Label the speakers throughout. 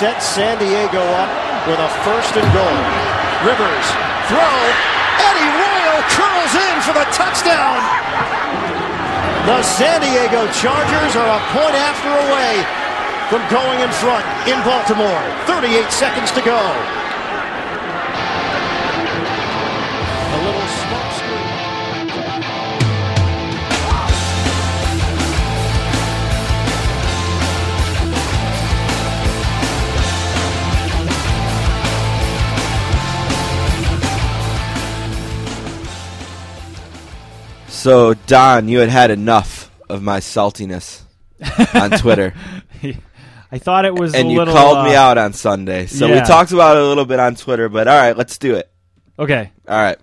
Speaker 1: Set San Diego up with a first and goal. Rivers throw. Eddie Royal curls in for the touchdown. The San Diego Chargers are a point after away from going in front in Baltimore. 38 seconds to go.
Speaker 2: So Don, you had had enough of my saltiness on Twitter,
Speaker 3: I thought it was
Speaker 2: and you
Speaker 3: little.
Speaker 2: called
Speaker 3: uh,
Speaker 2: me out on Sunday. So we talked about it a little bit on Twitter. But all right, let's do it.
Speaker 3: Okay,
Speaker 2: All right,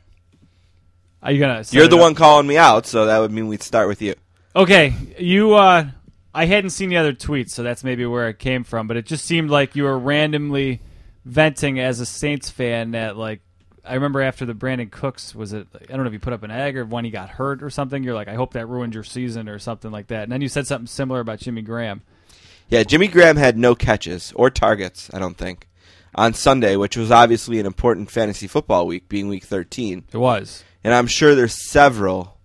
Speaker 3: are you gonna?
Speaker 2: you're the
Speaker 3: up?
Speaker 2: one calling me out, so that would mean we'd start with you.
Speaker 3: Okay, you. uh I hadn't seen the other tweets, so that's maybe where it came from. But it just seemed like you were randomly venting as a Saints fan that like. I remember after the Brandin Cooks was it? I don't know if you put up an egg or when he got hurt or something. You're like, I hope that ruined your season or something like that. And then you said something similar about Jimmy Graham.
Speaker 2: Yeah, Jimmy Graham had no catches or targets, I don't think, on Sunday, which was obviously an important fantasy football week, being week 13.
Speaker 3: It was.
Speaker 2: And I'm sure there's several,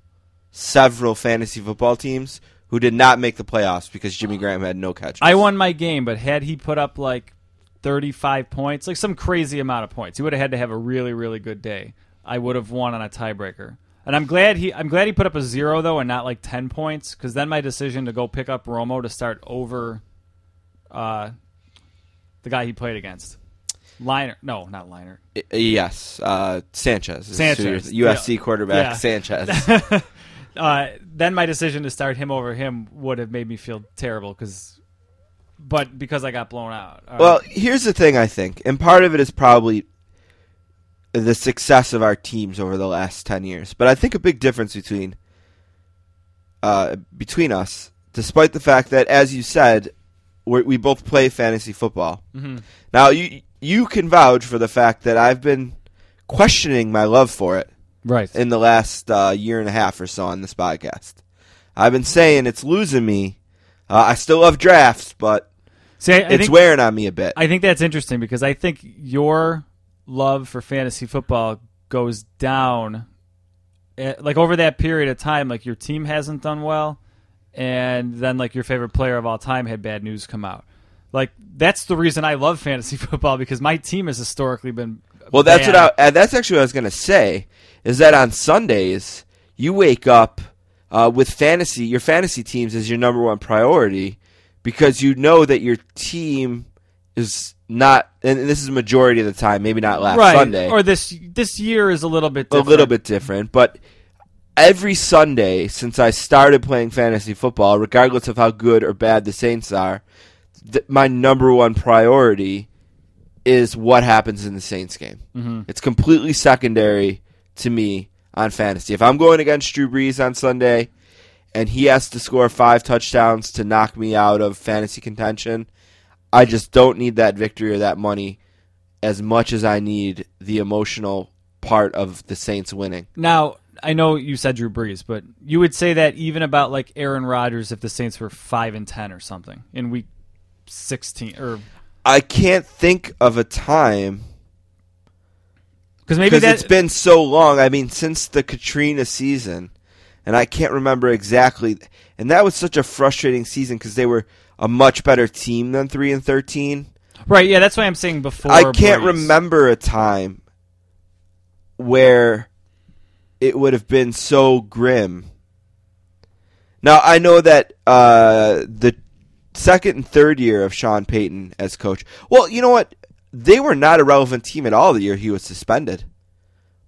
Speaker 2: several fantasy football teams who did not make the playoffs because Jimmy Graham had no catches.
Speaker 3: I won my game, but had he put up like 35 points, like some crazy amount of points, he would have had to have a really, really good day. I would have won on a tiebreaker. And I'm glad he I'm glad he put up a zero though and not like 10 points because then my decision to go pick up Romo to start over uh, the guy he played against. Liner. No, not Liner.
Speaker 2: I- Yes, uh, Sanchez.
Speaker 3: Sanchez,
Speaker 2: USC
Speaker 3: yeah.
Speaker 2: quarterback
Speaker 3: Yeah.
Speaker 2: Sanchez.
Speaker 3: Uh, then my decision to start him over him would have made me feel terrible because, but because I got blown out. All
Speaker 2: well,
Speaker 3: right.
Speaker 2: here's the thing I think, and part of it is probably the success of our teams over the last 10 years. But I think a big difference between uh, between us, despite the fact that, as you said, we both play fantasy football.
Speaker 3: Mm-hmm.
Speaker 2: Now, you you can vouch for the fact that I've been questioning my love for it
Speaker 3: right.
Speaker 2: in the last uh, year and a half or so on this podcast. I've been saying it's losing me. Uh, I still love drafts, but
Speaker 3: See, I, I
Speaker 2: it's
Speaker 3: think
Speaker 2: wearing on me a bit.
Speaker 3: I think that's interesting because I think your love for fantasy football goes down, eh, like over that period of time. Like your team hasn't done well, and then like your favorite player of all time had bad news come out. Like that's the reason I love fantasy football because my team has historically been.
Speaker 2: Well, that's
Speaker 3: bad.
Speaker 2: what I, uh, that's actually what I was going to say. Is that on Sundays you wake up uh, with fantasy, your fantasy teams is your number one priority because you know that your team is not, and this is majority of the time, maybe not last
Speaker 3: right.
Speaker 2: Sunday,
Speaker 3: Or this this year is a little bit
Speaker 2: a
Speaker 3: different.
Speaker 2: little bit different, but every Sunday since I started playing fantasy football, regardless of how good or bad the Saints are, th- my number one priority is what happens in the Saints game.
Speaker 3: Mhm.
Speaker 2: It's completely secondary to me on fantasy. If I'm going against Drew Brees on Sunday and he has to score five touchdowns to knock me out of fantasy contention, I just don't need that victory or that money as much as I need the emotional part of the Saints winning.
Speaker 3: Now, I know you said Drew Brees, but you would say that even about like Aaron Rodgers if the Saints were 5 and 10 or something in week 16 or
Speaker 2: I can't think of a time
Speaker 3: cuz maybe
Speaker 2: because
Speaker 3: that
Speaker 2: it's been so long. I mean, since the Katrina season, and I can't remember exactly. And that was such a frustrating season because they were a much better team than three and thirteen.
Speaker 3: Right, yeah, that's why I'm saying before
Speaker 2: I can't
Speaker 3: Brees.
Speaker 2: remember a time where it would have been so grim. Now I know that uh, the second and third year of Sean Payton as coach. Well, you know what? They were not a relevant team at all the year he was suspended.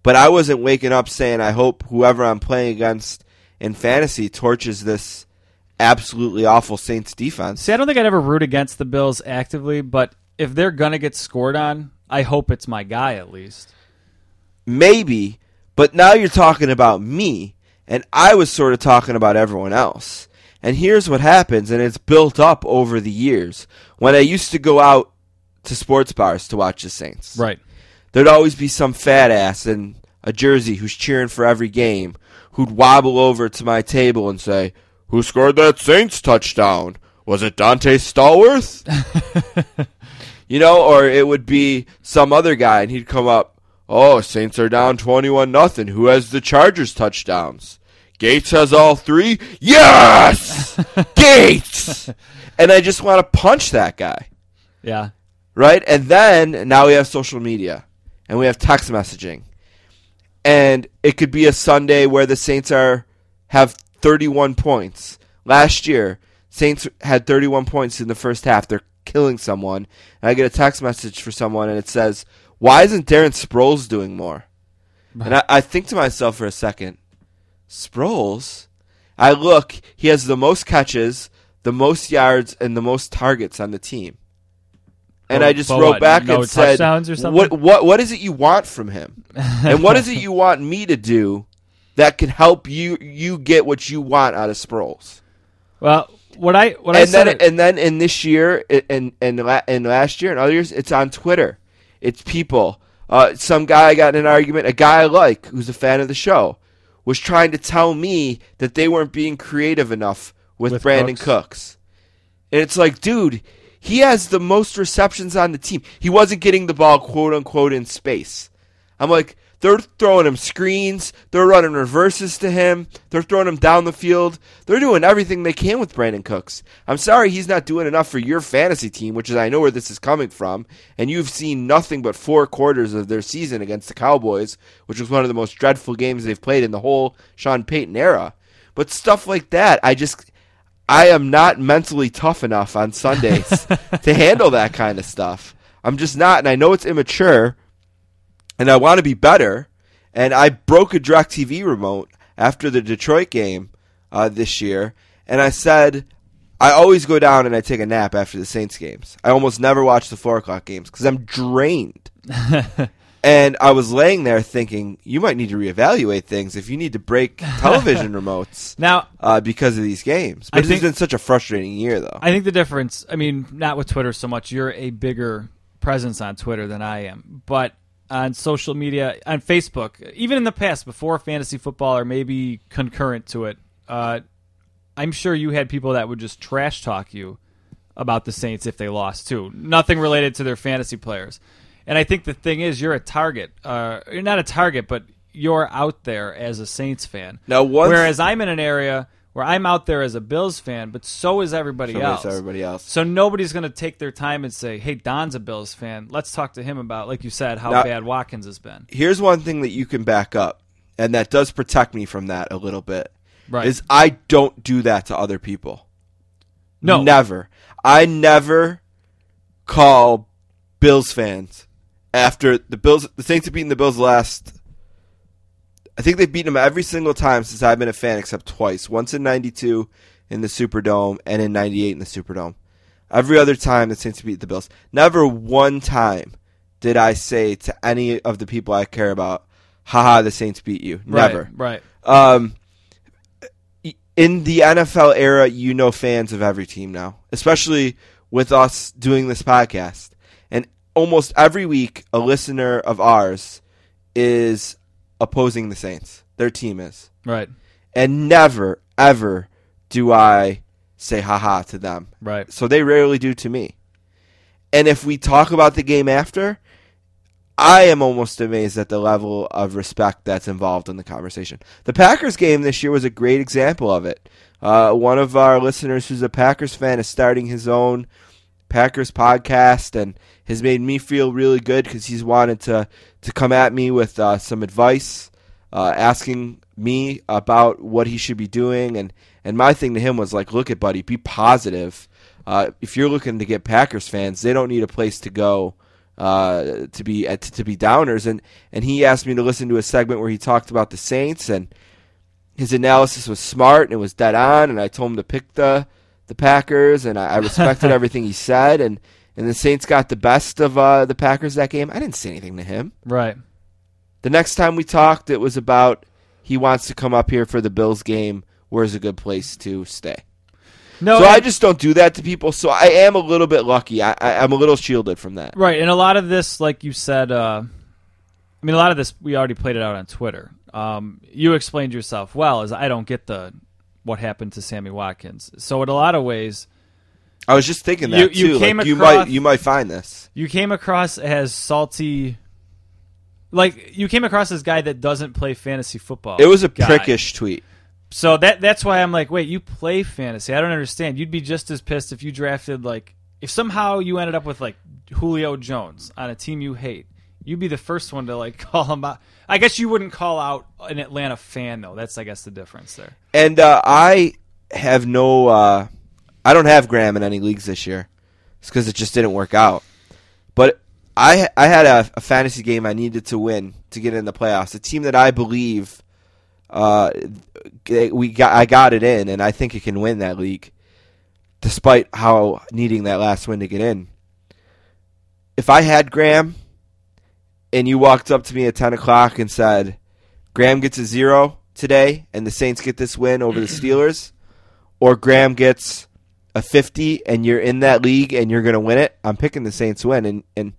Speaker 2: But I wasn't waking up saying, I hope whoever I'm playing against in fantasy torches this absolutely awful Saints defense.
Speaker 3: See, I don't think I'd ever root against the Bills actively, but if they're going to get scored on, I hope it's my guy at least.
Speaker 2: Maybe, but now you're talking about me, and I was sort of talking about everyone else. And here's what happens, and it's built up over the years. When I used to go out to sports bars to watch the Saints,
Speaker 3: Right.
Speaker 2: there'd always be some fat ass in a jersey who's cheering for every game who'd wobble over to my table and say, Who scored that Saints touchdown? Was it Donté Stallworth? You know, or it would be some other guy and he'd come up, "Oh, Saints are down 21 nothing. Who has the Chargers touchdowns?" Gates has all three. Yes! Gates. And I just want to punch that guy.
Speaker 3: Yeah.
Speaker 2: Right? And then now we have social media and we have text messaging. And it could be a Sunday where the Saints are have 31 points. Last year, Saints had 31 points in the first half. They're killing someone. And I get a text message for someone and it says, "Why isn't Darren Sproles doing more?" And I, I think to myself for a second, Sproles. I look, he has the most catches, the most yards, and the most targets on the team. And I just
Speaker 3: but
Speaker 2: wrote
Speaker 3: what,
Speaker 2: back
Speaker 3: no
Speaker 2: and said,
Speaker 3: touchdowns or something?
Speaker 2: "What what what is it you want from him? and what is it you want me to do that can help you you get what you want out of Sproles?"
Speaker 3: Well, what I what I said
Speaker 2: then and then in this year and and and last year and other years, it's on Twitter. It's people. Uh, some guy got in an argument. A guy I like, who's a fan of the show, was trying to tell me that they weren't being creative enough with,
Speaker 3: With
Speaker 2: Brandin
Speaker 3: Cooks.
Speaker 2: Cooks. And it's like, dude, he has the most receptions on the team. He wasn't getting the ball, quote unquote, in space. I'm like, they're throwing him screens. They're running reverses to him. They're throwing him down the field. They're doing everything they can with Brandin Cooks. I'm sorry he's not doing enough for your fantasy team, which is I know where this is coming from. And you've seen nothing but four quarters of their season against the Cowboys, which was one of the most dreadful games they've played in the whole Sean Payton era. But stuff like that, I just I am not mentally tough enough on Sundays to handle that kind of stuff. I'm just not, and I know it's immature, and I want to be better. And I broke a DirecTV remote after the Detroit game uh, this year, and I said I always go down and I take a nap after the Saints games. I almost never watch the four o'clock games because I'm drained. and I was laying there thinking, you might need to reevaluate things if you need to break television remotes
Speaker 3: now
Speaker 2: uh, because of these games.
Speaker 3: I
Speaker 2: But it's
Speaker 3: think-
Speaker 2: been such a frustrating year, though.
Speaker 3: I think the difference, I mean, not with Twitter so much. You're a bigger presence on Twitter than I am. But on social media, on Facebook, even in the past, before fantasy football or maybe concurrent to it, uh, I'm sure you had people that would just trash talk you about the Saints if they lost, too. Nothing related to their fantasy players. And I think the thing is, you're a target. Uh, you're not a target, but you're out there as a Saints fan.
Speaker 2: Now, once-
Speaker 3: Whereas I'm in an area where I'm out there as a Bills fan, but so is everybody
Speaker 2: So is
Speaker 3: else.
Speaker 2: everybody else.
Speaker 3: So nobody's going to take their time and say, "Hey, Don's a Bills fan. Let's talk to him about, like you said, how
Speaker 2: Now-
Speaker 3: bad Watkins has been."
Speaker 2: Here's one thing that you can back up, and that does protect me from that a little bit.
Speaker 3: Right.
Speaker 2: Is I don't do that to other people.
Speaker 3: No.
Speaker 2: Never. I never call Bills fans after the Bills. The Saints have beaten the Bills last. I think they've beaten them every single time since I've been a fan, except twice. Once in '92 in the Superdome, and in '98 in the Superdome. Every other time the Saints beat the Bills. Never one time did I say to any of the people I care about, "Haha, the Saints beat you." Never.
Speaker 3: Right.
Speaker 2: Um, in the NFL era, you know fans of every team now, especially with us doing this podcast. Almost every week, a listener of ours is opposing the Saints. Their team is.
Speaker 3: Right.
Speaker 2: And never, ever do I say haha to them.
Speaker 3: Right.
Speaker 2: So they rarely do to me. And if we talk about the game after, I am almost amazed at the level of respect that's involved in the conversation. The Packers game this year was a great example of it. Uh, one of our listeners who's a Packers fan is starting his own Packers podcast and has made me feel really good because he's wanted to, to come at me with uh, some advice, uh, asking me about what he should be doing. And, and my thing to him was like, look at buddy, be positive. Uh, if you're looking to get Packers fans, they don't need a place to go uh, to be to, to be downers. And and he asked me to listen to a segment where he talked about the Saints, and his analysis was smart and it was dead on. And I told him to pick the the Packers, and I, I respected everything he said. And and the Saints got the best of uh, the Packers that game. I didn't say anything to him.
Speaker 3: Right.
Speaker 2: The next time we talked, it was about he wants to come up here for the Bills game. Where's a good place to stay?
Speaker 3: No.
Speaker 2: so I just don't do that to people. So I am a little bit lucky. I, I, I'm a little shielded from that.
Speaker 3: Right, and a lot of this, like you said, uh, I mean, a lot of this we already played it out on Twitter. Um, you explained yourself well, as I don't get the what happened to Sammy Watkins. So in a lot of ways,
Speaker 2: I was just thinking that
Speaker 3: you
Speaker 2: too.
Speaker 3: came
Speaker 2: like, you might you might find this.
Speaker 3: You came across as salty. Like you came across as guy that doesn't play fantasy football.
Speaker 2: It was a
Speaker 3: guy.
Speaker 2: prickish tweet.
Speaker 3: So that that's why I'm like, wait, you play fantasy? I don't understand. You'd be just as pissed if you drafted like if somehow you ended up with like Julio Jones on a team you hate. You'd be the first one to like call him out. I guess you wouldn't call out an Atlanta fan though. That's I guess the difference there.
Speaker 2: And uh, I have no. Uh, I don't have Graham in any leagues this year. It's because it just didn't work out. But I I had a, a fantasy game I needed to win to get in the playoffs. A team that I believe uh, we got I got it in, and I think it can win that league, despite how needing that last win to get in. If I had Graham, and you walked up to me at ten o'clock and said, "Graham gets a zero today, and the Saints get this win over the Steelers," or Graham gets a 50 and you're in that league and you're going to win it, I'm picking the Saints win. And, and,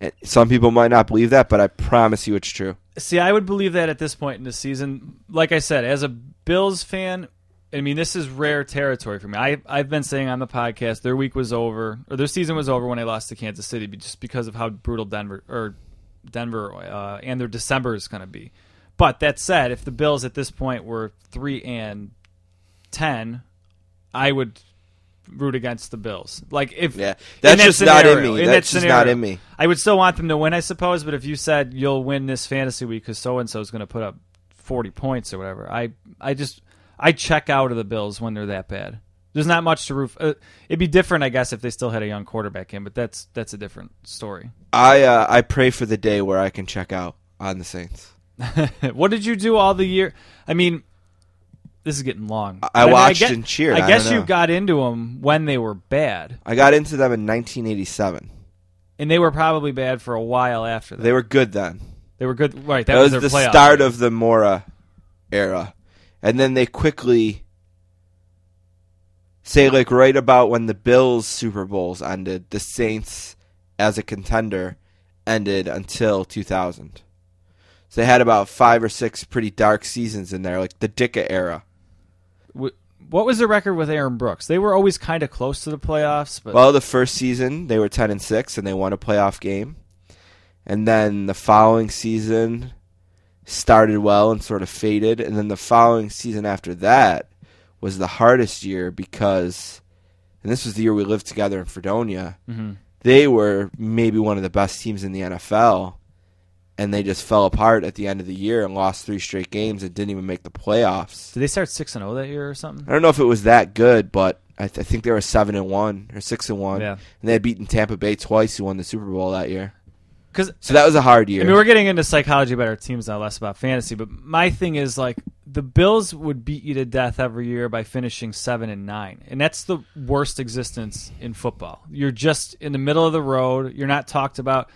Speaker 2: and some people might not believe that, but I promise you it's true.
Speaker 3: See, I would believe that at this point in the season. Like I said, as a Bills fan, I mean, this is rare territory for me. I, I've been saying on the podcast their week was over, or their season was over when they lost to Kansas City, just because of how brutal Denver or Denver uh, and their December is going to be. But that said, if the Bills at this point were three and ten, I would root against the Bills. Like if
Speaker 2: Yeah, that's
Speaker 3: that
Speaker 2: just not in me.
Speaker 3: in
Speaker 2: That's
Speaker 3: that
Speaker 2: just not in me.
Speaker 3: I would still want them to win, I suppose. But if you said you'll win this fantasy week because so and so is going to put up forty points or whatever, I I just I check out of the Bills when they're that bad. There's not much to root. Uh, it'd be different, I guess, if they still had a young quarterback in, but that's that's a different story.
Speaker 2: I, uh, I pray for the day where I can check out on the Saints.
Speaker 3: what did you do all the year? I mean, this is getting long.
Speaker 2: I
Speaker 3: mean,
Speaker 2: watched
Speaker 3: get-
Speaker 2: and cheered.
Speaker 3: I
Speaker 2: I
Speaker 3: guess
Speaker 2: don't
Speaker 3: you got into them when they were bad,
Speaker 2: I got into them in 1987.
Speaker 3: and they were probably bad for a while after that.
Speaker 2: They were good then.
Speaker 3: They were good, right? That,
Speaker 2: That, was,
Speaker 3: their
Speaker 2: the start of the Mora era. And then they quickly say like right about when the Bills Super Bowls ended, the Saints as a contender ended until 2000. So they had about 5 or 6 pretty dark seasons in there, like the Ditka era.
Speaker 3: Wh- What was the record with Aaron Brooks? They were always kind of close to the playoffs, but
Speaker 2: Well, the first season they were 10 and 6 and they won a playoff game. And then the following season started well and sort of faded, and then the following season after that was the hardest year because and this was the year we lived together in Fredonia.
Speaker 3: Mhm.
Speaker 2: They were maybe one of the best teams in the NFL. And they just fell apart at the end of the year and lost three straight games and didn't even make the playoffs.
Speaker 3: did they start six and zero that year or something?
Speaker 2: I don't know if it was that good, but I, th- I think they were seven and one or six and one.
Speaker 3: Yeah.
Speaker 2: and they had beaten Tampa Bay twice, who won the Super Bowl that year.
Speaker 3: Because
Speaker 2: So that was a hard year.
Speaker 3: I mean, we're getting into psychology about our teams now, less about fantasy. But my thing is like the Bills would beat you to death every year by finishing seven and nine, and that's the worst existence in football. You're just in the middle of the road. You're not talked about.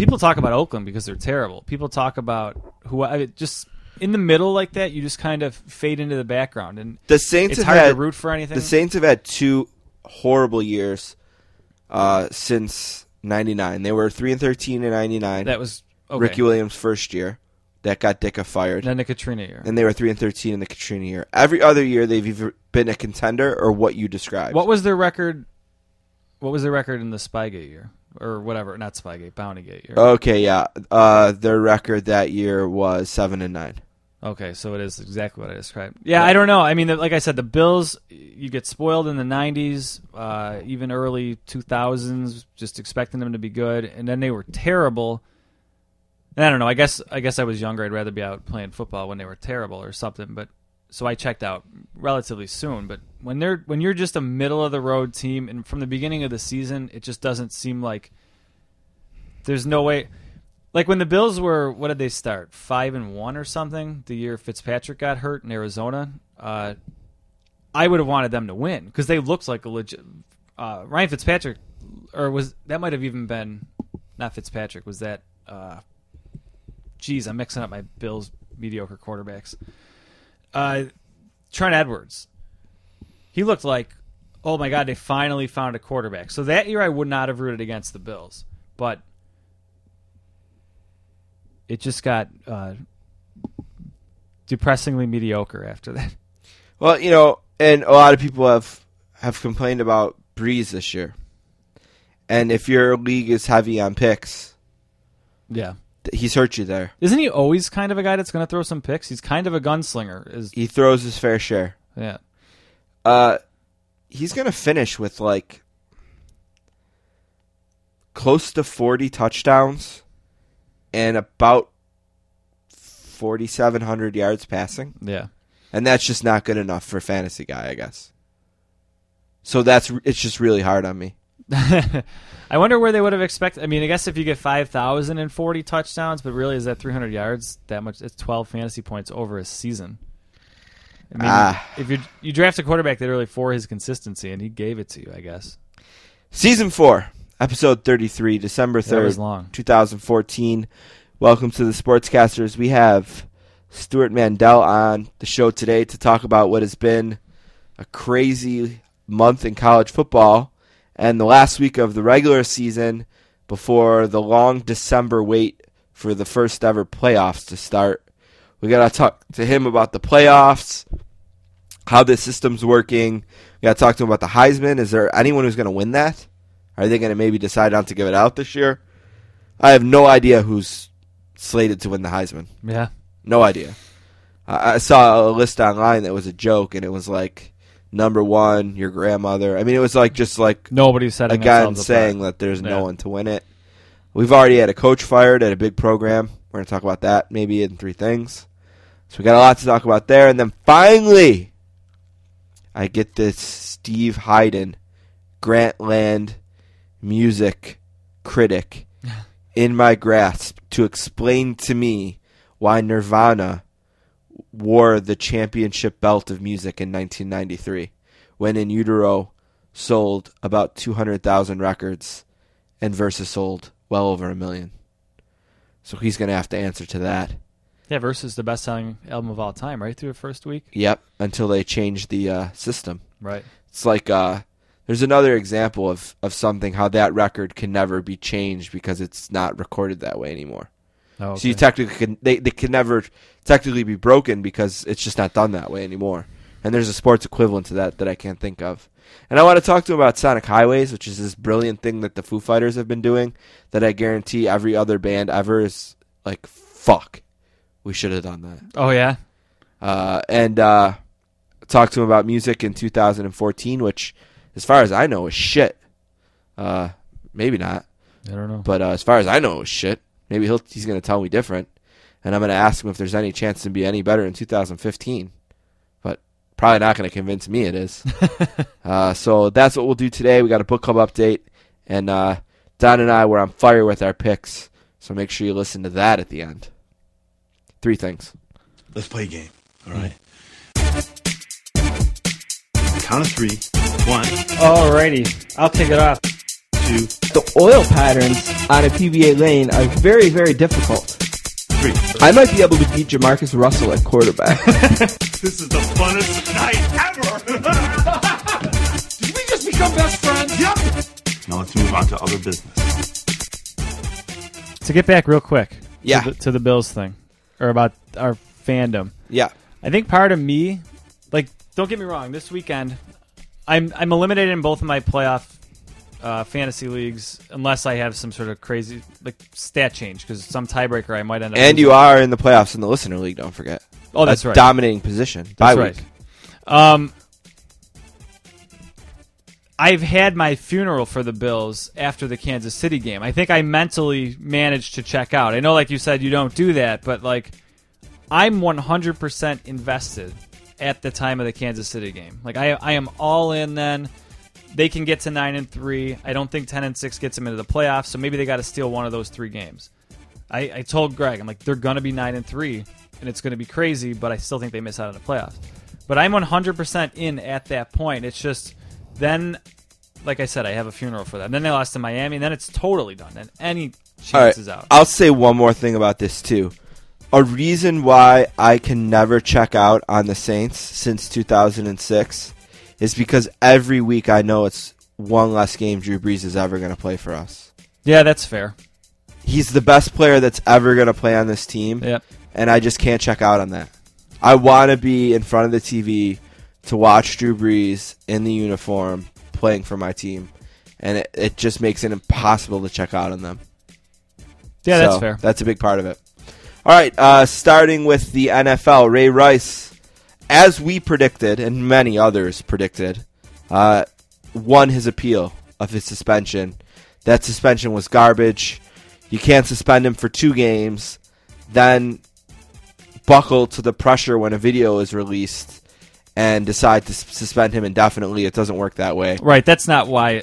Speaker 3: People talk about Oakland because they're terrible. People talk about who I mean, just in the middle like that. You just kind of fade into the background, and
Speaker 2: the Saints
Speaker 3: it's
Speaker 2: have
Speaker 3: hard
Speaker 2: had
Speaker 3: to root for anything.
Speaker 2: the Saints have had two horrible years uh, since '99. They were three and thirteen in '99.
Speaker 3: that was okay.
Speaker 2: Ricky Williams' first year. That got Ditka fired.
Speaker 3: And then the Katrina year.
Speaker 2: and they were three and thirteen in the Katrina year. Every other year, they've either been a contender or what you described.
Speaker 3: What was their record? What was their record in the Spygate year, or whatever? Not Spygate, Bountygate year.
Speaker 2: Okay, yeah. Uh, their record that year was seven and nine.
Speaker 3: Okay, so it is exactly what I described. Yeah, I don't know. I mean, like I said, the Bills, you get spoiled in the '90s, uh, even early 2000s, just expecting them to be good, and then they were terrible. And I don't know. I guess I guess I was younger. I'd rather be out playing football when they were terrible or something. But so I checked out relatively soon. But when they're when you're just a middle of the road team, and from the beginning of the season, it just doesn't seem like there's no way. Like when the Bills were, what did they start? Five and one or something. The year Fitzpatrick got hurt in Arizona. Uh, I would have wanted them to win because they looked like a legit. Uh, Ryan Fitzpatrick, or was that might have even been not Fitzpatrick? Was that? Uh, geez, I'm mixing up my Bills mediocre quarterbacks. Uh, Trent Edwards. He looked like, oh my god, they finally found a quarterback. So that year I would not have rooted against the Bills, but it just got uh, depressingly mediocre after that.
Speaker 2: Well, you know, and a lot of people have have complained about Brees this year. And if your league is heavy on picks,
Speaker 3: Yeah.
Speaker 2: He's hurt you there.
Speaker 3: Isn't he always kind of a guy that's going to throw some picks? He's kind of a gunslinger. Is
Speaker 2: He throws his fair share.
Speaker 3: yeah.
Speaker 2: Uh, he's gonna finish with like close to forty touchdowns and about forty seven hundred yards passing,
Speaker 3: Yeah.
Speaker 2: and that's just not good enough for fantasy guy, I guess. So that's it's just really hard on me.
Speaker 3: I wonder where they would have expected. I mean, I guess if you get 5,040 touchdowns, but really is that 300 yards that much? It's 12 fantasy points over a season. I mean,
Speaker 2: Ah.
Speaker 3: if you you draft a quarterback that early for his consistency, and he gave it to you, I guess.
Speaker 2: Season four, episode thirty three, December
Speaker 3: That was
Speaker 2: third,
Speaker 3: long.
Speaker 2: two thousand fourteen. Welcome to the Sportscasters. We have Stewart Mandel on the show today to talk about what has been a crazy month in college football and the last week of the regular season before the long December wait for the first ever playoffs to start. We got to talk to him about the playoffs, how the system's working. We got to talk to him about the Heisman. Is there anyone who's going to win that? Are they going to maybe decide not to give it out this year? I have no idea who's slated to win the Heisman.
Speaker 3: Yeah.
Speaker 2: No idea. I I saw a list online that was a joke, and it was like number one, your grandmother. I mean, it was like just like
Speaker 3: Nobody's setting
Speaker 2: again
Speaker 3: themselves
Speaker 2: saying
Speaker 3: apart.
Speaker 2: that there's
Speaker 3: Yeah.
Speaker 2: no one to win it. We've already had a coach fired at a big program. We're going to talk about that maybe in three things. So we got a lot to talk about there, and then finally, I get this Steve Hyden, Grantland music critic, in my grasp to explain to me why Nirvana wore the championship belt of music in 1993 when In Utero sold about 200,000 records and Versus sold well over a million. So he's going to have to answer to that.
Speaker 3: Yeah, versus the best-selling album of all time, right through the first week.
Speaker 2: Yep, until they changed the uh, system.
Speaker 3: Right.
Speaker 2: It's like uh, there's another example of, of something how that record can never be changed because it's not recorded that way anymore.
Speaker 3: Oh,
Speaker 2: So you technically can they, they can never technically be broken because it's just not done that way anymore. And there's a sports equivalent to that that I can't think of. And I want to talk to him about Sonic Highways, which is this brilliant thing that the Foo Fighters have been doing that I guarantee every other band ever is like fuck. We should have done that.
Speaker 3: oh yeah.
Speaker 2: Uh, and uh, talk to him about music in 2014, which, as far as I know, is shit. Uh, maybe not.
Speaker 3: I don't know.
Speaker 2: But uh, as far as I know, it was shit. Maybe he'll, he's going to tell me different, and I'm going to ask him if there's any chance to be any better in 2015. But probably not going to convince me it is. uh, so that's what we'll do today. We got a book club update, and uh, Don and I were on fire with our picks. So make sure you listen to that at the end. Three things.
Speaker 4: Let's play a game. All right. Count of three. One,
Speaker 3: Alrighty, I'll take it off.
Speaker 4: Two,
Speaker 5: the oil patterns on a PBA lane are very, very difficult.
Speaker 4: three.
Speaker 5: I might be able to beat Jamarcus Russell at quarterback.
Speaker 4: This is the funnest night ever.
Speaker 6: Did we just become best friends?
Speaker 4: Yep. Now let's move on to other business.
Speaker 3: To get back real quick.
Speaker 2: Yeah.
Speaker 3: To the, to the Bills thing, or about our fandom.
Speaker 2: Yeah.
Speaker 3: I think part of me, like, don't get me wrong. This weekend, I'm I'm eliminated in both of my playoff uh, fantasy leagues unless I have some sort of crazy like stat change because some tiebreaker I might end up.
Speaker 2: And you are in the playoffs in the listener league. Don't forget.
Speaker 3: Oh, that's
Speaker 2: A
Speaker 3: right.
Speaker 2: Dominating position.
Speaker 3: That's right.
Speaker 2: week.
Speaker 3: Um, I've had my funeral for the Bills after the Kansas City game. I think I mentally managed to check out. I know, like you said, you don't do that, but like I'm 100% invested at the time of the Kansas City game. Like I, I am all in. Then they can get to nine and three. I don't think 10 and six gets them into the playoffs. So maybe they got to steal one of those three games. I, I told Greg, I'm like, they're gonna be nine and three, and it's gonna be crazy, but I still think they miss out on the playoffs. But I'm 100% in at that point. It's just then, like I said, I have a funeral for them. Then they lost to Miami, and then it's totally done. And any chance
Speaker 2: right.
Speaker 3: is out.
Speaker 2: I'll say one more thing about this too. A reason why I can never check out on the Saints since 2006 is because every week I know it's one less game Drew Brees is ever going to play for us.
Speaker 3: yeah, that's fair.
Speaker 2: He's the best player that's ever going to play on this team,
Speaker 3: Yep.
Speaker 2: and I just can't check out on that. I want to be in front of the TV to watch Drew Brees in the uniform playing for my team, and it, it just makes it impossible to check out on them.
Speaker 3: Yeah,
Speaker 2: So,
Speaker 3: that's fair.
Speaker 2: That's a big part of it. All right, uh, starting with the NFL, Ray Rice, as we predicted and many others predicted, uh, won his appeal of his suspension. That suspension was garbage. You can't suspend him for two games, then buckle to the pressure when a video is released and decide to suspend him indefinitely. It doesn't work that way.
Speaker 3: Right. That's not why.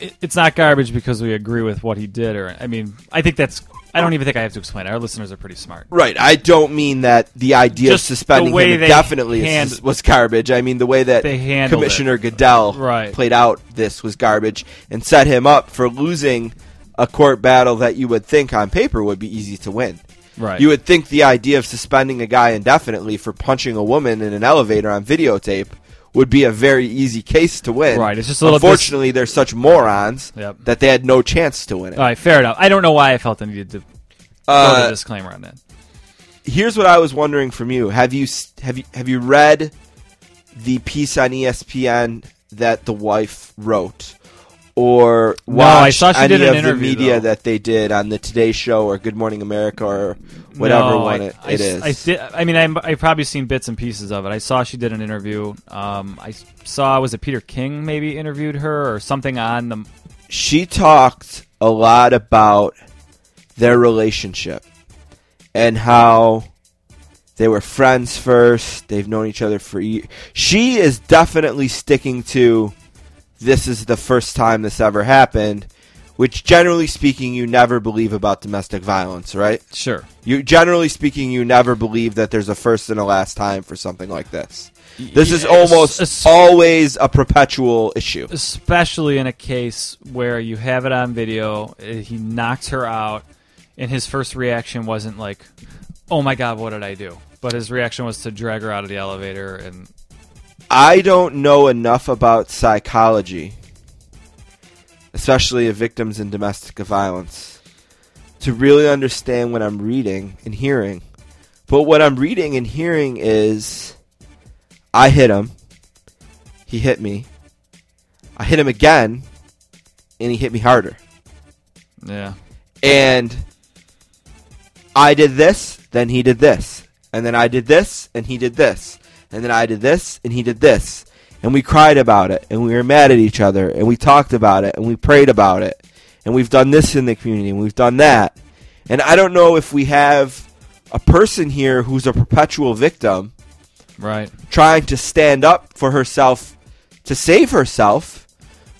Speaker 3: it- It's not garbage because we agree with what he did, or I mean, I think that's. I don't even think I have to explain. it. Our listeners are pretty smart.
Speaker 2: Right. I don't mean that the idea
Speaker 3: Just
Speaker 2: of suspending him indefinitely is-
Speaker 3: hand-
Speaker 2: was garbage. I mean the way that Commissioner Goodell
Speaker 3: Right.
Speaker 2: played out this was garbage and set him up for losing a court battle that you would think on paper would be easy to win.
Speaker 3: Right.
Speaker 2: You would think the idea of suspending a guy indefinitely for punching a woman in an elevator on videotape would be a very easy case to win.
Speaker 3: Right, it's just a little
Speaker 2: Unfortunately, they're such morons
Speaker 3: Yep.
Speaker 2: that they had no chance to win it.
Speaker 3: All right. Fair enough. I don't know why I felt I needed to throw
Speaker 2: Uh,
Speaker 3: the disclaimer on that.
Speaker 2: here's what I was wondering from you: Have you have you have you read the piece on ESPN that the wife wrote, or
Speaker 3: No, I saw she
Speaker 2: any
Speaker 3: did an
Speaker 2: of
Speaker 3: interview,
Speaker 2: the media
Speaker 3: though.
Speaker 2: that they did on the Today Show or Good Morning America or whatever
Speaker 3: No,
Speaker 2: one
Speaker 3: I,
Speaker 2: it,
Speaker 3: I,
Speaker 2: it is?
Speaker 3: I, did, I mean, I, I probably seen bits and pieces of it. I saw she did an interview. Um, I saw was it Peter King maybe interviewed her or something on the.
Speaker 2: she talked a lot about their relationship and how they were friends first. They've known each other for years. She is definitely sticking to this is the first time this ever happened, which generally speaking you never believe about domestic violence, right?
Speaker 3: Sure.
Speaker 2: You generally speaking you never believe that there's a first and a last time for something like this. This is almost
Speaker 3: es-
Speaker 2: always a perpetual issue.
Speaker 3: especially in a case where you have it on video. uh, He knocks her out, and his first reaction wasn't like, "Oh my god, what did I do?" But his reaction was to drag her out of the elevator, and
Speaker 2: I don't know enough about psychology, especially of victims in domestic violence, to really understand what I'm reading and hearing. But what I'm reading and hearing is I hit him, he hit me, I hit him again, and he hit me harder.
Speaker 3: yeah,
Speaker 2: And I did this, then he did this. And then I did this, and he did this. And then I did this, and he did this. And we cried about it, and we were mad at each other, and we talked about it, and we prayed about it. And we've done this in the community, and we've done that. And I don't know if we have a person here who's a perpetual victim
Speaker 3: right.
Speaker 2: trying to stand up for herself to save herself,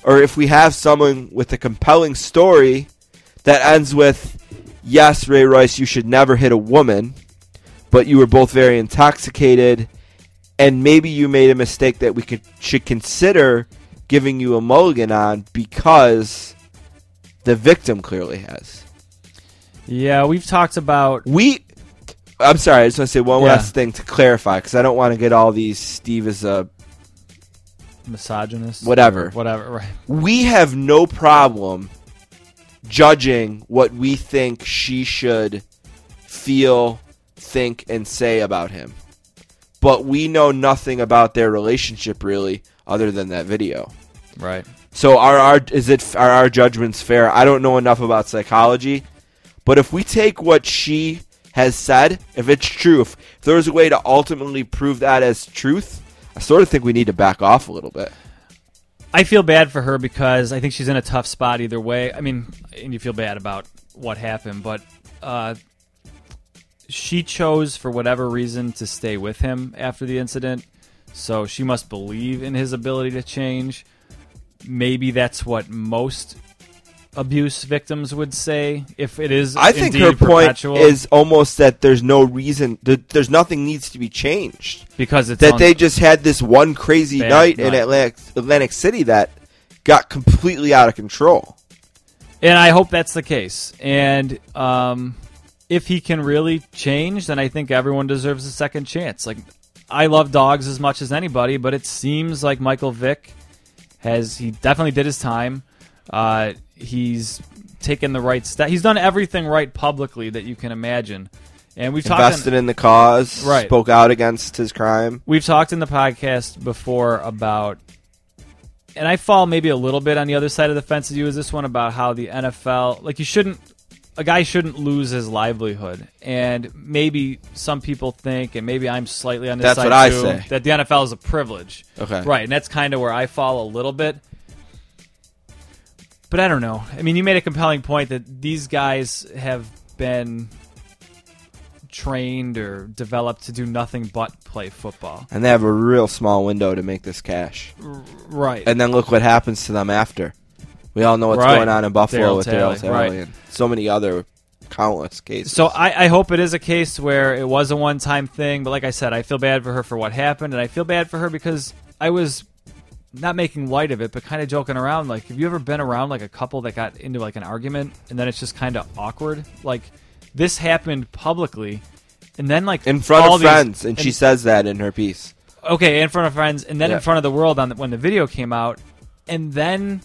Speaker 2: or if we have someone with a compelling story that ends with, yes, Ray Rice, you should never hit a woman, but you were both very intoxicated, and maybe you made a mistake that we could should consider giving you a mulligan on because the victim clearly has.
Speaker 3: Yeah, we've talked about
Speaker 2: We. I'm sorry. I just want to say one
Speaker 3: Yeah.
Speaker 2: last thing to clarify because I don't want to get all these. Steve is a
Speaker 3: misogynist,
Speaker 2: Whatever.
Speaker 3: whatever. Right.
Speaker 2: we have no problem judging what we think she should feel, think, and say about him. But we know nothing about their relationship really, other than that video.
Speaker 3: Right.
Speaker 2: So are our is it are our judgments fair? I don't know enough about psychology, but if we take what she has said, if it's true, if, if there was a way to ultimately prove that as truth, I sort of think we need to back off a little bit.
Speaker 3: I feel bad for her because I think she's in a tough spot either way. I mean, and you feel bad about what happened, but uh, she chose for whatever reason to stay with him after the incident. So she must believe in his ability to change. Maybe that's what most abuse victims would say if it is
Speaker 2: I think her point is almost that there's no reason, that there's nothing needs to be changed.
Speaker 3: because it's
Speaker 2: That
Speaker 3: on-
Speaker 2: they just had this one crazy
Speaker 3: Bad
Speaker 2: night in. Atlantic, Atlantic City that got completely out of control.
Speaker 3: And I hope that's the case. And um, if he can really change, then I think everyone deserves a second chance. Like, I love dogs as much as anybody, but it seems like Michael Vick has, he definitely did his time. Uh, he's taken the right step. He's done everything right publicly that you can imagine. And we've talked.
Speaker 2: Invested in the cause,
Speaker 3: Right.
Speaker 2: spoke out against his crime.
Speaker 3: We've talked in the podcast before about and I fall maybe a little bit on the other side of the fence as you as this one about how the NFL, like you shouldn't, a guy shouldn't lose his livelihood, and maybe some people think, and maybe I'm slightly on this
Speaker 2: That's
Speaker 3: side
Speaker 2: what I
Speaker 3: too,
Speaker 2: say.
Speaker 3: that the NFL is a privilege.
Speaker 2: Okay.
Speaker 3: right, and that's kind of where I fall a little bit. But I don't know. I mean, you made a compelling point that these guys have been trained or developed to do nothing but play football.
Speaker 2: And they have a real small window to make this cash.
Speaker 3: Right.
Speaker 2: And then look what happens to them after. We all know what's
Speaker 3: Right.
Speaker 2: going on in Buffalo
Speaker 3: Darryl
Speaker 2: with Darryl Talley
Speaker 3: right.
Speaker 2: and so many other countless cases.
Speaker 3: So I, I hope it is a case where it was a one time thing, but like I said, I feel bad for her for what happened, and I feel bad for her because I was not making light of it, but kind of joking around. Like, have you ever been around like a couple that got into like an argument and then it's just kind of awkward? Like, this happened publicly, and then like
Speaker 2: in front of
Speaker 3: these-
Speaker 2: friends, and, she says that in her piece.
Speaker 3: okay in front of friends, and then
Speaker 2: Yeah.
Speaker 3: in front of the world on the, when the video came out, and then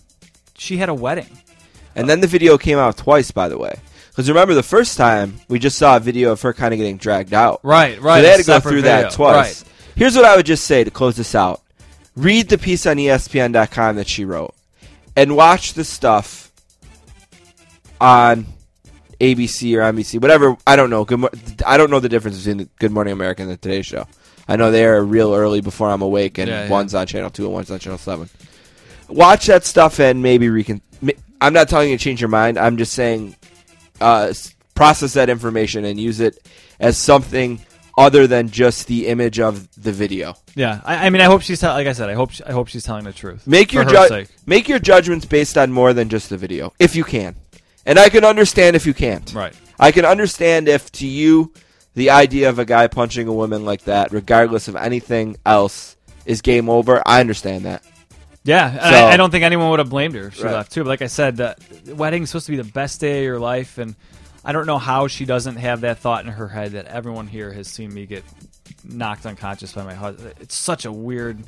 Speaker 3: she had a wedding.
Speaker 2: And then the video came out twice, by the way. Because remember, the first time we just saw a video of her kind of getting dragged out.
Speaker 3: Right, right.
Speaker 2: So they had to go through
Speaker 3: video.
Speaker 2: that twice.
Speaker 3: Right.
Speaker 2: Here's what I would just say to close this out: read the piece on ESPN.com that she wrote, and watch the stuff on ABC or NBC, whatever. I don't know. Good. Mo- I don't know the difference between the Good Morning America and the Today Show. I know they are real early before I'm awake, and
Speaker 3: Yeah, yeah.
Speaker 2: one's on Channel Two and one's on Channel Seven. Watch that stuff and maybe recon. I'm not telling you to change your mind. I'm just saying uh, process that information and use it as something other than just the image of the video.
Speaker 3: Yeah, I, I mean, I hope she's tell- like I said, I hope she, I hope she's telling the truth.
Speaker 2: Make your ju- make your judgments based on more than just the video, if you can. And I can understand if you can't.
Speaker 3: Right.
Speaker 2: I can understand if to you the idea of a guy punching a woman like that, regardless of anything else, is game over. I understand that.
Speaker 3: Yeah,
Speaker 2: So-
Speaker 3: I, I don't think anyone would have blamed her if she
Speaker 2: Right.
Speaker 3: left too. But like I said, the wedding's supposed to be the best day of your life, and I don't know how she doesn't have that thought in her head that everyone here has seen me get knocked unconscious by my husband. It's such a weird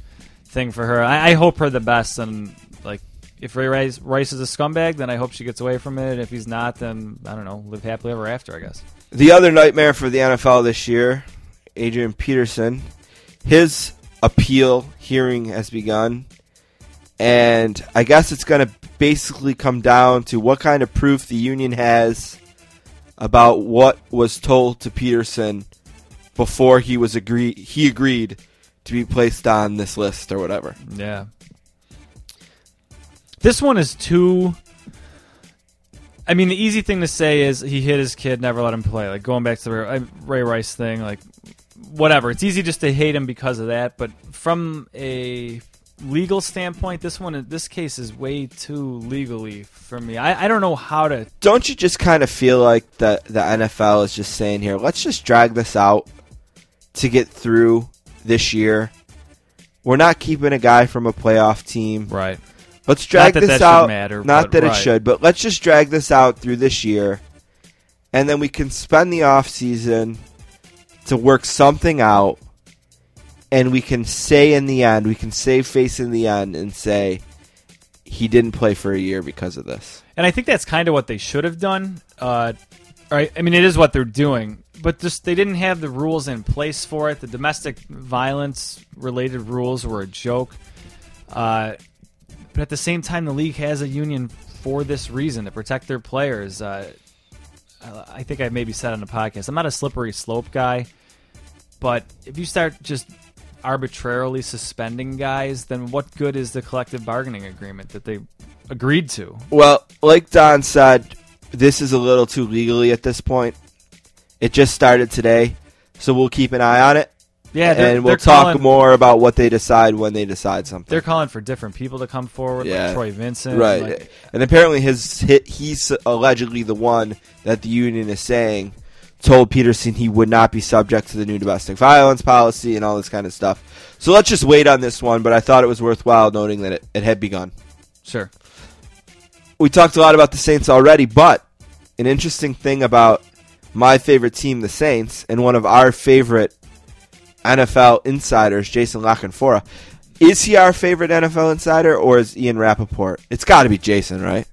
Speaker 3: thing for her. I, I hope her the best, and like if Ray Rice, Rice is a scumbag, then I hope she gets away from it. If he's not, then I don't know, live happily ever after. I guess.
Speaker 2: The other nightmare for the NFL this year, Adrian Peterson, his appeal hearing has begun. And I guess it's going to basically come down to what kind of proof the union has about what was told to Peterson before he was agree he agreed to be placed on this list or whatever.
Speaker 3: Yeah. This one is too. I mean, the easy thing to say is he hit his kid, never let him play. Like going back to the Ray, Ray Rice thing, like whatever. It's easy just to hate him because of that. But from a legal standpoint, this one, this case is way too legally for me. I, I don't know how to.
Speaker 2: Don't you just kind of feel like the the NFL is just saying here, let's just drag this out to get through this year. We're not keeping a guy from a playoff team.
Speaker 3: Right.
Speaker 2: Let's drag
Speaker 3: that
Speaker 2: this
Speaker 3: that should
Speaker 2: out.
Speaker 3: matter,
Speaker 2: not that it should, but let's just drag this out through this year, and then we can spend the off season to work something out, and we can say in the end, we can save face in the end and say he didn't play for a year because of this.
Speaker 3: And I think that's kind of what they should have done. Uh, right? I mean, it is what they're doing, but just they didn't have the rules in place for it. The domestic violence related rules were a joke. Uh, but at the same time, the league has a union for this reason to protect their players. Uh, I I think I maybe said on the podcast, I'm not a slippery slope guy, but if you start just arbitrarily suspending guys, then what good is the collective bargaining agreement that they agreed to?
Speaker 2: Well, like Don said, this is a little too legally at this point. It just started today, so we'll keep an eye on it,
Speaker 3: Yeah, they're,
Speaker 2: and we'll talk
Speaker 3: calling,
Speaker 2: more about what they decide when they decide something.
Speaker 3: They're calling for different people to come forward,
Speaker 2: Yeah.
Speaker 3: like Troy Vincent.
Speaker 2: right,
Speaker 3: like-
Speaker 2: and apparently his hit, he's allegedly the one that the union is saying told Peterson he would not be subject to the new domestic violence policy and all this kind of stuff. So let's just wait on this one. But I thought it was worthwhile noting that it, it had begun.
Speaker 3: sure.
Speaker 2: we talked a lot about the Saints already, but an interesting thing about my favorite team, the Saints, and one of our favorite NFL insiders, Jason La Canfora. Is he our favorite NFL insider, or is Ian Rapoport? It's got to be Jason, right?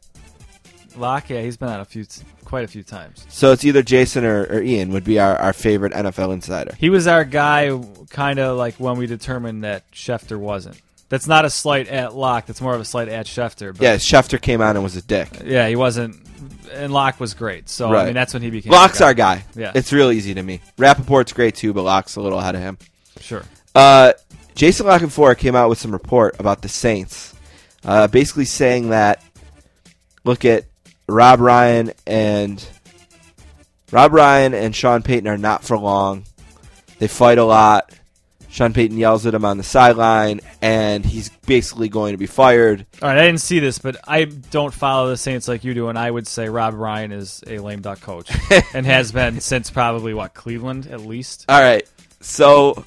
Speaker 3: Locke, yeah, he's been on a few, quite a few times.
Speaker 2: So it's either Jason or, or Ian would be our, our favorite NFL insider.
Speaker 3: He was our guy, kind of like when we determined that Schefter wasn't. That's not a slight at Locke. That's more of a slight at Schefter. But
Speaker 2: Yeah, Schefter came out and was a dick.
Speaker 3: yeah, he wasn't. And Locke was great. So I mean, that's when he became.
Speaker 2: Locke's
Speaker 3: the
Speaker 2: our guy.
Speaker 3: Yeah.
Speaker 2: It's real easy to me. Rapoport's great too, but Locke's a little ahead of him.
Speaker 3: Sure.
Speaker 2: Uh, Jason La Canfora came out with some report about the Saints, uh, basically saying that look at Rob Ryan and Rob Ryan and Sean Payton are not for long. They fight a lot. Sean Payton yells at him on the sideline, and he's basically going to be fired.
Speaker 3: All right, I didn't see this, but I don't follow the Saints like you do, and I would say Rob Ryan is a lame duck coach and has been since probably what Cleveland at least.
Speaker 2: All right, so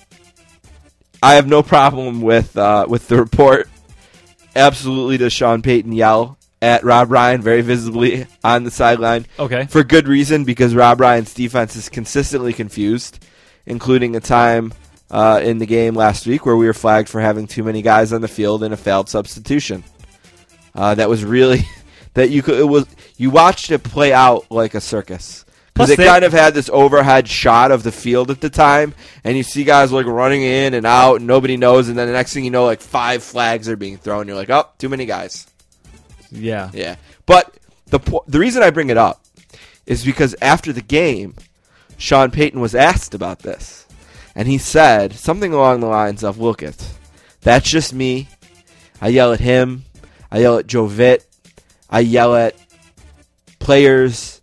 Speaker 2: I have no problem with uh, with the report. Absolutely, does Sean Payton yell at Rob Ryan very visibly on the sideline?
Speaker 3: Okay.
Speaker 2: for good reason because Rob Ryan's defense is consistently confused, including a time uh, in the game last week where we were flagged for having too many guys on the field in a failed substitution. Uh, that was really that you could it was you watched it play out like a circus. Because it
Speaker 3: they-
Speaker 2: kind of had this overhead shot of the field at the time, and you see guys like running in and out, and nobody knows, and then the next thing you know, like five flags are being thrown. You're like, oh, too many guys.
Speaker 3: Yeah.
Speaker 2: Yeah, but the the reason I bring it up is because after the game, Sean Payton was asked about this, and he said something along the lines of, "Look it, that's just me. I yell at him. I yell at Joe Vitt. I yell at players.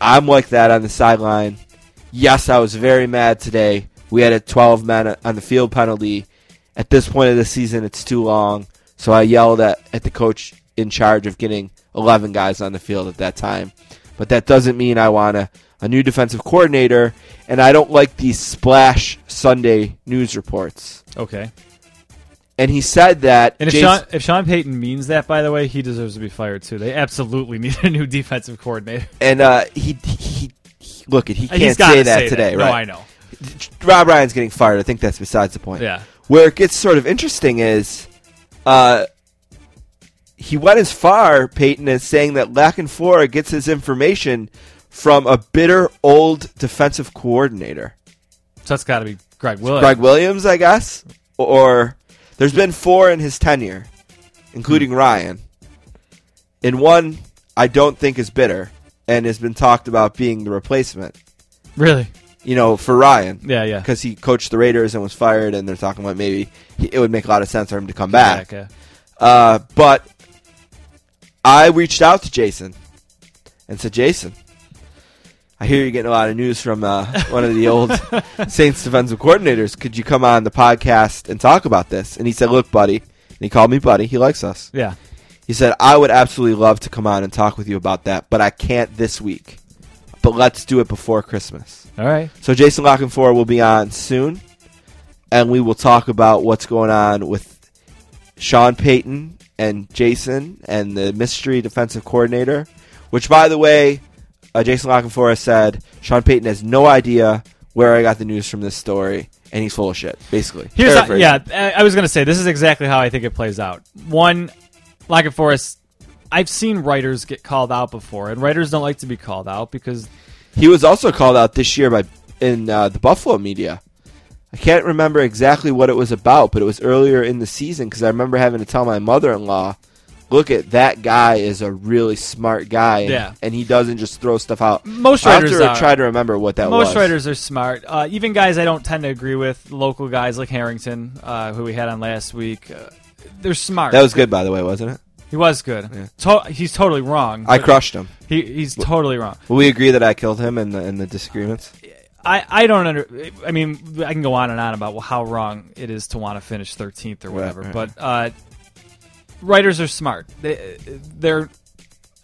Speaker 2: I'm like that on the sideline. Yes, I was very mad today. We had a 12 man on the field penalty. At this point of the season, it's too long. So I yelled at, at the coach in charge of getting 11 guys on the field at that time. But that doesn't mean I want a, a new defensive coordinator, and I don't like these splash Sunday news reports.
Speaker 3: Okay.
Speaker 2: And he said that.
Speaker 3: And if
Speaker 2: Jason-
Speaker 3: Sean if Sean Payton means that, by the way, he deserves to be fired too. They absolutely need a new defensive coordinator.
Speaker 2: and uh, he, he, he look. He can't say that
Speaker 3: say
Speaker 2: today,
Speaker 3: No,
Speaker 2: right?
Speaker 3: I know.
Speaker 2: Rob Ryan's getting fired. I think that's besides the point.
Speaker 3: Yeah.
Speaker 2: Where it gets sort of interesting is, uh, he went as far, Payton, as saying that La Canfora gets his information from a bitter old defensive coordinator,
Speaker 3: So that's got to be Gregg Williams.
Speaker 2: Gregg Williams, I guess. Or there's been four in his tenure, including Ryan, and one I don't think is bitter and has been talked about being the replacement.
Speaker 3: Really?
Speaker 2: You know, for Ryan.
Speaker 3: Yeah, yeah.
Speaker 2: because he coached the Raiders and was fired, and they're talking about maybe he, it would make a lot of sense for him to come back.
Speaker 3: Yeah,
Speaker 2: Uh, but I reached out to Jason and said, Jason, I hear you're getting a lot of news from uh, one of the old Saints defensive coordinators. Could you come on the podcast and talk about this? And he said, Look, buddy. And he called me buddy. He likes us.
Speaker 3: yeah.
Speaker 2: He said, I would absolutely love to come on and talk with you about that, but I can't this week. But let's do it before Christmas.
Speaker 3: All right.
Speaker 2: So Jason La Canfora will be on soon, and we will talk about what's going on with Sean Payton and Jason and the mystery defensive coordinator. Which, by the way, uh, Jason La Canfora has said Sean Payton has no idea where I got the news from this story, and he's full of shit. Basically,
Speaker 3: Here's how, yeah. I I was gonna say this is exactly how I think it plays out. One, like Forest, I've seen writers get called out before, and writers don't like to be called out because
Speaker 2: He was also called out this year by in uh, the Buffalo media. I can't remember exactly what it was about, but it was earlier in the season because I remember having to tell my mother-in-law, "Look at that guy is a really smart guy, and,
Speaker 3: Yeah.
Speaker 2: and he doesn't just throw stuff out."
Speaker 3: Most
Speaker 2: I have
Speaker 3: writers
Speaker 2: to
Speaker 3: are.
Speaker 2: try to remember what that was.
Speaker 3: most writers are smart. Uh, even guys I don't tend to agree with, local guys like Harrington, uh, who we had on last week, uh, they're smart.
Speaker 2: That was good, by the way, wasn't it?
Speaker 3: He was good. To- he's totally wrong.
Speaker 2: I crushed him.
Speaker 3: He, he's totally wrong.
Speaker 2: Will we agree that I killed him in the in the disagreements?
Speaker 3: I, I don't under. I mean, I can go on and on about how wrong it is to want to finish 13th or whatever.
Speaker 2: right.
Speaker 3: But uh, writers are smart. They, they're,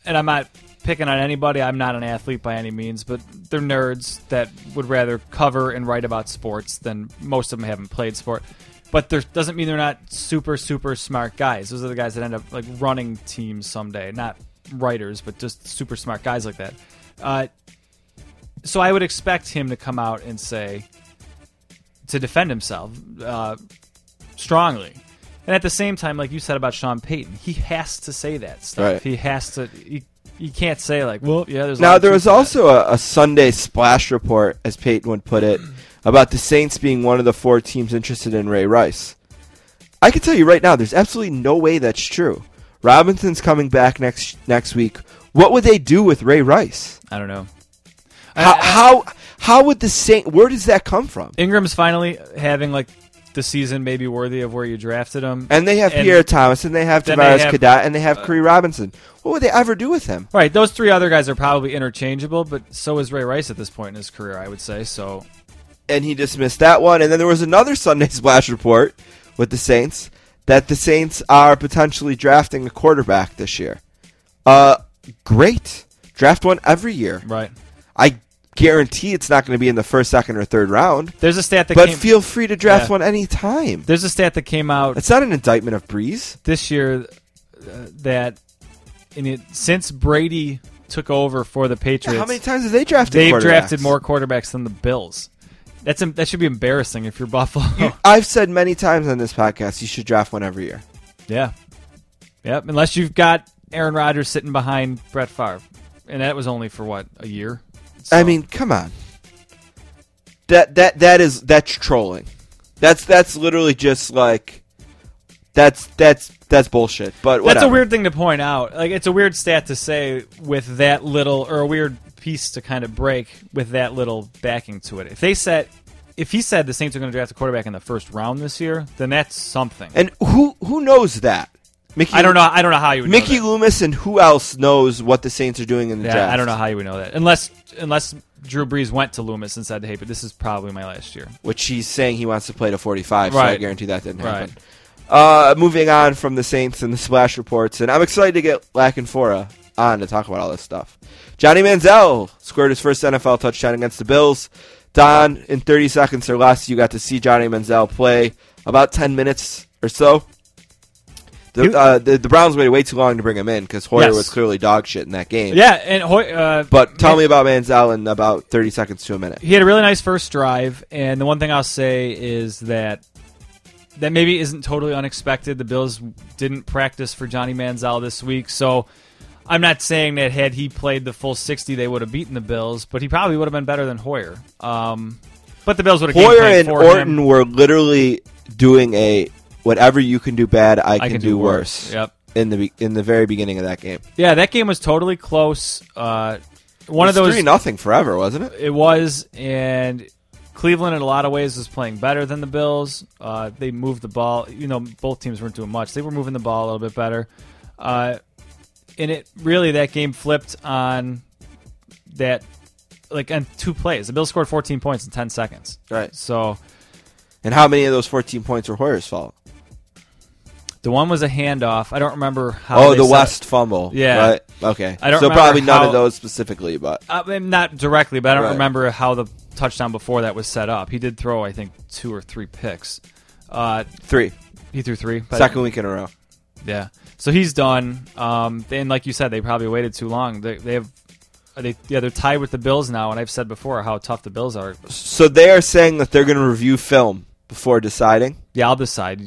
Speaker 3: and I'm not picking on anybody. I'm not an athlete by any means, but they're nerds that would rather cover and write about sports than most of them haven't played sport. But there doesn't mean they're not super super smart guys. Those are the guys that end up like running teams someday, not writers, but just super smart guys like that. Uh, so I would expect him to come out and say to defend himself uh, strongly, and at the same time, like you said about Sean Payton, he has to say that stuff.
Speaker 2: Right.
Speaker 3: He has to. He, he can't say like, well, yeah. There's
Speaker 2: Now there was also a, a Sunday splash report, as Payton would put it, about the Saints being one of the four teams interested in Ray Rice. I can tell you right now, there's absolutely no way that's true. Robinson's coming back next next week. What would they do with Ray Rice?
Speaker 3: I don't know.
Speaker 2: How how, how would the Saint? Where does that come from?
Speaker 3: Ingram's finally having like the season maybe worthy of where you drafted him.
Speaker 2: And they have
Speaker 3: And-
Speaker 2: Pierre Thomas, and they have
Speaker 3: Travaris uh,
Speaker 2: Cadet, and they have Khiry Robinson. What would they ever do with him?
Speaker 3: Right, those three other guys are probably interchangeable, but so is Ray Rice at this point in his career, I would say. So
Speaker 2: and he dismissed that one. And then there was another Sunday Splash report with the Saints that the Saints are potentially drafting a quarterback this year. Uh, great. Draft one every year.
Speaker 3: right,
Speaker 2: I guarantee it's not going to be in the first, second, or third round.
Speaker 3: there's a stat that
Speaker 2: But
Speaker 3: came.
Speaker 2: feel free to draft
Speaker 3: Yeah.
Speaker 2: one anytime.
Speaker 3: there's a stat that came out
Speaker 2: It's not an indictment of Brees.
Speaker 3: this year uh, that in it since Brady took over for the Patriots,
Speaker 2: How many times have they drafted?
Speaker 3: they've drafted more quarterbacks than the Bills. That's that should be embarrassing if you're Buffalo.
Speaker 2: I've said many times on this podcast you should draft one every year.
Speaker 3: yeah, yep. Unless you've got Aaron Rodgers sitting behind Brett Favre, and that was only for what a year.
Speaker 2: I mean, come on. That that that is that's trolling. That's that's literally just like that's that's that's bullshit. But
Speaker 3: That's a weird thing to point out. Like it's a weird stat to say with that little, or a weird piece to kind of break with that little backing to it. If they said, if he said the Saints are going to draft a quarterback in the first round this year, then that's something.
Speaker 2: And who who knows that? Mickey.
Speaker 3: I don't know. I don't know how you would know
Speaker 2: Mickey. Loomis and who else knows what the Saints are doing in the
Speaker 3: Yeah,
Speaker 2: draft?
Speaker 3: I don't know how you would know that unless unless Drew Brees went to Loomis and said, "Hey, but this is probably my last year."
Speaker 2: Which he's saying he wants to play to 45, so I guarantee that didn't
Speaker 3: Right.
Speaker 2: happen. Uh, moving on from the Saints and the splash reports, and I'm excited to get La Canfora on to talk about all this stuff. Johnny Manziel scored his first NFL touchdown against the Bills. Don, in 30 seconds or less, you got to see Johnny Manziel play about 10 minutes or so. The, uh, the, the Browns waited way too long to bring him in because Hoyer
Speaker 3: Yes.
Speaker 2: was clearly dog shit in that game.
Speaker 3: Yeah, and Hoy- uh,
Speaker 2: But tell
Speaker 3: Man-
Speaker 2: me about Manziel in about 30 seconds to a minute.
Speaker 3: he had a really nice first drive, and the one thing I'll say is that that maybe isn't totally unexpected. The Bills didn't practice for Johnny Manziel this week, so I'm not saying that had he played the full 60, they would have beaten the Bills, but he probably would have been better than Hoyer. Um, but the Bills would have
Speaker 2: Hoyer and Orton
Speaker 3: him.
Speaker 2: were literally doing a whatever you can do bad, I, can, do, worse.
Speaker 3: Yep.
Speaker 2: In the be- in the very beginning of that game,
Speaker 3: Yeah, that game was totally close. Uh, one of
Speaker 2: It was
Speaker 3: those
Speaker 2: three nothing forever, wasn't it?
Speaker 3: It was, and Cleveland in a lot of ways was playing better than the Bills. Uh, they moved the ball. You know, both teams weren't doing much. They were moving the ball a little bit better. Uh, and it really that game flipped on that, like on two plays. The Bills scored 14 points in 10 seconds.
Speaker 2: Right.
Speaker 3: So
Speaker 2: And how many of those 14 points were Hoyer's fault?
Speaker 3: The one was a handoff. I don't remember how.
Speaker 2: Oh,
Speaker 3: they
Speaker 2: the
Speaker 3: set-
Speaker 2: West fumble.
Speaker 3: Yeah.
Speaker 2: Right. Okay.
Speaker 3: I don't
Speaker 2: so
Speaker 3: remember
Speaker 2: probably none
Speaker 3: how-
Speaker 2: of those specifically, but
Speaker 3: Uh, not directly, but I don't
Speaker 2: Right.
Speaker 3: remember how the touchdown before that was set up. He did throw, I think, two or three picks. Uh,
Speaker 2: three.
Speaker 3: he threw three. but-
Speaker 2: Second week in a row.
Speaker 3: Yeah. So he's done. Um, and like you said, they probably waited too long. They, they have, they yeah, they're tied with the Bills now, and I've said before how tough the Bills are.
Speaker 2: So they are saying that they're going to review film before deciding.
Speaker 3: Yeah, I'll decide.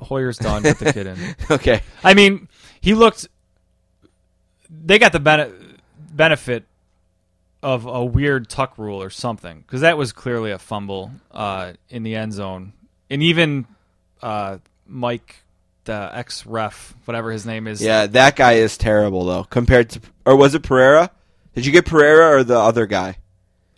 Speaker 3: Hoyer's done. Put the kid in.
Speaker 2: Okay.
Speaker 3: I mean, he looked. They got the bene- benefit of a weird tuck rule or something because that was clearly a fumble uh, in the end zone, and even uh, Mike, the ex ref, whatever his name is,
Speaker 2: Yeah, that guy is terrible though. Compared to, or was it Pereira? Did you get Pereira or the other guy?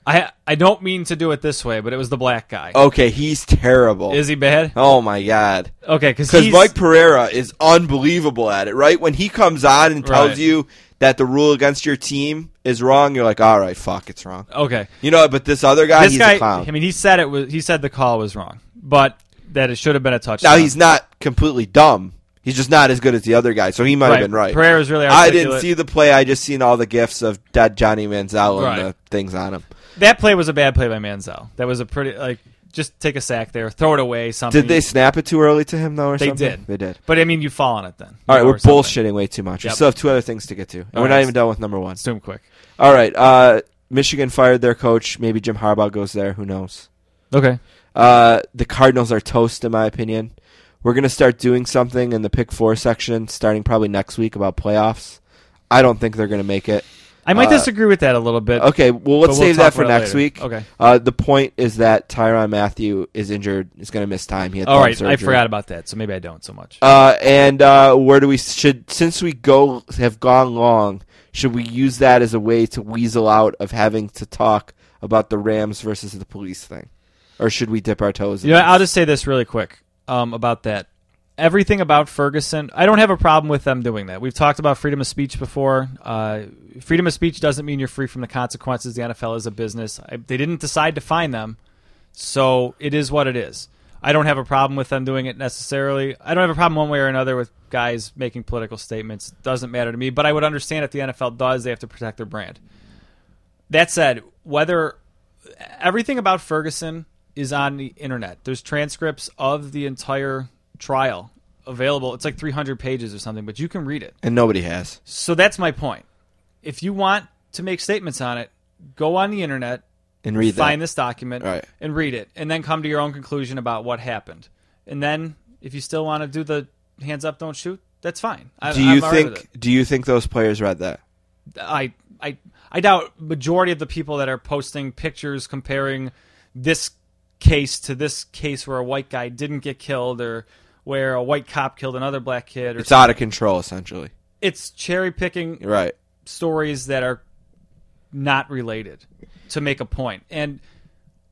Speaker 3: I I don't mean to do it this way, but it was the black guy.
Speaker 2: Okay, he's terrible.
Speaker 3: Is he bad?
Speaker 2: Oh my god.
Speaker 3: Okay, because
Speaker 2: Mike Pereira is unbelievable at it, right? When he comes on and tells
Speaker 3: Right.
Speaker 2: you that the rule against your team is wrong, you're like, all right, fuck, it's wrong.
Speaker 3: Okay,
Speaker 2: You know, but this other guy,
Speaker 3: this
Speaker 2: he's
Speaker 3: guy.
Speaker 2: a clown.
Speaker 3: I mean, he said it was. He said the call was wrong, but that it should have been a touchdown.
Speaker 2: now he's not completely dumb. He's just not as good as the other guy, so he might have been right.
Speaker 3: Pereira's really.
Speaker 2: I didn't see the play. I just seen all the gifs of dead Johnny Manziel
Speaker 3: Right.
Speaker 2: and the things on him.
Speaker 3: That play was a bad play by Manziel. That was a pretty like just take a sack there, throw it away. Something.
Speaker 2: Did they snap it too early to him though, or
Speaker 3: They
Speaker 2: something?
Speaker 3: did.
Speaker 2: They did.
Speaker 3: But I mean, you fall on it then.
Speaker 2: All right, we're
Speaker 3: something.
Speaker 2: bullshitting way too much. We still have two other things to get to, and
Speaker 3: All
Speaker 2: we're not even done with number one.
Speaker 3: Let's do them quick.
Speaker 2: All right, uh, Michigan fired their coach. Maybe Jim Harbaugh goes there. Who knows?
Speaker 3: Okay.
Speaker 2: Uh, the Cardinals are toast, in my opinion. We're gonna start doing something in the pick four section, starting probably next week about playoffs. I don't think they're gonna make it.
Speaker 3: I might
Speaker 2: Uh,
Speaker 3: disagree with that a little bit.
Speaker 2: Okay, well, let's
Speaker 3: But we'll
Speaker 2: save that for next
Speaker 3: later.
Speaker 2: week.
Speaker 3: Okay.
Speaker 2: Uh, the point is that Tyrann Mathieu is injured. Is going to miss time. He had
Speaker 3: All right, I forgot about that, so maybe I don't so much.
Speaker 2: Uh, and uh, where do we should since we go have gone long? Should we use that as a way to weasel out of having to talk about the Rams versus the police thing, or should we dip our toes? this?
Speaker 3: I'll just say this really quick um, about that. Everything about Ferguson, I don't have a problem with them doing that. We've talked about freedom of speech before. Uh, freedom of speech doesn't mean you're free from the consequences. The NFL is a business. I, they didn't decide to find them, so it is what it is. I don't have a problem with them doing it necessarily. I don't have a problem one way or another with guys making political statements. Doesn't matter to me. But I would understand if the NFL does, they have to protect their brand. That said, whether everything about Ferguson is on the internet. There's transcripts of the entire trial available. It's like 300 pages or something, but you can read it.
Speaker 2: and nobody has.
Speaker 3: So that's my point. If you want to make statements on it, go on the internet,
Speaker 2: And read
Speaker 3: find
Speaker 2: that.
Speaker 3: this document,
Speaker 2: Right.
Speaker 3: and read it, and then come to your own conclusion about what happened. And then, if you still want to do the hands up, don't shoot, that's fine. I,
Speaker 2: Do you
Speaker 3: I'm all right with
Speaker 2: think? Do you think those players read that?
Speaker 3: I, I, I doubt majority of the people that are posting pictures comparing this case to this case where a white guy didn't get killed or where a white cop killed another black kid. Or
Speaker 2: It's out of control, essentially.
Speaker 3: it's cherry picking
Speaker 2: right.
Speaker 3: stories that are not related to make a point. And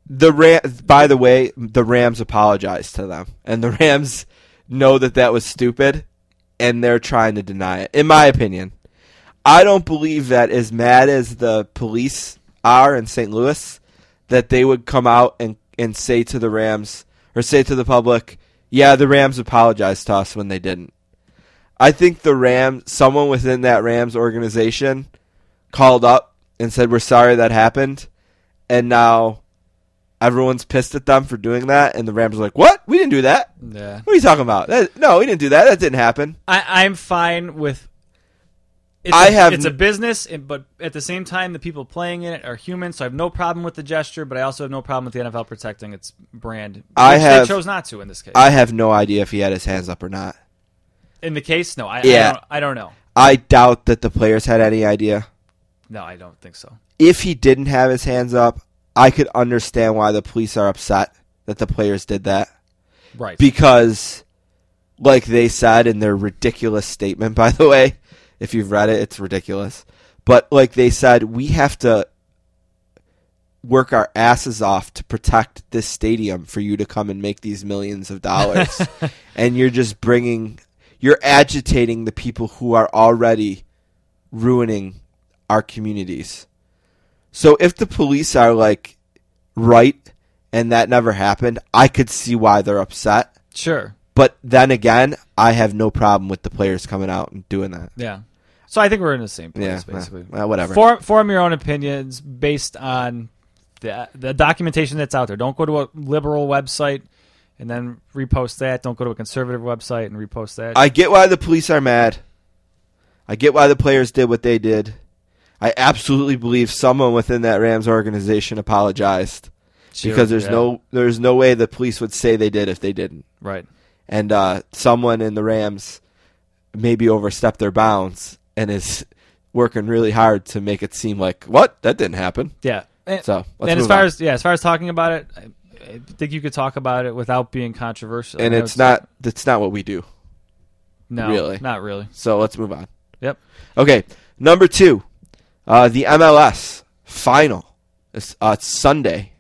Speaker 2: The Ram. By the way, the Rams apologized to them, and the Rams know that that was stupid, and they're trying to deny it. In my opinion, I don't believe that as mad as the police are in St. Louis, that they would come out and and say to the Rams or say to the public, "Yeah, the Rams apologized to us when they didn't." I think the Rams, someone within that Rams organization, called up and said, "We're sorry that happened," and now everyone's pissed at them for doing that, and the Rams are like, "What? We didn't do that.
Speaker 3: yeah.
Speaker 2: What are you talking about? That, no, we didn't do that. That didn't happen."
Speaker 3: I, I'm fine with. It's
Speaker 2: I
Speaker 3: a,
Speaker 2: have
Speaker 3: It's a business, but at the same time, the people playing in it are human, so I have no problem with the gesture. But I also have no problem with the NFL protecting its brand.
Speaker 2: I have-
Speaker 3: They chose not to in this case.
Speaker 2: I have no idea if he had his hands up or not.
Speaker 3: in the case, no. I,
Speaker 2: Yeah.
Speaker 3: I, don't, I don't know.
Speaker 2: I doubt that the players had any idea.
Speaker 3: No, I don't think so.
Speaker 2: If he didn't have his hands up, I could understand why the police are upset that the players did that.
Speaker 3: Right.
Speaker 2: because like they said in their ridiculous statement by the way if you've read it it's ridiculous but like they said we have to work our asses off to protect this stadium for you to come and make these millions of dollars and you're just bringing you're agitating the people who are already ruining our communities so if the police are like right and that never happened, I could see why they're upset.
Speaker 3: sure.
Speaker 2: But then again, I have no problem with the players coming out and doing that.
Speaker 3: Yeah. So I think we're in the same place,
Speaker 2: Yeah,
Speaker 3: basically.
Speaker 2: well, whatever.
Speaker 3: Form, form your own opinions based on the the documentation that's out there. Don't go to a liberal website and then repost that. Don't go to a conservative website and repost that.
Speaker 2: I get why the police are mad. I get why the players did what they did. I absolutely believe someone within that Rams organization apologized
Speaker 3: Sure,
Speaker 2: because there's
Speaker 3: yeah.
Speaker 2: no there's no way the police would say they did if they didn't.
Speaker 3: right.
Speaker 2: And uh, someone in the Rams maybe overstepped their bounds and is working really hard to make it seem like what that didn't happen.
Speaker 3: Yeah. And,
Speaker 2: So, let's
Speaker 3: and as far
Speaker 2: on.
Speaker 3: as yeah, as far as talking about it, I, I think you could talk about it without being controversial.
Speaker 2: and
Speaker 3: I
Speaker 2: it's not that's not what we do.
Speaker 3: no,
Speaker 2: really.
Speaker 3: not really.
Speaker 2: So let's move on.
Speaker 3: Yep.
Speaker 2: Okay, number two, uh, the MLS final. It's uh, it's Sunday.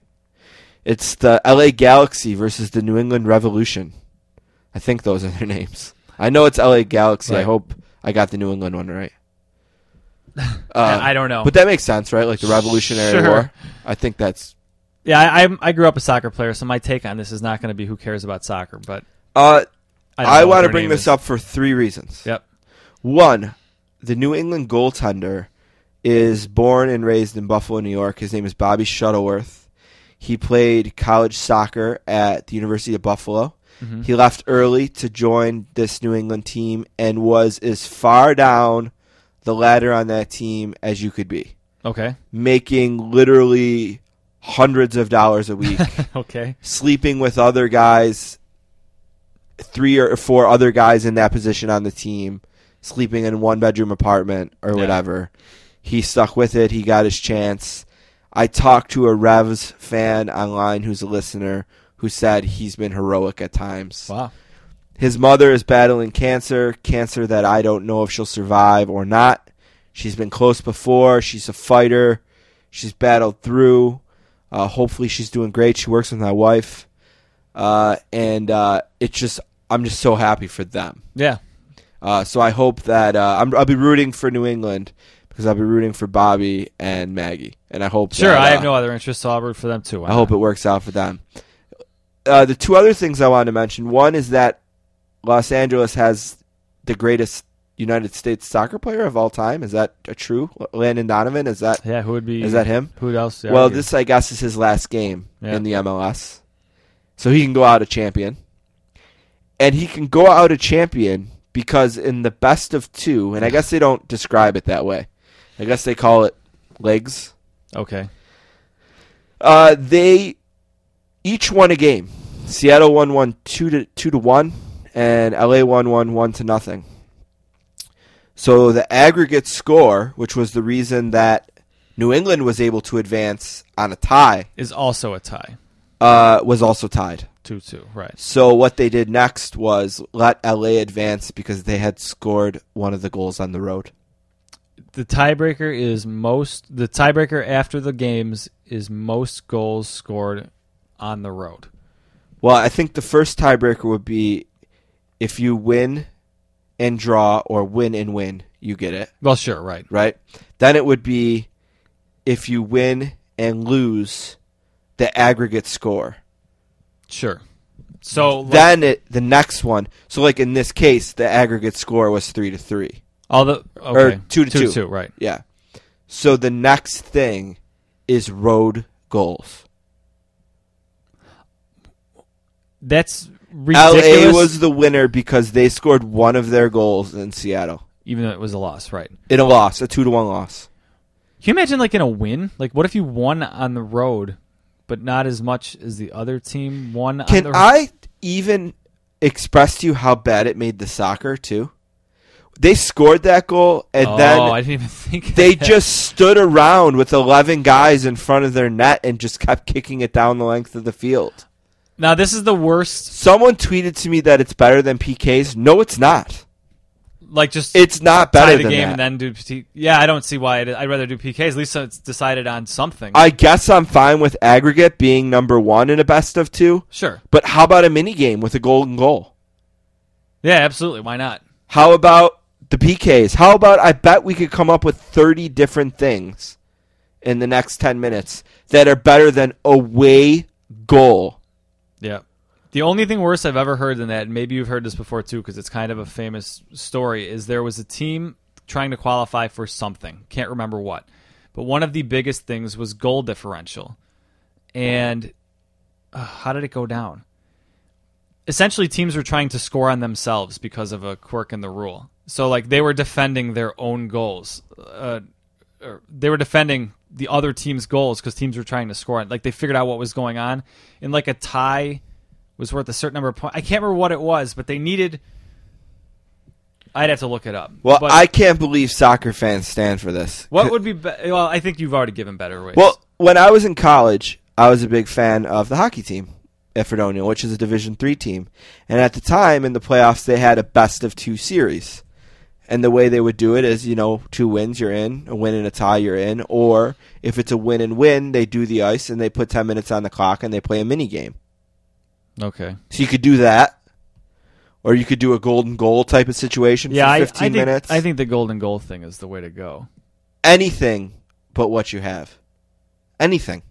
Speaker 2: It's the LA Galaxy versus the New England Revolution. I think those are their names. I know it's LA Galaxy. I hope I got the New England one right. Uh,
Speaker 3: I don't know.
Speaker 2: but that makes sense, right? Like the Revolutionary
Speaker 3: Sure.
Speaker 2: War. I think that's.
Speaker 3: Yeah, I, I I grew up a soccer player, so my take on this is not going to be who cares about soccer, but
Speaker 2: Uh,
Speaker 3: I,
Speaker 2: I want to bring this
Speaker 3: is.
Speaker 2: up for three reasons.
Speaker 3: Yep.
Speaker 2: One, the New England goaltender is born and raised in Buffalo, New York. His name is Bobby Shuttleworth. He played college soccer at the University of Buffalo.
Speaker 3: Mm-hmm.
Speaker 2: He left early to join this New England team and was as far down the ladder on that team as you could be,
Speaker 3: Okay.
Speaker 2: making literally hundreds of dollars a week
Speaker 3: Okay.
Speaker 2: sleeping with other guys, three or four other guys in that position on the team, sleeping in one bedroom apartment or
Speaker 3: Yeah.
Speaker 2: whatever. he stuck with it. He got his chance. I talked to a Revs fan online who's a listener who said he's been heroic at times.
Speaker 3: Wow.
Speaker 2: His mother is battling cancer, cancer that I don't know if she'll survive or not. She's been close before. She's a fighter. She's battled through. Uh, hopefully, she's doing great. She works with my wife, uh, and uh, it's just I'm just so happy for them.
Speaker 3: Yeah.
Speaker 2: Uh, so I hope that uh, I'm, I'll be rooting for New England because I'll be rooting for Bobby and Maggie, and I hope
Speaker 3: Sure,
Speaker 2: that,
Speaker 3: I have
Speaker 2: uh,
Speaker 3: no other interest, so I'll root for them too. Why
Speaker 2: I hope it works out for them. Uh, the two other things I wanted to mention one is that Los Angeles has the greatest United States soccer player of all time. Is that a true? Landon Donovan? Is that
Speaker 3: Yeah, who would be?
Speaker 2: is that him?
Speaker 3: Who else?
Speaker 2: well,
Speaker 3: argue?
Speaker 2: this I guess is his last game
Speaker 3: Yeah.
Speaker 2: in the MLS, so he can go out a champion, and he can go out a champion because in the best of two, and I guess they don't describe it that way. I guess they call it legs.
Speaker 3: Okay.
Speaker 2: Uh, they each won a game. Seattle won one two to two to one, and LA won one one to nothing. So the aggregate score, which was the reason that New England was able to advance on a tie,
Speaker 3: Is also a tie.
Speaker 2: uh, was also tied.
Speaker 3: Two two. Right.
Speaker 2: So what they did next was let LA advance because they had scored one of the goals on the road.
Speaker 3: The tiebreaker is most. The tiebreaker after the games is most goals scored on the road.
Speaker 2: Well, I think the first tiebreaker would be if you win and draw or win and win, you get it.
Speaker 3: Well, sure. Right.
Speaker 2: right? Then it would be if you win and lose the aggregate score.
Speaker 3: Sure. So like,
Speaker 2: then it the next one. So like in this case, the aggregate score was three to three.
Speaker 3: all the okay.
Speaker 2: or two to two.
Speaker 3: two. Right.
Speaker 2: Yeah. So the next thing is road goals.
Speaker 3: That's ridiculous.
Speaker 2: LA was the winner because they scored one of their goals in Seattle
Speaker 3: even though it was a loss. Right.
Speaker 2: in a loss, a two to one loss.
Speaker 3: Can you imagine like in a win? Like what if you won on the road, but not as much as the other team won? on
Speaker 2: Can
Speaker 3: the
Speaker 2: I even express to you how bad it made the soccer too? They scored that goal and
Speaker 3: oh,
Speaker 2: then
Speaker 3: I didn't even think
Speaker 2: they just stood around with 11 guys in front of their net and just kept kicking it down the length of the field.
Speaker 3: Now this is the worst.
Speaker 2: Someone tweeted to me that it's better than PKs. No, it's not.
Speaker 3: Like just
Speaker 2: It's not better
Speaker 3: the
Speaker 2: than
Speaker 3: game
Speaker 2: that.
Speaker 3: and then do. P- yeah, I don't see why. It, I'd rather do PKs. At least it's decided on something.
Speaker 2: I guess I'm fine with aggregate being number one in a best of two,
Speaker 3: sure.
Speaker 2: but how about a mini game with a golden goal?
Speaker 3: Yeah, absolutely. Why not?
Speaker 2: How about the PKs? How about I bet we could come up with 30 different things in the next 10 minutes that are better than away goal.
Speaker 3: Yeah. The only thing worse I've ever heard than that, and maybe you've heard this before too, because it's kind of a famous story, is there was a team trying to qualify for something. Can't remember what. But one of the biggest things was goal differential. And uh, how did it go down? Essentially, teams were trying to score on themselves because of a quirk in the rule. So, like, they were defending their own goals. Uh, they were defending the other team's goals because teams were trying to score. Like, they figured out what was going on. And, like, a tie was worth a certain number of points. I can't remember what it was, but they needed. I'd have to look it up.
Speaker 2: Well,
Speaker 3: But
Speaker 2: I can't believe soccer fans stand for this.
Speaker 3: what would be, be- well? I think you've already given better ways.
Speaker 2: Well, when I was in college, I was a big fan of the hockey team at Fredonia, which is a Division three team. And at the time in the playoffs, they had a best of two series. And the way they would do it is, you know, two wins, you're in, a win and a tie, you're in. Or if it's a win and win, they do the ice and they put 10 minutes on the clock and they play a mini game.
Speaker 3: okay.
Speaker 2: So you could do that. Or you could do a golden goal type of situation
Speaker 3: Yeah,
Speaker 2: for
Speaker 3: I, I
Speaker 2: 15
Speaker 3: think
Speaker 2: minutes.
Speaker 3: I think the golden goal thing is the way to go.
Speaker 2: anything but what you have. Anything.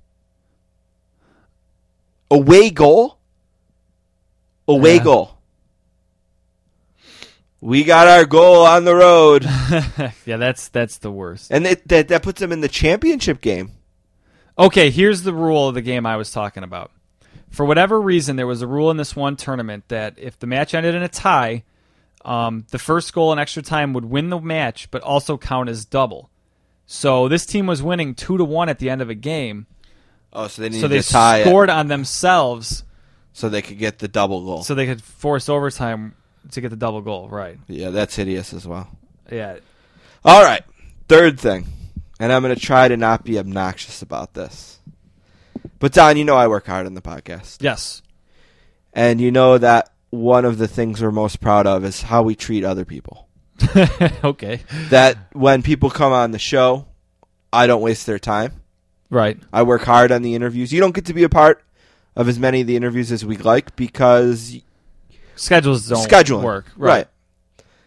Speaker 2: Away goal? Away
Speaker 3: Yeah.
Speaker 2: goal. We got our goal on the road.
Speaker 3: yeah, that's that's the worst.
Speaker 2: and it, that, that puts them in the championship game.
Speaker 3: Okay, here's the rule of the game I was talking about. For whatever reason, there was a rule in this one tournament that if the match ended in a tie, um, the first goal in extra time would win the match, but also count as double. So this team was winning two to one at the end of a game,
Speaker 2: Oh, so they
Speaker 3: so they
Speaker 2: to tie it
Speaker 3: scored on themselves,
Speaker 2: so they could get the double goal.
Speaker 3: so they could force overtime to get the double goal. Right?
Speaker 2: yeah, that's hideous as well.
Speaker 3: Yeah.
Speaker 2: All right. Third thing. and I'm going to try to not be obnoxious about this. But Don, you know I work hard on the podcast,
Speaker 3: Yes.
Speaker 2: and you know that one of the things we're most proud of is how we treat other people.
Speaker 3: okay.
Speaker 2: That when people come on the show, I don't waste their time.
Speaker 3: Right.
Speaker 2: I work hard on the interviews. You don't get to be a part of as many of the interviews as we'd like because
Speaker 3: Schedules don't
Speaker 2: scheduling
Speaker 3: work.
Speaker 2: right.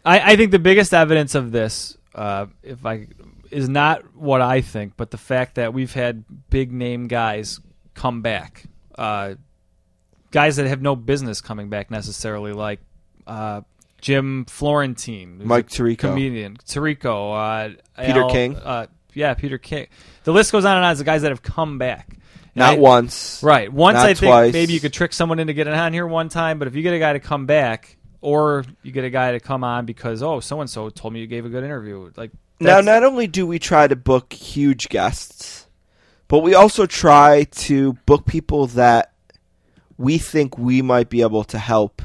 Speaker 3: I, I think the biggest evidence of this, uh, if I is not what I think, but the fact that we've had big name guys come back, uh, guys that have no business coming back necessarily, like uh, Jim Florentine,
Speaker 2: Mike Tirico.
Speaker 3: comedian, Tirico, uh,
Speaker 2: Peter
Speaker 3: Al-
Speaker 2: King.
Speaker 3: uh, yeah, Peter King. The list goes on and on. As the guys that have come back,
Speaker 2: Not
Speaker 3: I-
Speaker 2: once.
Speaker 3: Right. Once I think
Speaker 2: twice.
Speaker 3: maybe you could trick someone into getting on here one time, but if you get a guy to come back, or you get a guy to come on because oh so and so told me you gave a good interview, like
Speaker 2: Now, not only do we try to book huge guests, but we also try to book people that we think we might be able to help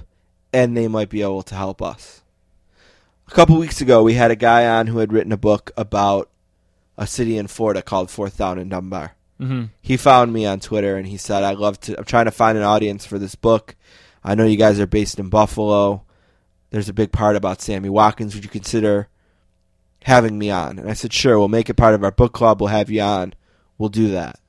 Speaker 2: and they might be able to help us. A couple weeks ago, we had a guy on who had written a book about a city in Florida called Fourth Down in Dunbar.
Speaker 3: Mhm.
Speaker 2: He found me on Twitter and he said, "I'd love to. I'm trying to find an audience for this book. I know you guys are based in Buffalo. There's a big part about Sammy Watkins. Would you consider having me on?" And I said, "Sure. We'll make it part of our book club. We'll have you on. We'll do that."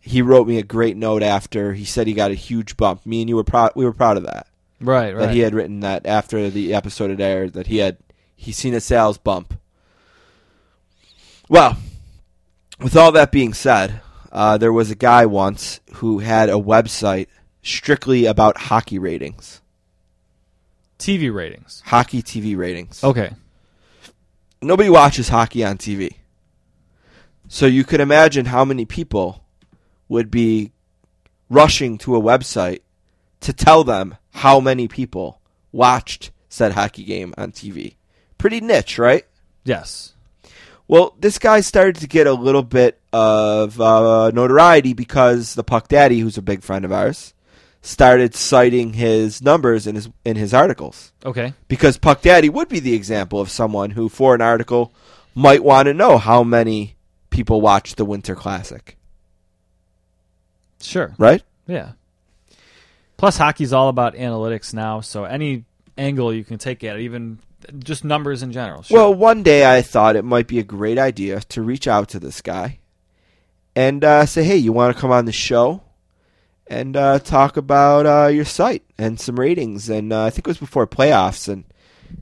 Speaker 2: He wrote me a great note after. He said he got a huge bump. Me and you were proud. We were proud of that
Speaker 3: right, right.
Speaker 2: that he had written that after the episode had aired that he had he's seen a sales bump. Well, with all that being said, uh, there was a guy once who had a website strictly about hockey ratings,
Speaker 3: TV ratings.
Speaker 2: hockey TV ratings.
Speaker 3: Okay.
Speaker 2: Nobody watches hockey on TV, so you could imagine how many people would be rushing to a website to tell them how many people watched said hockey game on TV. Pretty niche, right?
Speaker 3: Yes.
Speaker 2: Well, this guy started to get a little bit of uh, notoriety because the Puck Daddy, who's a big friend of ours, started citing his numbers in his in his articles.
Speaker 3: Okay.
Speaker 2: Because Puck Daddy would be the example of someone who, for an article, might want to know how many people watch the Winter Classic,
Speaker 3: Sure.
Speaker 2: right?
Speaker 3: Yeah. Plus, hockey's all about analytics now, so any angle you can take at it, even just numbers in general. Sure.
Speaker 2: Well, one day I thought it might be a great idea to reach out to this guy and uh, say, "Hey, you want to come on the show and uh, talk about uh, your site and some ratings?" And uh, I think it was before playoffs, and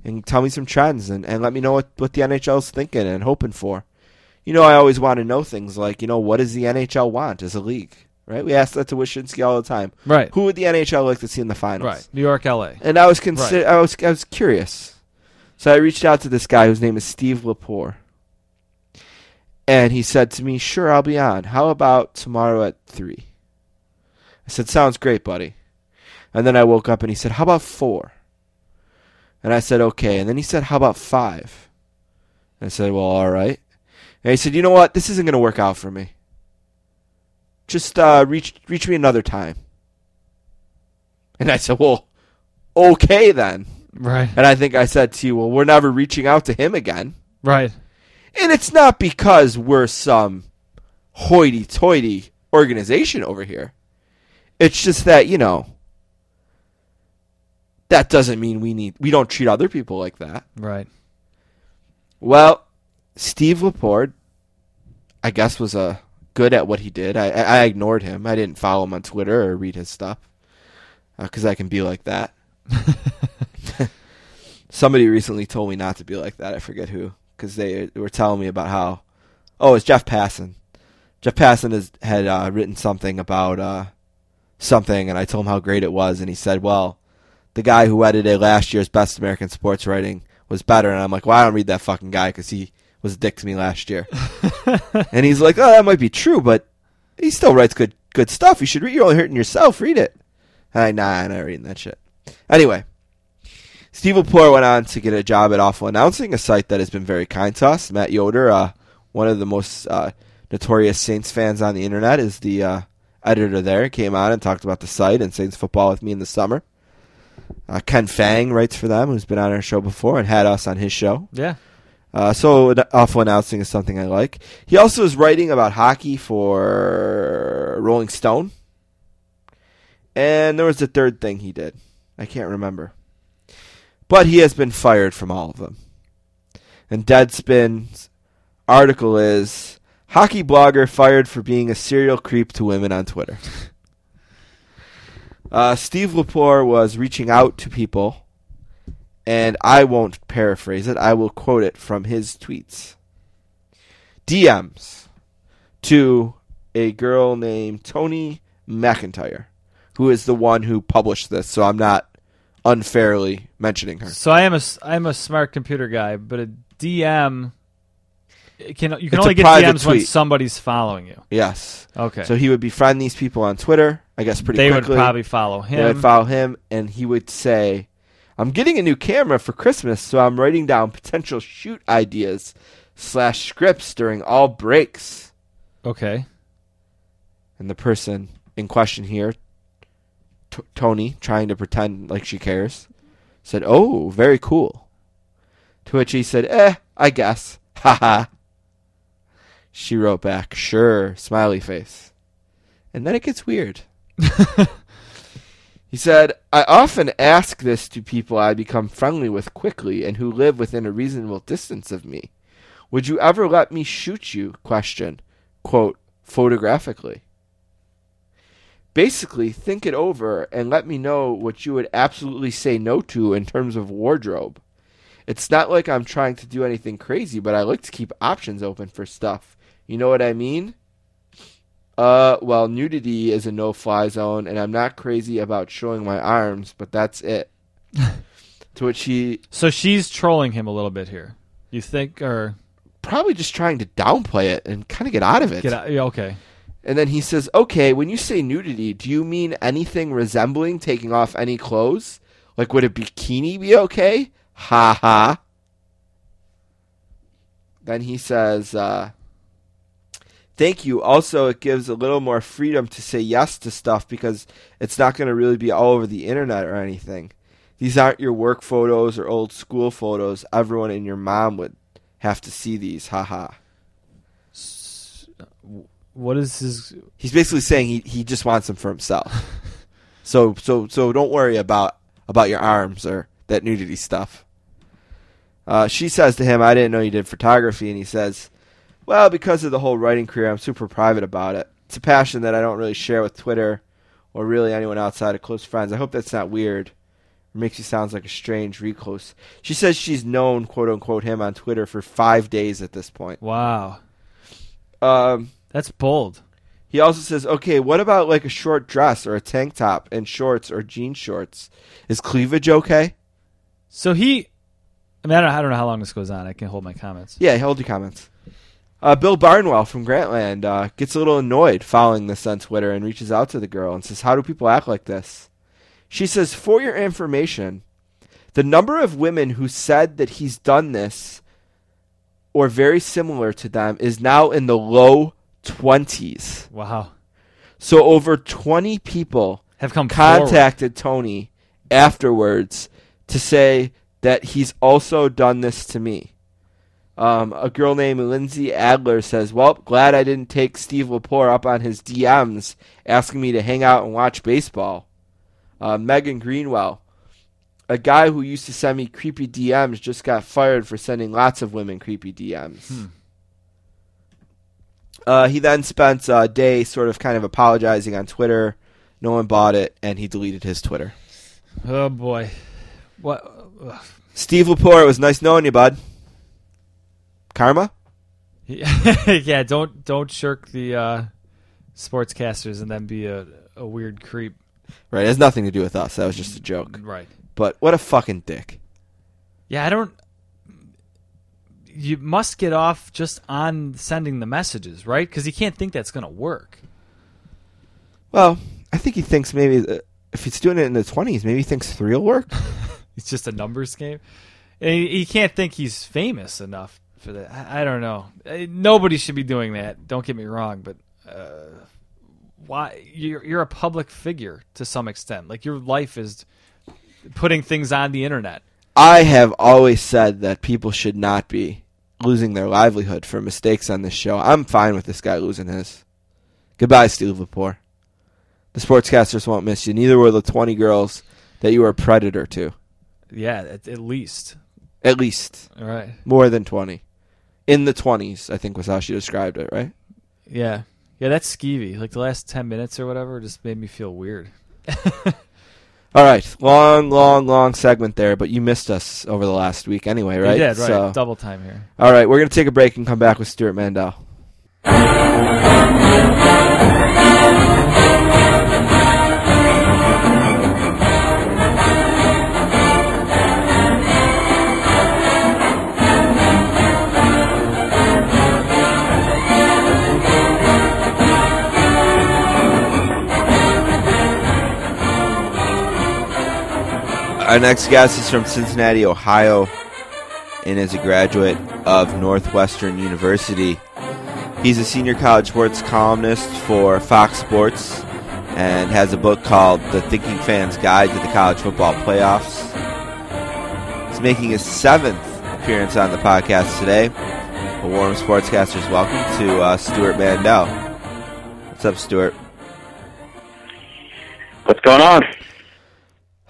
Speaker 2: and tell me some trends and, and let me know what what the NHL is thinking and hoping for. You know, I always want to know things like, you know, what does the NHL want as a league? Right? We ask that to Wyshynski all the time.
Speaker 3: right.
Speaker 2: Who would the NHL like to see in the finals?
Speaker 3: Right. New York, L.A.
Speaker 2: And I was consider- I was I was curious. So I reached out to this guy whose name is Steve Lepore. And he said to me, "Sure, I'll be on. How about tomorrow at 3?" I said, "Sounds great, buddy." And then I woke up and he said, "How about 4?" And I said, "Okay." And then he said, "How about 5?" And I said, "Well, all right." And he said, "You know what? This isn't going to work out for me. Just uh, reach reach me another time." And I said, "Well, okay then."
Speaker 3: Right.
Speaker 2: And I think I said to you, well, we're never reaching out to him again.
Speaker 3: Right.
Speaker 2: And it's not because we're some hoity toity organization over here. It's just that, you know, that doesn't mean we need, we don't treat other people like that.
Speaker 3: Right.
Speaker 2: Well, Steve Lepore, I guess, was uh, good at what he did. I, I I ignored him. I didn't follow him on Twitter or read his stuff because I can be like that. Somebody recently told me not to be like that. I forget who because they were telling me about how. Oh, it's Jeff Passan. Jeff Passan has had uh, written something about uh, something, and I told him how great it was, and he said, "Well, the guy who edited last year's Best American Sports Writing was better." And I'm like, "Well, I don't read that fucking guy because he was a dick to me last year." and he's like, "Oh, that might be true, but he still writes good good stuff. You should read. You're only hurting yourself. Read it." I, nah, I'm not reading that shit. Anyway, Steve Lepore went on to get a job at Awful Announcing, a site that has been very kind to us. Matt Yoder, uh, one of the most uh, notorious Saints fans on the internet, is the uh, editor there. Came on and talked about the site and Saints football with me in the summer. Uh, Ken Fang writes for them, who's been on our show before and had us on his show.
Speaker 3: Yeah.
Speaker 2: Uh, so awful announcing is something I like. He also is writing about hockey for Rolling Stone. And there was a third thing he did. I can't remember. But he has been fired from all of them. And Deadspin's article is hockey blogger fired for being a serial creep to women on Twitter. uh, Steve Lepore was reaching out to people, and I won't paraphrase it. I will quote it from his tweets. DMs to a girl named Tony McIntyre, who is the one who published this, so I'm not unfairly mentioning her.
Speaker 3: So I am a I'm a smart computer guy, but a DM can you can
Speaker 2: It's
Speaker 3: only get DMs when somebody's following you.
Speaker 2: Yes.
Speaker 3: Okay.
Speaker 2: So he would befriend these people on Twitter, I guess pretty
Speaker 3: they
Speaker 2: quickly.
Speaker 3: would probably follow him.
Speaker 2: They would follow him, and he would say, "I'm getting a new camera for Christmas, so I'm writing down potential shoot ideas slash scripts during all breaks."
Speaker 3: okay.
Speaker 2: And the person in question here, T- Tony, trying to pretend like she cares, said, "Oh, very cool." To which he said, "Eh, I guess." Ha ha. She wrote back, "Sure," smiley face. And then it gets weird. He said, I often ask this to people I become friendly with quickly and who live within a reasonable distance of me. Would you ever let me shoot you? Question. Quote, photographically. Basically, think it over and let me know what you would absolutely say no to in terms of wardrobe. It's not like I'm trying to do anything crazy, but I like to keep options open for stuff. You know what I mean? Uh, well, nudity is a no-fly zone, and I'm not crazy about showing my arms, but that's it. to which he
Speaker 3: So she's trolling him a little bit here. You think or
Speaker 2: probably just trying to downplay it and kind of get out of it.
Speaker 3: get out? yeah, Okay.
Speaker 2: And then he says, "Okay, when you say nudity, do you mean anything resembling taking off any clothes? Like, would a bikini be okay?" Ha ha. Then he says, uh, "Thank you. Also, it gives a little more freedom to say yes to stuff because it's not going to really be all over the internet or anything. These aren't your work photos or old school photos. Everyone and your mom would have to see these. Ha ha."
Speaker 3: What is his?
Speaker 2: He's basically saying he, he just wants them for himself. so so so don't worry about about your arms or that nudity stuff. Uh, she says to him, "I didn't know you did photography," and he says, "Well, because of the whole writing career, I'm super private about it. It's a passion that I don't really share with Twitter or really anyone outside of close friends. I hope that's not weird." Or makes you sound like a strange recluse. She says she's known, quote unquote, him on Twitter for five days at this point.
Speaker 3: Wow,
Speaker 2: Um,
Speaker 3: that's bold.
Speaker 2: He also says, okay, what about like a short dress or a tank top and shorts or jean shorts? Is cleavage okay?
Speaker 3: So he, I mean, I don't, I don't know how long this goes on. I can hold my comments.
Speaker 2: Yeah, hold your comments. Uh, Bill Barnwell from Grantland uh, gets a little annoyed following this on Twitter and reaches out to the girl and says, How do people act like this? She says, For your information, the number of women who said that he's done this or very similar to them is now in the low 20s.
Speaker 3: Wow,
Speaker 2: So over 20 people
Speaker 3: have come forward.
Speaker 2: contacted Tony afterwards to say that he's also done this to me. Um, a girl named Lindsay Adler says, "Well, glad I didn't take Steve Lepore up on his DMs asking me to hang out and watch baseball." Uh, Megan Greenwell, a guy who used to send me creepy DMs, just got fired for sending lots of women creepy DMs. Uh, he then spent a day sort of kind of apologizing on Twitter. No one bought it, and he deleted his Twitter.
Speaker 3: Oh boy, what? ugh.
Speaker 2: Steve Lepore, it was nice knowing you, bud. Karma?
Speaker 3: yeah, don't don't shirk the uh, sportscasters and then be a, a weird creep.
Speaker 2: Right, it has nothing to do with us. That was just a joke.
Speaker 3: Right.
Speaker 2: But what a fucking dick.
Speaker 3: Yeah, I don't. You must get off just on sending the messages, right? Because he can't think that's going to work.
Speaker 2: Well, I think he thinks maybe uh, if he's doing it in the 20s, maybe he thinks three will work.
Speaker 3: It's just a numbers game. And he, he can't think he's famous enough for that. I, I don't know. Uh, Nobody should be doing that. Don't get me wrong, but uh, why? You're you're a public figure to some extent. Like your life is putting things on the internet.
Speaker 2: I have always said that people should not be losing their livelihood for mistakes on this show. I'm fine with this guy losing his. Goodbye, Steve Lepore. The sportscasters won't miss you. Neither will the 20 girls that you were a predator to.
Speaker 3: Yeah, at, at least.
Speaker 2: At least.
Speaker 3: All right.
Speaker 2: More than 20. In the 20s, I think was how she described it, right?
Speaker 3: Yeah. Yeah, that's skeevy. Like the last 10 minutes or whatever just made me feel weird.
Speaker 2: All right. Long, long, long segment there, but you missed us over the last week anyway, right?
Speaker 3: You did, right.
Speaker 2: So-
Speaker 3: Double time here.
Speaker 2: all right, we're going to take a break and come back with Stewart Mandel. Our next guest is from Cincinnati, Ohio, and is a graduate of Northwestern University. He's a senior college sports columnist for Fox Sports and has a book called The Thinking Fan's Guide to the College Football Playoffs. He's making his seventh appearance on the podcast today. A warm sportscasters welcome to uh, Stewart Mandel. What's up, Stewart?
Speaker 7: What's going on?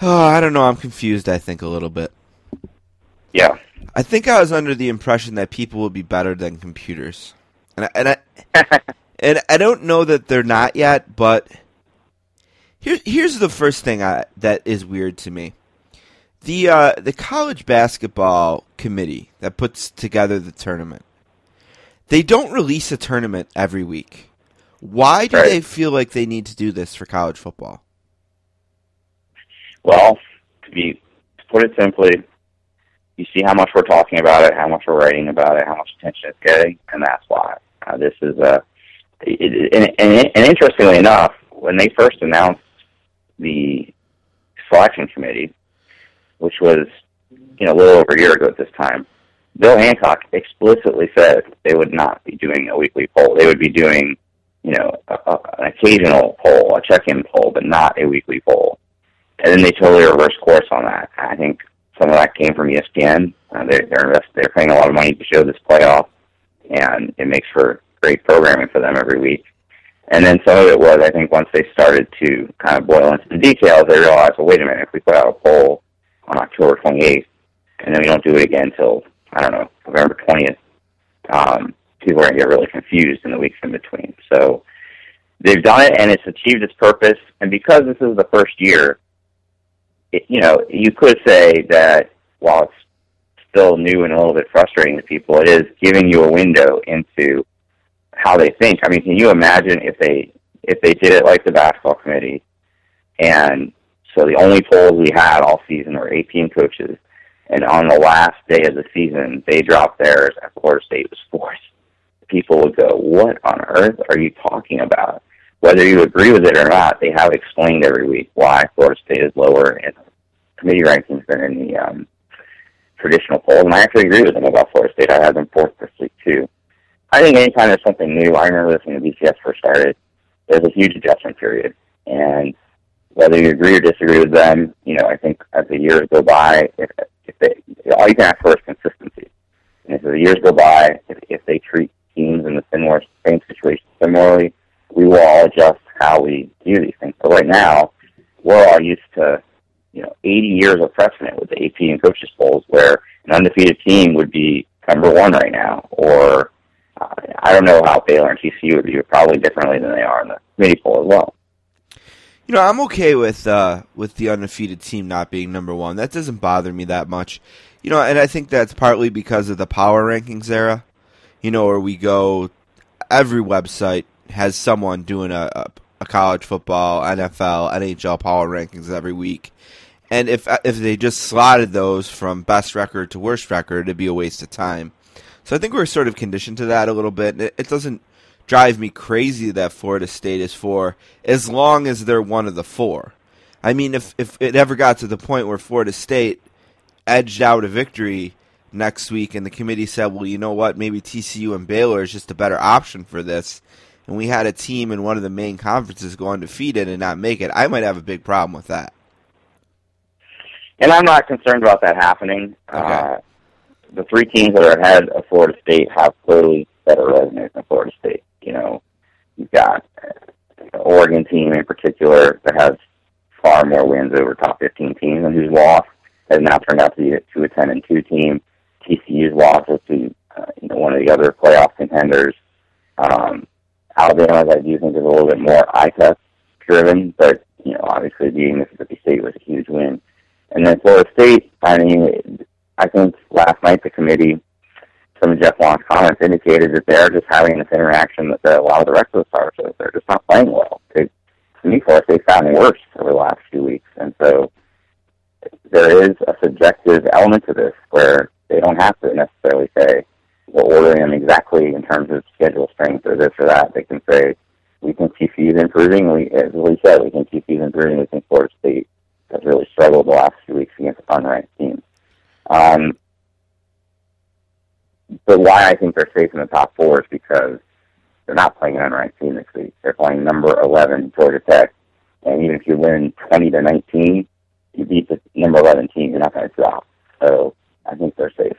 Speaker 2: Oh, I don't know. I'm confused. I think a little bit.
Speaker 7: Yeah.
Speaker 2: I think I was under the impression that people would be better than computers, and I, and I and I don't know that they're not yet. But here, here's the first thing I, that is weird to me: the uh, the college basketball committee that puts together the tournament. They don't release a tournament every week. Why do
Speaker 7: Right.
Speaker 2: they feel like they need to do this for college football?
Speaker 7: Well, to be to put it simply, you see how much we're talking about it, how much we're writing about it, how much attention it's getting, and that's why. Uh, this is a it, it, and, and, and interestingly enough, when they first announced the selection committee, which was you know a little over a year ago at this time, Bill Hancock explicitly said they would not be doing a weekly poll. They would be doing you know a, a, an occasional poll, a check-in poll, but not a weekly poll. And then they totally reversed course on that. I think some of that came from ESPN. Uh, they're they're, invest, they're paying a lot of money to show this playoff, and it makes for great programming for them every week. And then some of it was, I think, once they started to kind of boil into the details, they realized, well, wait a minute, if we put out a poll on October 28th, and then we don't do it again until I don't know November 20th, um, people are going to get really confused in the weeks in between. So they've done it, and it's achieved its purpose. And because this is the first year, it, you know, you could say that while it's still new and a little bit frustrating to people, it is giving you a window into how they think. I mean, can you imagine if they if they did it like the basketball committee, and so the only polls we had all season were 18 coaches, and on the last day of the season they dropped theirs and Florida State was fourth. People would go, "What on earth are you talking about?" Whether you agree with it or not, they have explained every week why Florida State is lower in committee rankings than in the um, traditional polls. And I actually agree with them about Florida State. I have them fourth this week too. I think anytime there's something new, I remember this when the BCS first started, there's a huge adjustment period. And whether you agree or disagree with them, you know, I think as the years go by, if, if they, all you can ask for is consistency. And as the years go by, if, if they treat teams in the similar, same situation similarly, we will all adjust how we do these things. But right now, we're all used to, you know, 80 years of precedent with the AP and coaches polls where an undefeated team would be number one right now, or uh, I don't know how Baylor and TCU would it probably differently than they are in the committee poll as well.
Speaker 2: You know, I'm okay with uh, with the undefeated team not being number one. That doesn't bother me that much. You know, and I think that's partly because of the power rankings era. You know, where we go, every website has someone doing a, a, college football, NFL, NHL power rankings every week. And if if they just slotted those from best record to worst record, it'd be a waste of time. So I think we're sort of conditioned to that a little bit. It, it doesn't drive me crazy that Florida State is four, as long as they're one of the four. I mean, if if it ever got to the point where Florida State edged out a victory next week, and the committee said, "Well, you know what? Maybe TCU and Baylor is just a better option for this," and we had a team in one of the main conferences go undefeated and not make it, I might have a big problem with that.
Speaker 7: And I'm not concerned about that happening.
Speaker 2: Okay.
Speaker 7: Uh, the three teams that are ahead of Florida State have clearly better resumes than Florida State. You know, you've got the Oregon team in particular that has far more wins over top 15 teams and whose loss has now turned out to be a 2 a 10 and 2 team. TCU's loss was to uh, you know, one of the other playoff contenders. Um, Alabama's, I do think, is a little bit more test driven, but you know, obviously beating Mississippi State was a huge win. And then Florida State, I mean, I think last night the committee, some of Jeff Long's comments indicated that they're just having this interaction that a lot of the rest of the stars are. They're just not playing well. They, to me, Florida State's gotten worse over the last few weeks, and so there is a subjective element to this where they don't have to necessarily say we're ordering them exactly in terms of schedule strength or this or that. They can say we think TCU is improving. We, as we said, we think TCU is improving. We think Florida State has really struggled the last few weeks against unranked teams. Um, but why I think they're safe in the top four is because they're not playing an unranked team this week. They're playing number 11 Georgia Tech, and even if you win 20 to 19, you beat the number 11 team, you're not going to drop. So I think they're safe.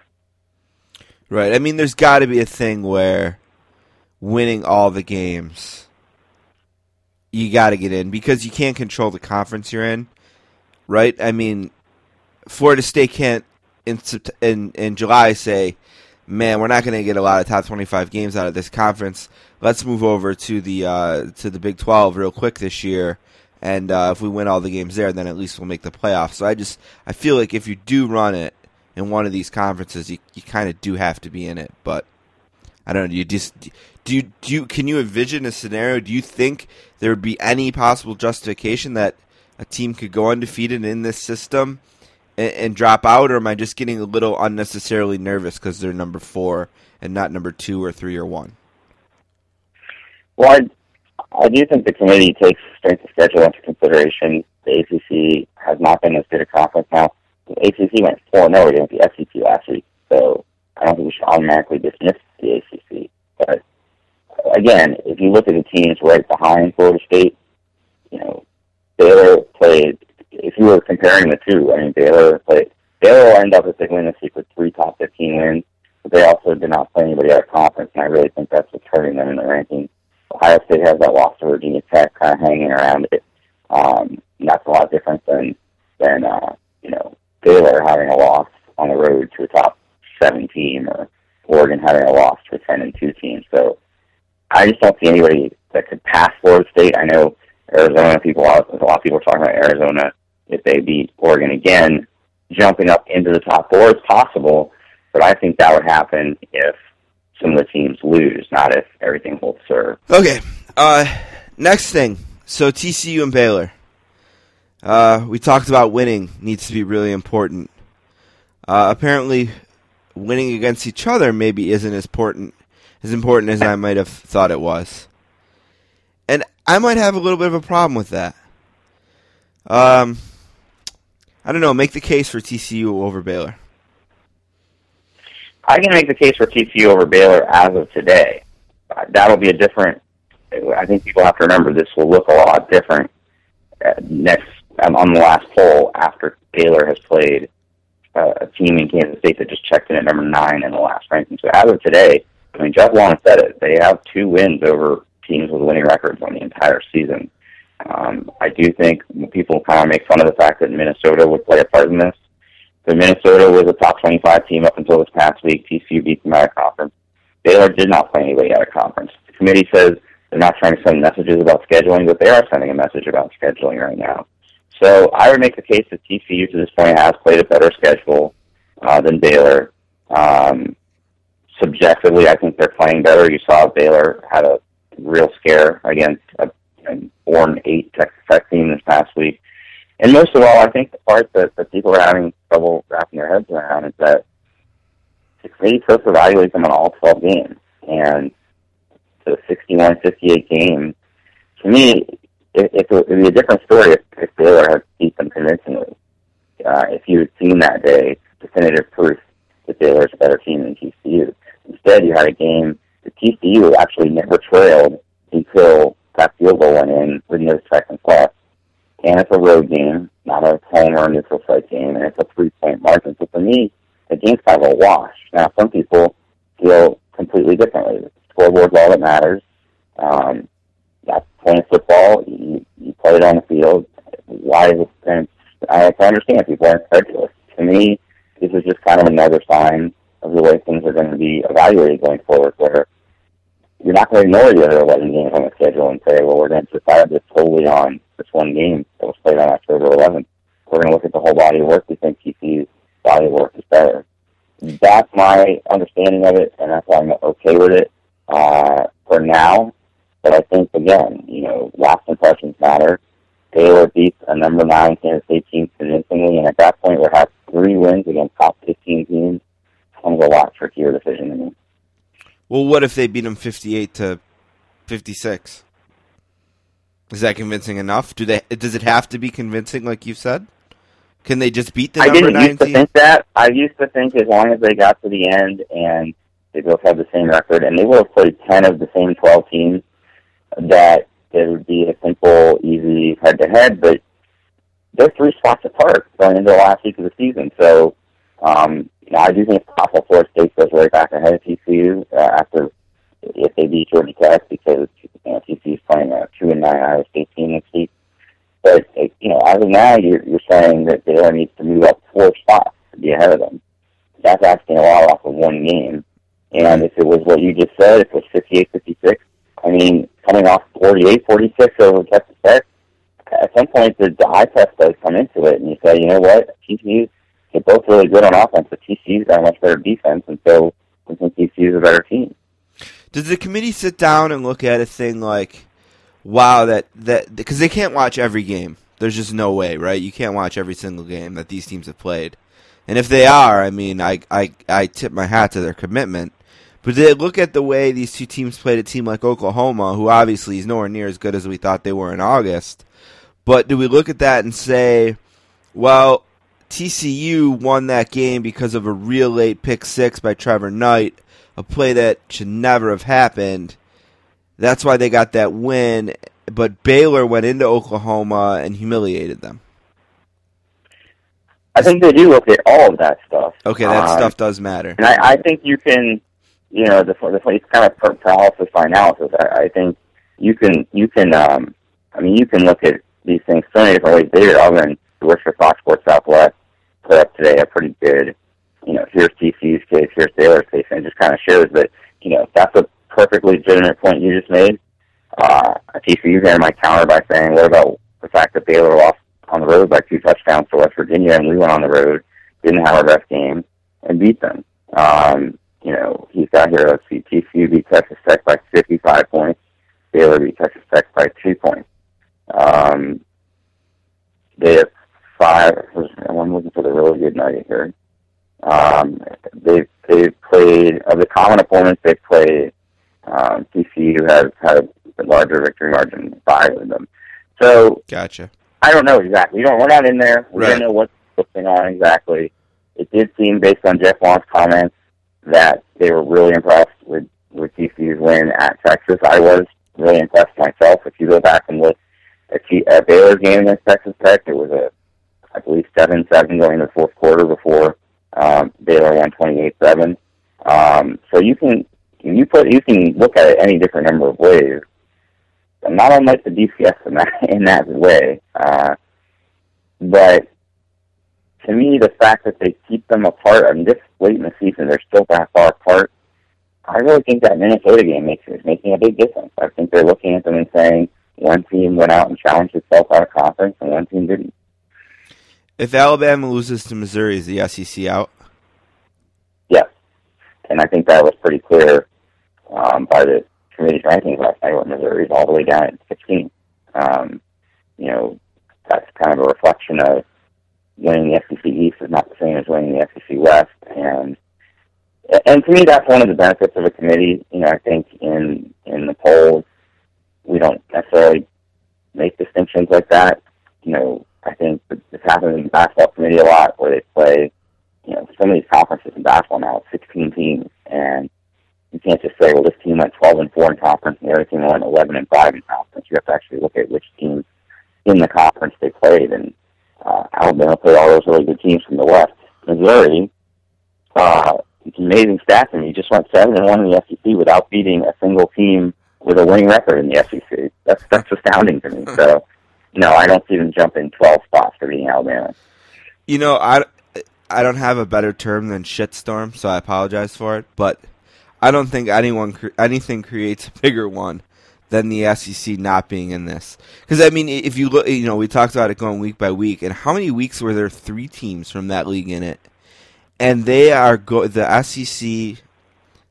Speaker 2: Right. I mean, there's got to be a thing where winning all the games, you got to get in because you can't control the conference you're in. Right. I mean, Florida State can't in in in July say, "Man, we're not going to get a lot of top 25 games out of this conference. Let's move over to the uh, to the Big 12 real quick this year." And uh, if we win all the games there, then at least we'll make the playoffs. So I just I feel like if you do run it in one of these conferences, you you kind of do have to be in it. But I don't know. You just do you do you can you envision a scenario? Do you think there would be any possible justification that a team could go undefeated in this system and, and drop out, or am I just getting a little unnecessarily nervous because they're number four and not number two or three or one?
Speaker 7: Well, I, I do think the committee takes strength of schedule into consideration. The ACC has not been as good a conference now. The ACC went 4 0 against the SEC last week, so I don't think we should automatically dismiss the ACC. But again, if you look at the teams right behind Florida State, you know, Baylor played. If you were comparing the two, I mean, Baylor played. Baylor will end up as they win this week with three top 15 wins, but they also did not play anybody out of conference, and I really think that's what's hurting them in the rankings. Ohio State has that loss to Virginia Tech kind of hanging around it. Um, and that's a lot different than than uh, you know Baylor having a loss on the road to a top seven team, or Oregon having a loss to a ten and two team. So I just don't see anybody that could pass Florida State. I know Arizona people. A lot of people are talking about Arizona if they beat Oregon again, jumping up into the top four is possible. But I think that would happen if some of the teams lose, not if everything holds serve.
Speaker 2: Okay. Uh, next thing. So TCU and Baylor. Uh, we talked about winning needs to be really important. Uh, apparently, winning against each other maybe isn't as important as important as I might have thought it was, and I might have a little bit of a problem with that. Um, I don't know. Make the case for TCU over Baylor.
Speaker 7: I can make the case for TCU over Baylor as of today. That'll be a different. I think people have to remember this will look a lot different uh, next um, on the last poll after Baylor has played uh, a team in Kansas State that just checked in at number nine in the last ranking. So as of today, I mean Jeff Long said it. They have two wins over teams with winning records on the entire season. Um, I do think people kind of make fun of the fact that Minnesota would play a part in this. But Minnesota was a top 25 team up until this past week. TCU beat them out of conference. Baylor did not play anybody out of conference. The committee says they're not trying to send messages about scheduling, but they are sending a message about scheduling right now. So I would make the case that TCU to this point has played a better schedule uh, than Baylor. Um, subjectively, I think they're playing better. You saw Baylor had a real scare against a, a four and eight Texas Tech team this past week. And most of all, I think the part that, that people are having trouble wrapping their heads around is that the committee supposed to evaluate them on all 12 games. And the 61-58 game, to me, it, it, would be a different story if, if Baylor had beat them convincingly. Uh, if you had seen that day definitive proof that Baylor's a better team than TCU. Instead, you had a game that TCU actually never trailed until that field goal went in with no seconds left and it's a road game, not a home or a neutral site game, and it's a three point margin. So for me, the game's kind of a wash. Now, some people feel completely differently. The scoreboard's all that matters. Um, that's playing football. You, you play it on the field. Why is it? And I can understand people are incredulous. To me, this is just kind of another sign of the way things are going to be evaluated going forward, where you're not going to ignore the other 11 games on the schedule and say, well, we're going to decide this totally on this one game that was played on October 11th. We're going to look at the whole body of work. We think TCU's body of work is better. That's my understanding of it, and that's why I'm okay with it uh, for now. But I think, again, you know, last impressions matter. Baylor beats a number nine Kansas State team convincingly, and at that point, we'll have three wins against top 15 teams. Comes a lot trickier decision to me.
Speaker 2: Well, what if they beat them fifty-eight to fifty-six? Is that convincing enough? Do they? Does it have to be convincing, like you said? Can they just beat the
Speaker 7: I
Speaker 2: number
Speaker 7: didn't
Speaker 2: nine
Speaker 7: used to
Speaker 2: team?
Speaker 7: think that. I used to think as long as they got to the end and they both had the same record, and they would have played 10 of the same 12 teams, that it would be a simple, easy head-to-head, but they're three spots apart going into the last week of the season. So, um, you know, I do think it's possible Florida State goes right back ahead of TCU uh, after if they beat Georgia Tech because you know, TCU is playing a two and nine Iowa State team next week. But you know, as of now, you're, you're saying that Baylor needs to move up four spots to be ahead of them. That's asking a lot off of one game. And if it was what you just said, if it was 58-56, I mean, coming off 48-46 over Texas Tech, at some point the, the eye test does come into it, and you say, you know what, TCU, they're both really good on offense, but TCU's got a much better defense, and so I think TCU's a better team.
Speaker 2: Does the committee sit down and look at a thing like, wow, that that because they can't watch every game. There's just no way, right? You can't watch every single game that these teams have played. And if they are, I mean, I I I tip my hat to their commitment. But they look at the way these two teams played a team like Oklahoma, who obviously is nowhere near as good as we thought they were in August. But do we look at that and say, well, TCU won that game because of a real late pick six by Trevor Knight, a play that should never have happened. That's why they got that win. But Baylor went into Oklahoma and humiliated them.
Speaker 7: I think they do look at all of that stuff.
Speaker 2: Okay, that
Speaker 7: Um,
Speaker 2: stuff does matter.
Speaker 7: And I, I think you can, you know, the the it's kind of paralysis by analysis. I, I think you can you can um, I mean you can look at these things so many different ways. David Ubben, who works for Fox Sports Southwest, put up today a pretty good, you know, here's TCU's case, here's Baylor's case, and it just kind of shows that you know that's a perfectly legitimate point you just made. Uh, TCU there might counter by saying, what about the fact that Baylor lost on the road by two touchdowns to West Virginia, and we went on the road, didn't have our best game, and beat them. Um, you know, he's got here, let's see, TCU beat Texas Tech by 55 points. Baylor beat Texas Tech by two points. Um, they have five, I'm looking for the really good night here. Um, they've, they've played, of the common opponents they've played, um, TCU has had a larger victory margin five of them. So
Speaker 2: Gotcha.
Speaker 7: I don't know exactly. You know, we're not in there. We
Speaker 2: Right.
Speaker 7: don't know what's going on exactly. It did seem, based on Jeff Long's comments, that they were really impressed with with TCU's win at Texas. I was really impressed myself. If you go back and look at, T- at Baylor's game against Texas Tech, it was a, I believe, seven seven going into the fourth quarter before um, Baylor won twenty eight seven. Um, so you can you put you can look at it any different number of ways not unlike the BCS in that in that way. Uh, but to me, the fact that they keep them apart, I mean, this late in the season, they're still that far apart. I really think that Minnesota game makes is making a big difference. I think they're looking at them and saying one team went out and challenged itself out of conference, and one team didn't.
Speaker 2: If Alabama loses to Missouri, is the SEC out?
Speaker 7: Yes, and I think that was pretty clear um, by the committee's rankings last night, where Missouri's all the way down at 16. Um, you know, that's kind of a reflection of winning the SEC East is not the same as winning the SEC West, and and to me, that's one of the benefits of a committee. You know, I think in in the polls, we don't necessarily make distinctions like that. You know, I think this happens in the basketball committee a lot, where they play you know, some of these conferences in basketball now, it's 16 teams, and you can't just say, well, this team went 12 and 4 in conference, and the other team went 11 and 5 in conference. You have to actually look at which teams in the conference they played, and uh, Alabama played all those really good teams from the West. Missouri, uh, it's amazing stats. Mean, you just went seven and one in the SEC without beating a single team with a winning record in the SEC. That's that's astounding to me. So, no, I don't see them jumping twelve spots for beating Alabama.
Speaker 2: You know, I, I don't have a better term than shitstorm, so I apologize for it. But I don't think anyone anything creates a bigger one than the SEC not being in this. Because I mean, if you look, you know, we talked about it going week by week, and how many weeks were there three teams from that league in it? And they are go the SEC.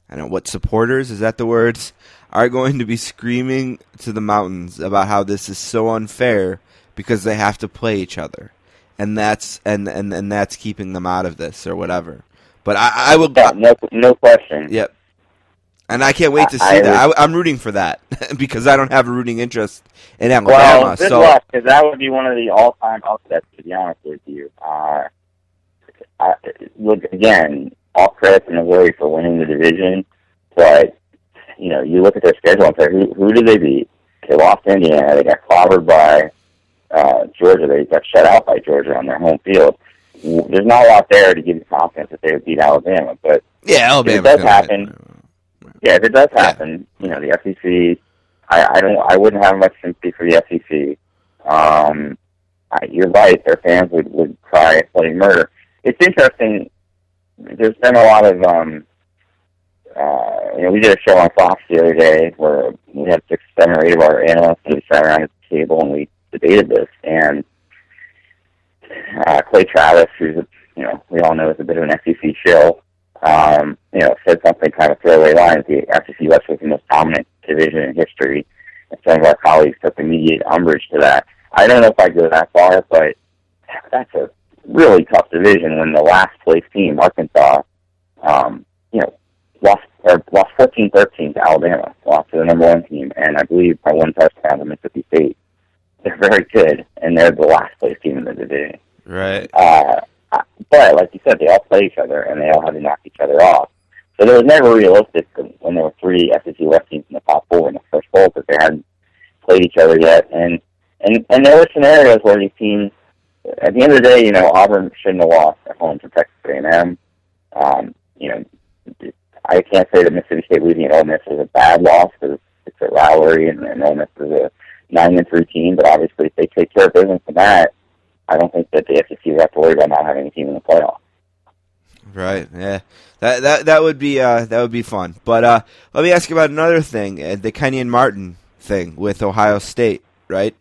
Speaker 2: I don't know what supporters is that the words are going to be screaming to the mountains about how this is so unfair because they have to play each other, and that's and and, and that's keeping them out of this or whatever. But I, I will.
Speaker 7: Yeah, no, no question.
Speaker 2: Yep. And I can't wait to see
Speaker 7: I-
Speaker 2: that. I, I'm rooting for that because I don't have a rooting interest in Alabama.
Speaker 7: Well, good
Speaker 2: so
Speaker 7: luck, because that would be one of the all-time upsets. To be honest with you, uh, I, look again, all credit to Missouri for winning the division, but you know, you look at their schedule and say, who, who did they beat? They lost to Indiana. They got clobbered by uh, Georgia. They got shut out by Georgia on their home field. There's not a lot there to give you confidence that they would beat Alabama, but
Speaker 2: yeah, Alabama.
Speaker 7: If it does happen, yeah, if it does happen, you know, the SEC, I, I don't, I wouldn't have much sympathy for the SEC. Um, I, you're right; their fans would would cry bloody murder. It's interesting. There's been a lot of, um, uh, you know, we did a show on Fox the other day where we had six, seven, or eight of our analysts, and we sat around at the table and we debated this. And uh, Clay Travis, who's a, you know, we all know is a bit of an SEC shill, um, you know, said something kind of throwaway lines. The SEC West was the most dominant division in history, and some of our colleagues took immediate umbrage to that. I don't know if I go that far, but that's a really tough division when the last place team, Arkansas, um, you know, lost or lost 14-13 to Alabama, lost to the number one team, and I believe by one touchdown to Mississippi State. They're very good, and they're the last place team in the division.
Speaker 2: right.
Speaker 7: Uh, but like you said, they all play each other and they all had to knock each other off. So it was never realistic when there were three SEC West teams in the top four in the first bowl because they hadn't played each other yet. And and and there were scenarios where these teams, at the end of the day, you know, Auburn shouldn't have lost at home to Texas A&M. Um, you know, I can't say that Mississippi State losing at Ole Miss is a bad loss because it's a rivalry and, and Ole Miss is a nine and three team. But obviously, if they take care of business in that, I don't think that the SEC would have to worry about not having a team in the playoff.
Speaker 2: Right. Yeah. That that that would be uh that would be fun. But uh let me ask you about another thing, uh, the Kenyon Martin thing with Ohio State, right?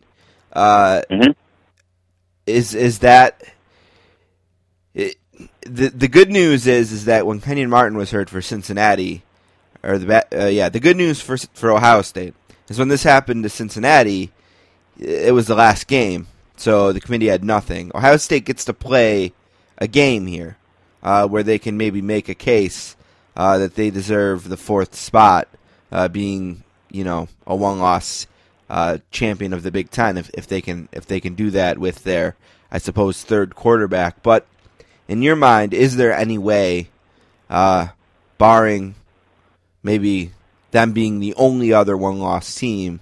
Speaker 2: Uh
Speaker 7: Mhm.
Speaker 2: is is that it, the the good news is is that when Kenyon Martin was hurt for Cincinnati or the uh, yeah, the good news for for Ohio State is when this happened to Cincinnati, it was the last game. So the committee had nothing. Ohio State gets to play a game here uh, where they can maybe make a case uh, that they deserve the fourth spot, uh, being you know a one-loss uh, champion of the Big Ten if, if they can if they can do that with their I suppose third quarterback. But in your mind, is there any way, uh, barring maybe them being the only other one-loss team,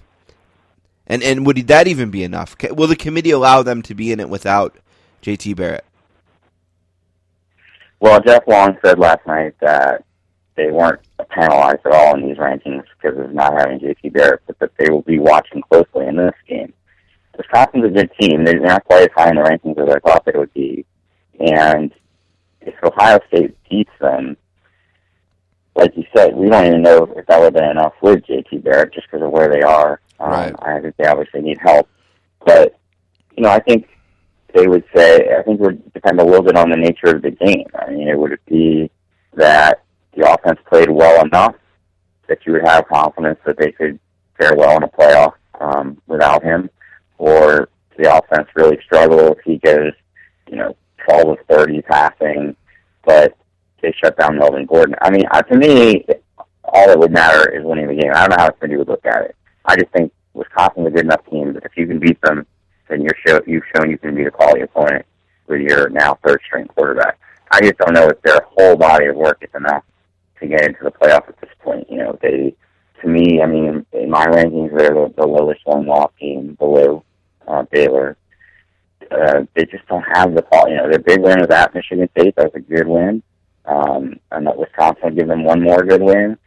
Speaker 2: and and would that even be enough? Will the committee allow them to be in it without JT Barrett?
Speaker 7: Well, Jeff Long said last night that they weren't penalized at all in these rankings because of not having JT Barrett, but that they will be watching closely in this game. Wisconsin's a good team. They're not quite as high in the rankings as I thought they would be. And if Ohio State beats them, like you said, we don't even know if that would have been enough with JT Barrett just because of where they are. Um,
Speaker 2: Right.
Speaker 7: I think they obviously need help. But, you know, I think they would say, I think it would depend a little bit on the nature of the game. I mean, it would be that the offense played well enough that you would have confidence that they could fare well in a playoff um, without him, or the offense really struggle if he goes, you know, 12 of 30 passing, but they shut down Melvin Gordon. I mean, uh, to me, all that would matter is winning the game. I don't know how the would look at it. I just think Wisconsin's a good enough team that if you can beat them, then you're show, you've shown you can beat a quality opponent with your now third string quarterback. I just don't know if their whole body of work is enough to get into the playoff at this point. You know, they, to me, I mean, in my rankings, they're the, the lowest one loss team below uh, Baylor. Uh, they just don't have the quality. You know, their big win was at Michigan State. That was a good win. Um, and that Wisconsin give them one more good win,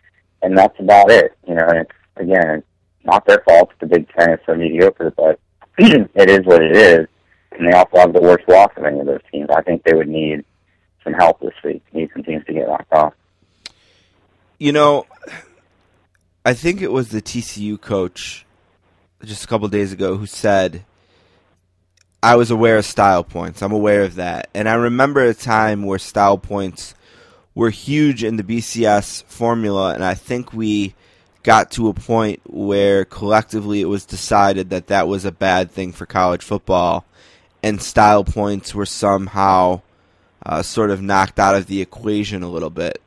Speaker 7: and that's about it. You know, and it's again, it's not their fault. The Big Ten is so mediocre, but it is what it is. And they also have the worst loss of any of those teams. I think they would need some help this week. Need some teams to get knocked off.
Speaker 2: You know, I think it was the TCU coach just a couple days ago who said, I was aware of style points. I'm aware of that. And I remember a time where style points were huge in the BCS formula, and I think we got to a point where collectively it was decided that that was a bad thing for college football, and style points were somehow uh, sort of knocked out of the equation a little bit.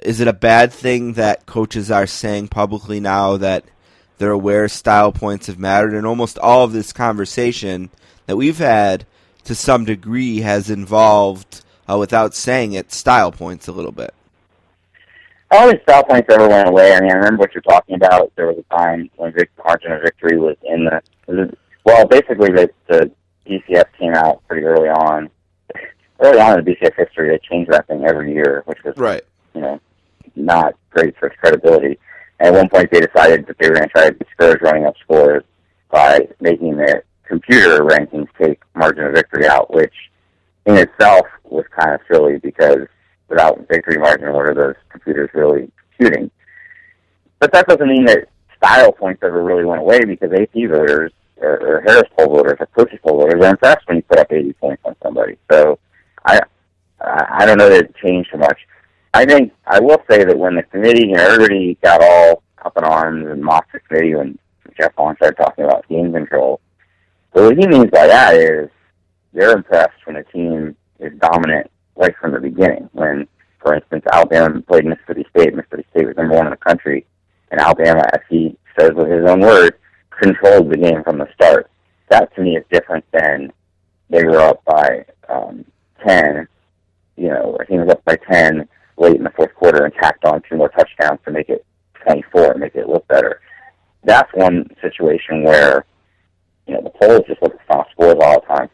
Speaker 2: Is it a bad thing that coaches are saying publicly now that they're aware style points have mattered? And almost all of this conversation that we've had to some degree has involved, uh, without saying it, style points a little bit.
Speaker 7: I don't think style points ever went away. I mean, I remember what you're talking about. There was a time when Vic, margin of victory was in the well, basically the, the BCS came out pretty early on. Early on in the BCS history, they changed that thing every year, which was
Speaker 2: Right.
Speaker 7: you know not great for its credibility. And at one point, they decided that they were going to try to discourage running up scores by making their computer rankings take margin of victory out, which in itself was kind of silly because without victory margin, what are those computers really computing? But that doesn't mean that style points ever really went away because AP voters or, or Harris poll voters or coaches poll voters are impressed when you put up 80 points on somebody. So I I don't know that it changed so much. I think I will say that when the committee, know, everybody got all up in arms and mocked the committee when Jeff Long started talking about game control. But what he means by that is they're impressed when a team is dominant right from the beginning. When, for instance, Alabama played Mississippi State, Mississippi State was number one in the country, and Alabama, as he says with his own words, controlled the game from the start. That to me is different than they were up by um, 10, you know, a team was up by 10 late in the fourth quarter and tacked on two more touchdowns to make it 24 and make it look better. That's one situation where, you know, the polls just look at final scores all the time.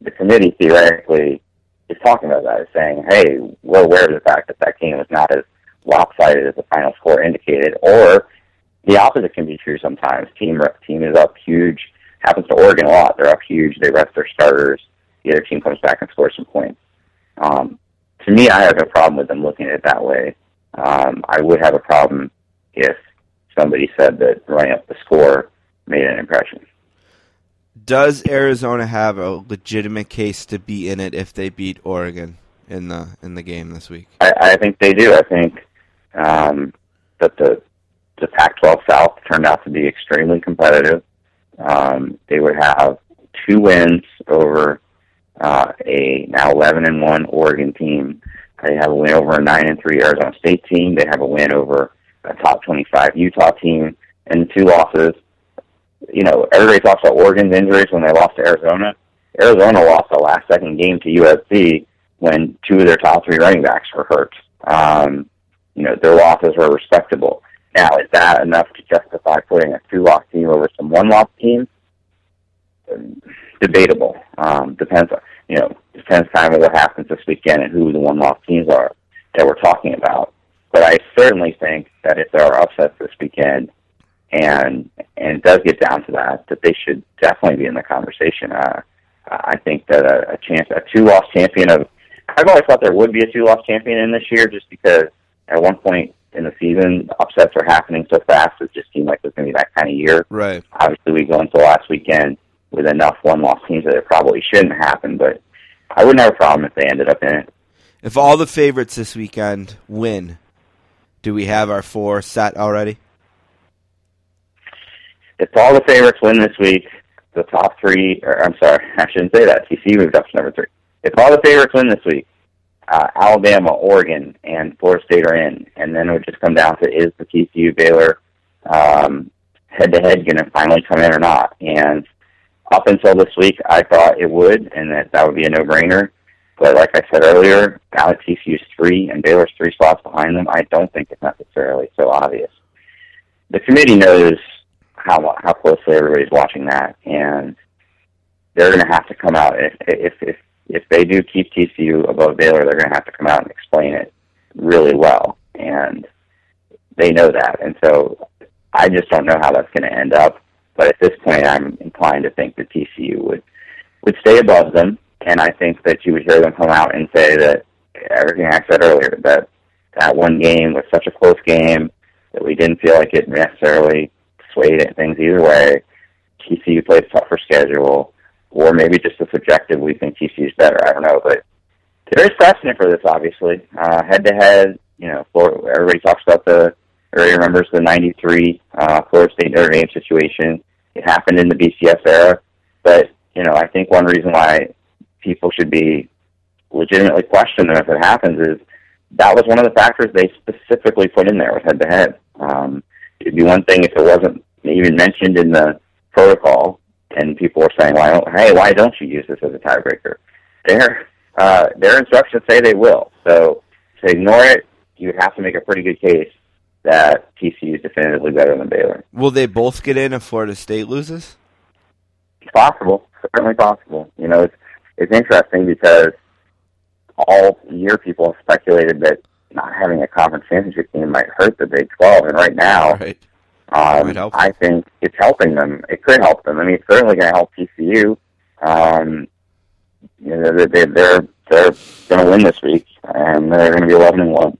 Speaker 7: The committee theoretically is talking about that, is saying, hey, we're aware of the fact that that game was not as lopsided as the final score indicated, or the opposite can be true sometimes. Team team is up huge. Happens to Oregon a lot. They're up huge. They rest their starters. The other team comes back and scores some points. Um, to me, I have no problem with them looking at it that way. Um, I would have a problem if somebody said that running up the score made an impression.
Speaker 2: Does Arizona have a legitimate case to be in it if they beat Oregon in the in the game this week?
Speaker 7: I, I think they do. I think um, that the the Pac-12 South turned out to be extremely competitive. Um, they would have two wins over uh, a now 11 and one Oregon team. They have a win over a nine and three Arizona State team. They have a win over a top 25 Utah team, and two losses. You know, everybody talks about Oregon's injuries when they lost to Arizona. Arizona lost the last second game to USC when two of their top three running backs were hurt. Um, you know, their losses were respectable. Now, is that enough to justify putting a two-loss team over some one-loss team? Debatable. Um, depends. On, you know, depends kind of what happens this weekend and who the one-loss teams are that we're talking about. But I certainly think that if there are upsets this weekend, and and it does get down to that, that they should definitely be in the conversation. Uh, I think that a, a chance, a two-loss champion of, I've always thought there would be a two-loss champion in this year, just because at one point in the season, upsets are happening so fast. It just seemed like it was going to be that kind of year.
Speaker 2: Right.
Speaker 7: Obviously, we go into last weekend with enough one-loss teams that it probably shouldn't happen, but I wouldn't have a problem if they ended up in it.
Speaker 2: If all the favorites this weekend win, do we have our four set already?
Speaker 7: If all the favorites win this week, the top three, or I'm sorry, I shouldn't say that. TCU moved up to number three. If all the favorites win this week, uh, Alabama, Oregon, and Florida State are in, and then it would just come down to is the TCU Baylor um, head-to-head going to finally come in or not? And up until this week, I thought it would, and that that would be a no-brainer. But like I said earlier, now that TCU's three and Baylor's three spots behind them, I don't think it's necessarily so obvious. The committee knows how how closely everybody's watching that, and they're going to have to come out if if if if they do keep TCU above Baylor, they're going to have to come out and explain it really well, and they know that. And so I just don't know how that's going to end up. But at this point, I'm inclined to think that TCU would would stay above them, and I think that you would hear them come out and say that everything I said earlier that that one game was such a close game that we didn't feel like it necessarily swayed things either way. TCU plays tougher schedule, or maybe just a subjective we think TCU is better. I don't know, but there is precedent for this, obviously. Head to head, you know, Florida, everybody talks about the, everybody remembers the 93 uh, Florida State Notre Dame situation. It happened in the BCS era, but, you know, I think one reason why people should be legitimately question them if it happens is that was one of the factors they specifically put in there with head to head. It'd be one thing if it wasn't even mentioned in the protocol and people were saying, "Why don't hey, why don't you use this as a tiebreaker?" Their uh, their instructions say they will. So to ignore it, you would have to make a pretty good case that TCU is definitively better than Baylor.
Speaker 2: Will they both get in if Florida State loses?
Speaker 7: It's possible, certainly possible. You know, it's it's interesting because all year people have speculated that not having a conference championship game might hurt the Big 12, and right now,
Speaker 2: Right.
Speaker 7: um, I think it's helping them. It could help them. I mean, it's certainly going to help TCU. Um, you know, they, they, they're they're going to win this week, and they're going to be 11 and one.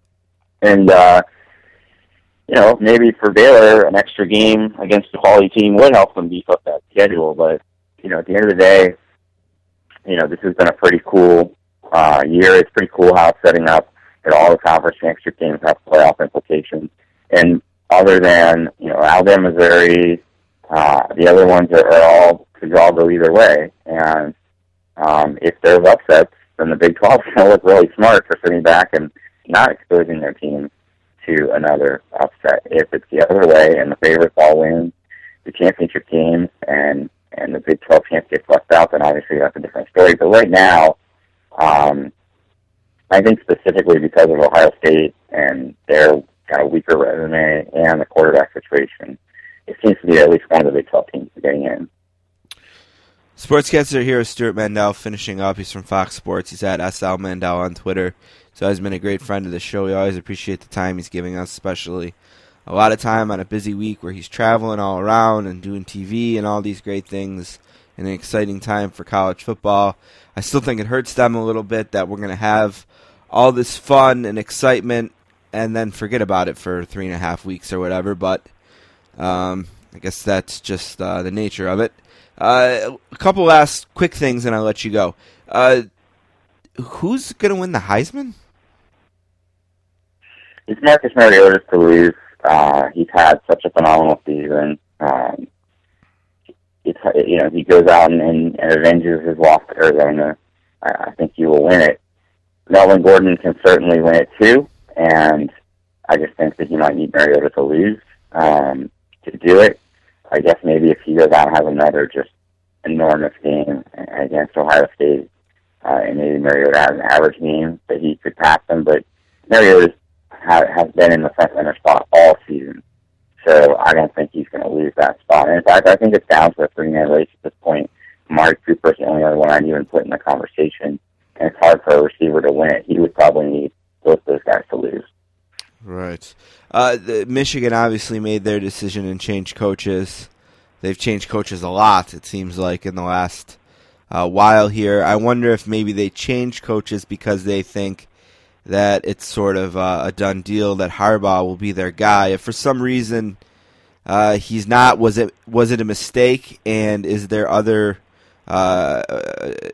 Speaker 7: And uh, you know, maybe for Baylor, an extra game against a quality team would help them beef up that schedule. But you know, at the end of the day, you know, this has been a pretty cool uh, year. It's pretty cool how it's setting up that all the conference championship games have playoff implications. And other than you know Alabama, Missouri, uh, the other ones are, are all could all go either way. And um, if there's upsets, then the Big 12 is going to look really smart for sitting back and not exposing their team to another upset. If it's the other way and the favorites all win the championship games and and the Big 12 champ gets left out, then obviously that's a different story. But right now, um, I think specifically because of Ohio State and their kind of weaker resume and the quarterback situation, it seems to be at least one of the Big 12 teams getting in.
Speaker 2: Sportscaster here is Stewart Mandel finishing up. He's from Fox Sports. He's at SL Mandel on Twitter. So he's been a great friend of the show. We always appreciate the time he's giving us, especially a lot of time on a busy week where he's traveling all around and doing TV and all these great things in an exciting time for college football. I still think it hurts them a little bit that we're going to have all this fun and excitement and then forget about it for three and a half weeks or whatever. But um, I guess that's just uh, the nature of it. Uh, a couple last quick things, and I'll let you go. Uh, who's going to win the Heisman?
Speaker 7: It's Marcus Mariota's to lose. Uh, he's had such a phenomenal season. Um, it's you know he goes out and, and, and avenges his loss to Arizona. I, I think he will win it. Melvin Gordon can certainly win it too, and I just think that he might need Mariota to lose um, to do it. I guess maybe if he goes out and has another just enormous game against Ohio State, uh, and maybe Mariota has an average game that he could pass them, but Mariota ha- has been in the front runner spot all season. So I don't think he's going to lose that spot. And in fact, I think it's down to a three-man race at this point. Amari Cooper's the only other one I'd even put in the conversation. And it's hard for a receiver to win it. He would probably need both those guys to lose.
Speaker 2: Right. Uh, the, Michigan obviously made their decision and changed coaches. They've changed coaches a lot, it seems like, in the last uh, while here. I wonder if maybe they changed coaches because they think that it's sort of uh, a done deal that Harbaugh will be their guy. If for some reason uh, he's not, was it was it a mistake? And is there other uh,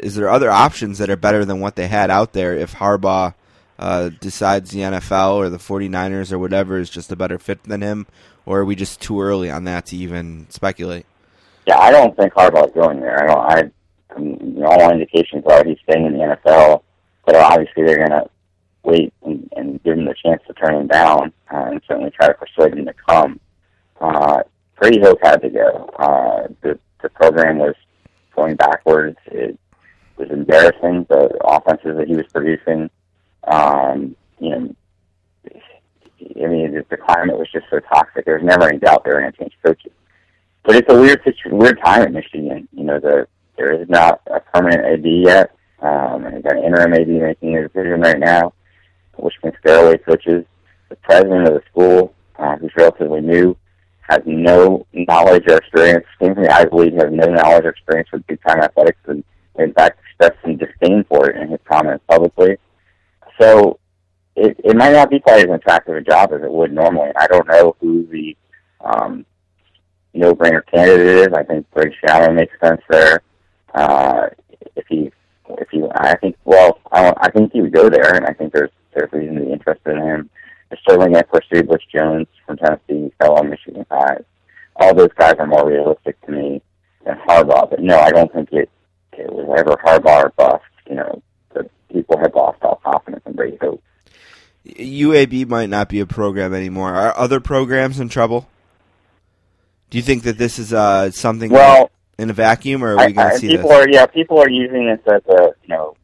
Speaker 2: is there other options that are better than what they had out there if Harbaugh uh, decides the NFL or the 49ers or whatever is just a better fit than him? Or are we just too early on that to even speculate?
Speaker 7: Yeah, I don't think Harbaugh's going there. I don't. I, you know, all indications are he's staying in the NFL, but obviously they're going wait and, and give him the chance to turn him down, uh, and certainly try to persuade him to come. Uh, Brady Hoke had to go. Uh, the the program was going backwards. It was embarrassing. The offenses that he was producing, um, you know, I mean, the, the climate was just so toxic. There was never any doubt they were going to change coaches. But it's a weird, situ- weird time in Michigan. You know, the there is not a permanent AD yet. Um, and he's got an interim AD making a decision right now, which can coaches. The president of the school, uh, who's relatively new, has no knowledge or experience. Kingsley, I believe, has no knowledge or experience with big time athletics, and in fact, expressed some disdain for it in his comments publicly. So it, it might not be quite as attractive a job as it would normally. I don't know who the um, no-brainer candidate is. I think Greg Schiano makes sense there. Uh, if he, if he, I think, well, I, I think he would go there, and I think there's there's reason to be interested in him. Certainly going Butch Jones from Tennessee, fellow Michigan guys. All those guys are more realistic to me than Harbaugh. But no, I don't think it it was ever Harbaugh or bust. You know, the people have lost all confidence and great hope.
Speaker 2: UAB might not be a program anymore. Are other programs in trouble? Do you think that this is uh, something
Speaker 7: Well,
Speaker 2: in a vacuum, or are we going to see
Speaker 7: people
Speaker 2: this?
Speaker 7: are yeah, people are using this as a you know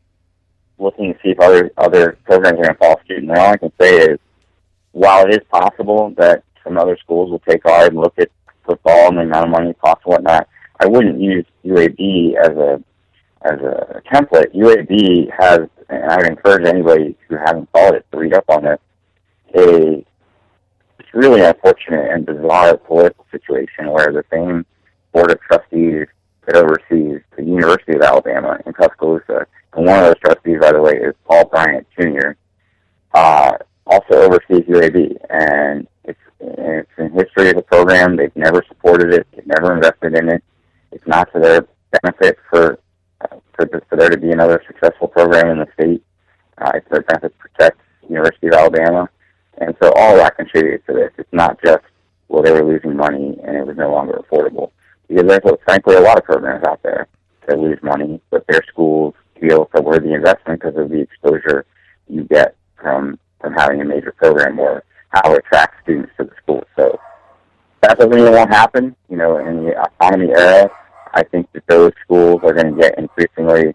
Speaker 7: looking to see if other other programs are going to follow suit. And all I can say is, while it is possible that some other schools will take ours and look at football and the amount of money it costs and whatnot, I wouldn't use UAB as a as a template. UAB has, and I would encourage anybody who hasn't followed it to read up on it. A it's really unfortunate and bizarre political situation where the same board of trustees that oversees the University of Alabama in Tuscaloosa, and one of those trustees, by the way, is Paul Bryant Jr., uh, also oversees UAB. And it's, it's in history of the program. They've never supported it. They've never invested in it. It's not to their benefit for, uh, for, for there to be another successful program in the state. Uh, it's their benefit to protect University of Alabama. And so all that contributes to this. It's not just, well, they were losing money and it was no longer affordable. Because there's, frankly, a lot of programs out there that lose money, but their schools feel it's a worthy investment because of the exposure you get from, from having a major program or how it attracts students to the school. So that doesn't mean it won't happen. You know, in the autonomy era, I think that those schools are going to get increasingly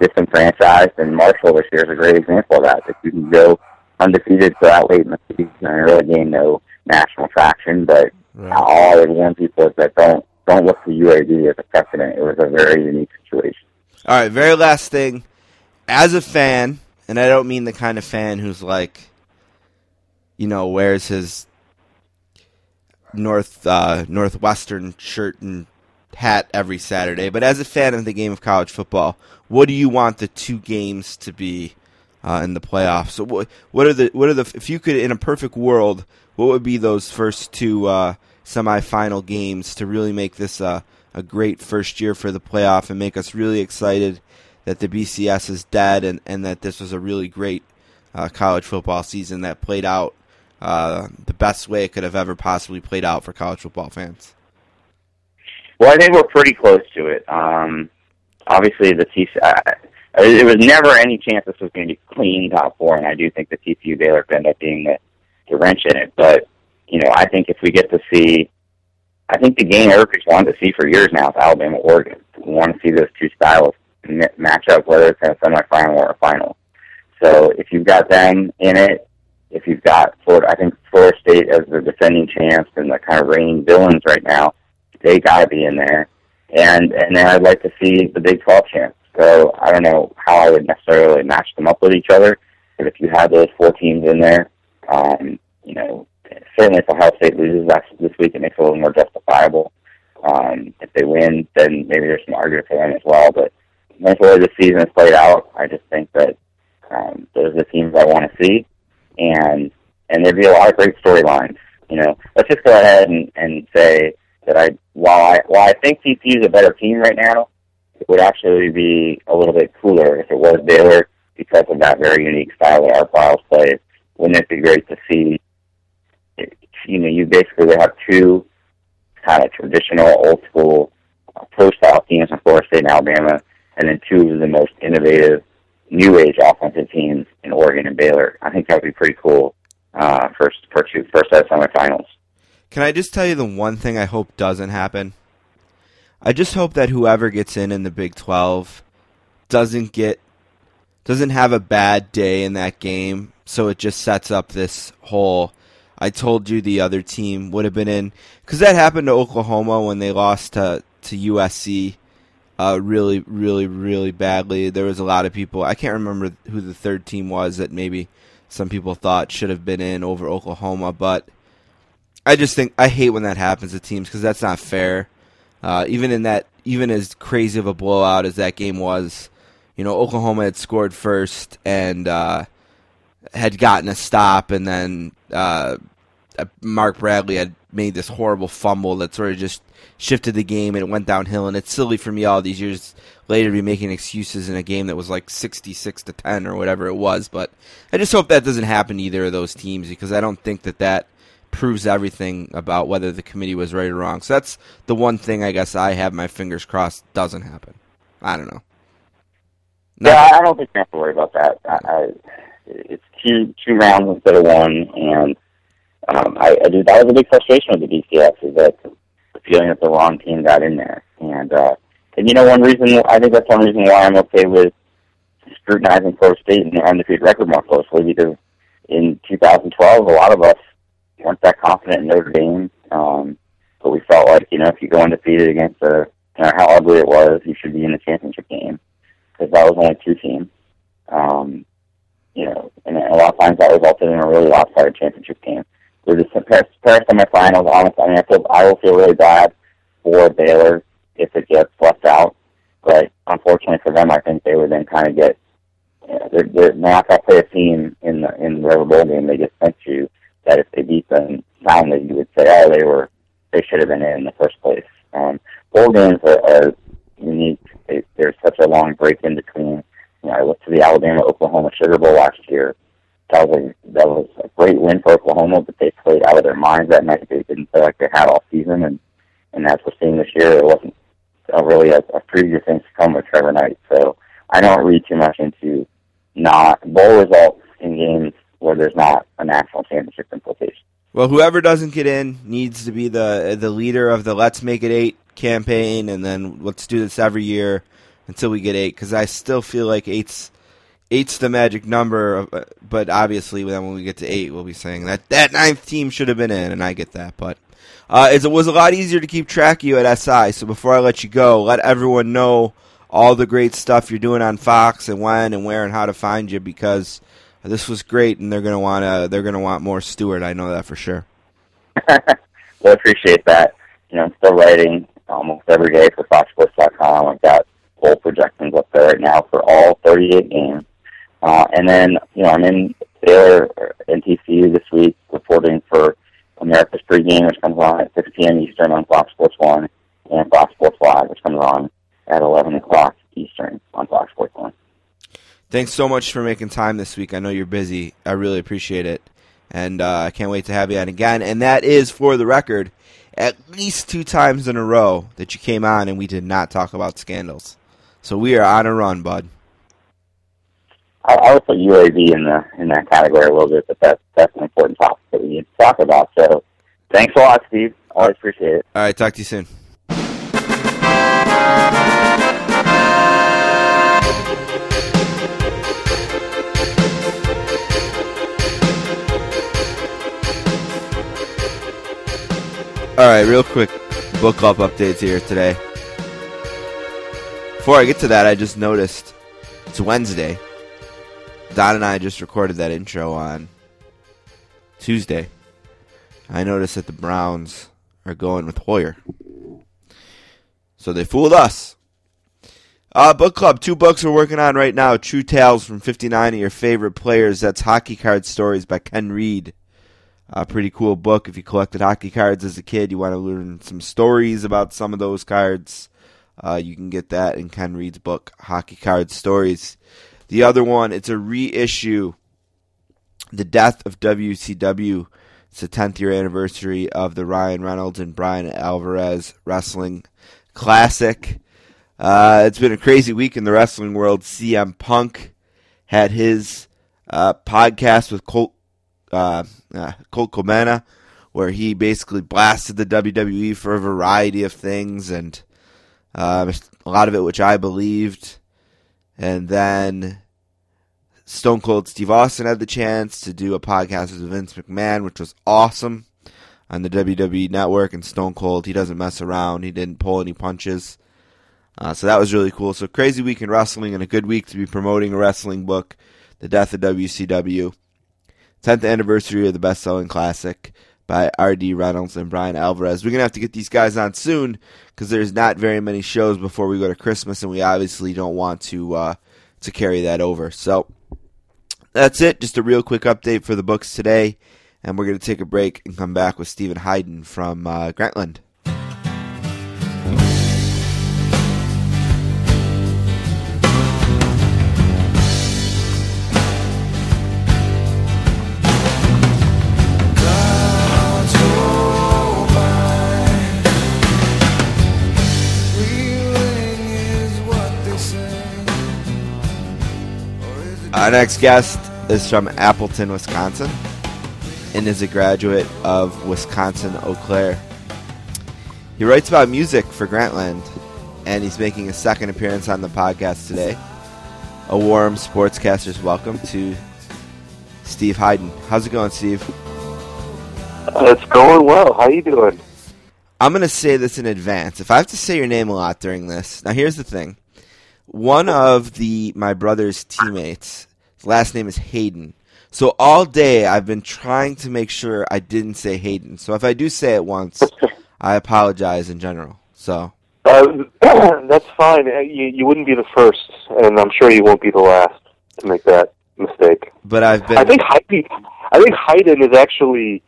Speaker 7: disenfranchised, and Marshall this year is a great example of that. That you can go undefeated that late in the season and really gain no national traction. But all I would warn people is that don't don't look to UAB as a precedent. It was a very unique situation.
Speaker 2: All right, very last thing. As a fan, and I don't mean the kind of fan who's like, you know, wears his north uh, northwestern shirt and hat every Saturday, but as a fan of the game of college football, what do you want the two games to be uh, in the playoffs? So what what are the what are the if you could in a perfect world, what would be those first two uh, semifinal games to really make this uh, a great first year for the playoff and make us really excited that the BCS is dead and, and that this was a really great uh, college football season that played out uh, the best way it could have ever possibly played out for college football fans.
Speaker 7: Well, I think we're pretty close to it. Um, obviously, the TC, uh, it was never any chance this was going to be clean top four, and I do think the TCU Baylor could end up being the, the wrench in it. But you know, I think if we get to see, I think the game everybody's wanted to see for years now is Alabama Oregon. We want to see those two styles match up, whether it's in a semifinal or a final. So if you've got them in it, if you've got Florida, I think Florida State as the defending champs and the kind of reigning villains right now, they got to be in there. And and then I'd like to see the Big 12 champs. So I don't know how I would necessarily match them up with each other, but if you have those four teams in there, um, you know, certainly if Ohio State loses this week, it makes it a little more justifiable. Um, if they win, then maybe there's some argument for them as well. But once the way the season is played out, I just think that um, those are the teams I want to see, and and there'd be a lot of great storylines. You know, let's just go ahead and, and say that I while I while I think TCU is a better team right now, it would actually be a little bit cooler if it was Baylor because of that very unique style that Art Briles plays. Wouldn't it be great to see? You know, you basically would have two kind of traditional, old school, uh, pro style teams in Florida State and Alabama, and then two of the most innovative, new age offensive teams in Oregon and Baylor. I think that would be pretty cool. Uh, first, first, first set semifinals.
Speaker 2: Can I just tell you the one thing I hope doesn't happen? I just hope that whoever gets in in the Big 12 doesn't get doesn't have a bad day in that game, so it just sets up this whole I told you the other team would have been in cuz that happened to Oklahoma when they lost to to USC uh, really, really, really badly. There was a lot of people. I can't remember who the third team was that maybe some people thought should have been in over Oklahoma, but I just think I hate when that happens to teams because that's not fair. Uh, even in that, even as crazy of a blowout as that game was, you know, Oklahoma had scored first and uh, had gotten a stop, and then uh, Mark Bradley had made this horrible fumble that sort of just shifted the game and it went downhill. And it's silly for me all these years later to be making excuses in a game that was like 66 to 10 or whatever it was. But I just hope that doesn't happen to either of those teams because I don't think that that proves everything about whether the committee was right or wrong. So that's the one thing I guess I have my fingers crossed doesn't happen. I don't know.
Speaker 7: No. Yeah, I don't think you have to worry about that. I, I, it's two two rounds instead of one, and um, I, I do. That was a big frustration with the BCS is that the feeling that the wrong team got in there, and uh, and you know one reason I think that's one reason why I'm okay with scrutinizing Florida State and their undefeated record more closely because in 2012 a lot of us weren't that confident in Notre Dame, um, but we felt like you know if you go undefeated against a no matter how ugly it was, you should be in the championship game because that was only two teams. Um, you know, and a lot of times that resulted in a really lopsided championship game. We're just Paris, Paris semifinals. Honestly, I mean, I feel I will feel really bad for Baylor if it gets left out. But unfortunately for them, I think they would then kind of get. You know, they're, they're not going to play a team in the in the River Bowl game they get sent to. That if they beat them soundly, you would say, oh, they were they should have been in in the first place. Um, bowl games are, are unique. They, there's such a long break in between. You know, I looked to the Alabama Oklahoma Sugar Bowl last year. That was a, that was a great win for Oklahoma, but they played out of their minds that night. They didn't play like they had all season, and and that's what seeing this year. It wasn't uh, really a, a preview things to come with Trevor Knight. So I don't read too much into not bowl results in games where there's not a national championship implication.
Speaker 2: Well, whoever doesn't get in needs to be the the leader of the "Let's Make It Eight campaign, and then let's do this every year until we get eight. Because I still feel like eight's eight's the magic number, uh, but obviously then when we get to eight, we'll be saying that that ninth team should have been in, and I get that. But uh, it was a lot easier to keep track of you at SI. So before I let you go, let everyone know all the great stuff you're doing on Fox and when and where and how to find you because this was great, and they're gonna want to they're gonna want more Stewart. I know that for sure.
Speaker 7: well, appreciate that. You know, I'm still writing almost every day for FoxSports.com. I've got projections up there right now for all 38 games. Uh, and then, you know, I'm in Baylor and TCU this week reporting for America's pregame, which comes on at 6 p.m. Eastern on Fox Sports 1, and Fox Sports Live, which comes on at 11 o'clock Eastern on Fox Sports 1.
Speaker 2: Thanks so much for making time this week. I know you're busy. I really appreciate it. And uh, I can't wait to have you on again. And that is, for the record, at least two times in a row that you came on and we did not talk about scandals. So we are on a run, bud.
Speaker 7: I, I would put UAB in the in that category a little bit, but that's that's an important topic that we need to talk about. So thanks a lot, Steve. Always uh, appreciate it.
Speaker 2: All right, talk to you soon. All right, real quick book club updates here today. Before I get to that, I just noticed it's Wednesday. Don and I just recorded that intro on Tuesday. I noticed that the Browns are going with Hoyer. So they fooled us. Uh, book club, two books we're working on right now. True Tales from 59 of your favorite players. That's Hockey Card Stories by Ken Reed. A pretty cool book. If you collected hockey cards as a kid, you want to learn some stories about some of those cards. Uh, you can get that in Ken Reed's book, Hockey Card Stories. The other one, it's a reissue, The Death of WCW. It's the 10th year anniversary of the Ryan Reynolds and Bryan Alvarez Wrestling Classic. Uh, it's been a crazy week in the wrestling world. CM Punk had his uh, podcast with Colt uh, uh, Colt where he basically blasted the WWE for a variety of things, and uh, a lot of it which I believed. And then Stone Cold Steve Austin had the chance to do a podcast with Vince McMahon, which was awesome on the WWE network. And Stone Cold, he doesn't mess around. He didn't pull any punches. Uh, so that was really cool. So crazy week in wrestling and a good week to be promoting a wrestling book, The Death of WCW. 10th anniversary of the best selling classic by R.D. Reynolds and Bryan Alvarez. We're going to have to get these guys on soon because there's not very many shows before we go to Christmas, and we obviously don't want to uh, to carry that over. So that's it. Just a real quick update for the books today, and we're going to take a break and come back with Stephen Hyden from uh, Grantland. Our next guest is from Appleton, Wisconsin, and is a graduate of Wisconsin Eau Claire. He writes about music for Grantland, and he's making a second appearance on the podcast today. A warm sportscaster's welcome to Steve Hyden. How's it going, Steve?
Speaker 8: Uh, it's going well. How you doing?
Speaker 2: I'm going to say this in advance. If I have to say your name a lot during this, now here's the thing. One of the my brother's teammates, last name is Hayden. So all day I've been trying to make sure I didn't say Hayden. So if I do say it once, I apologize in general. So
Speaker 8: Uh, that's fine. Uh, You, you wouldn't be the first, and I'm sure you won't be the last to make that mistake.
Speaker 2: but I've been
Speaker 8: I think Hayden, I think Hayden is actually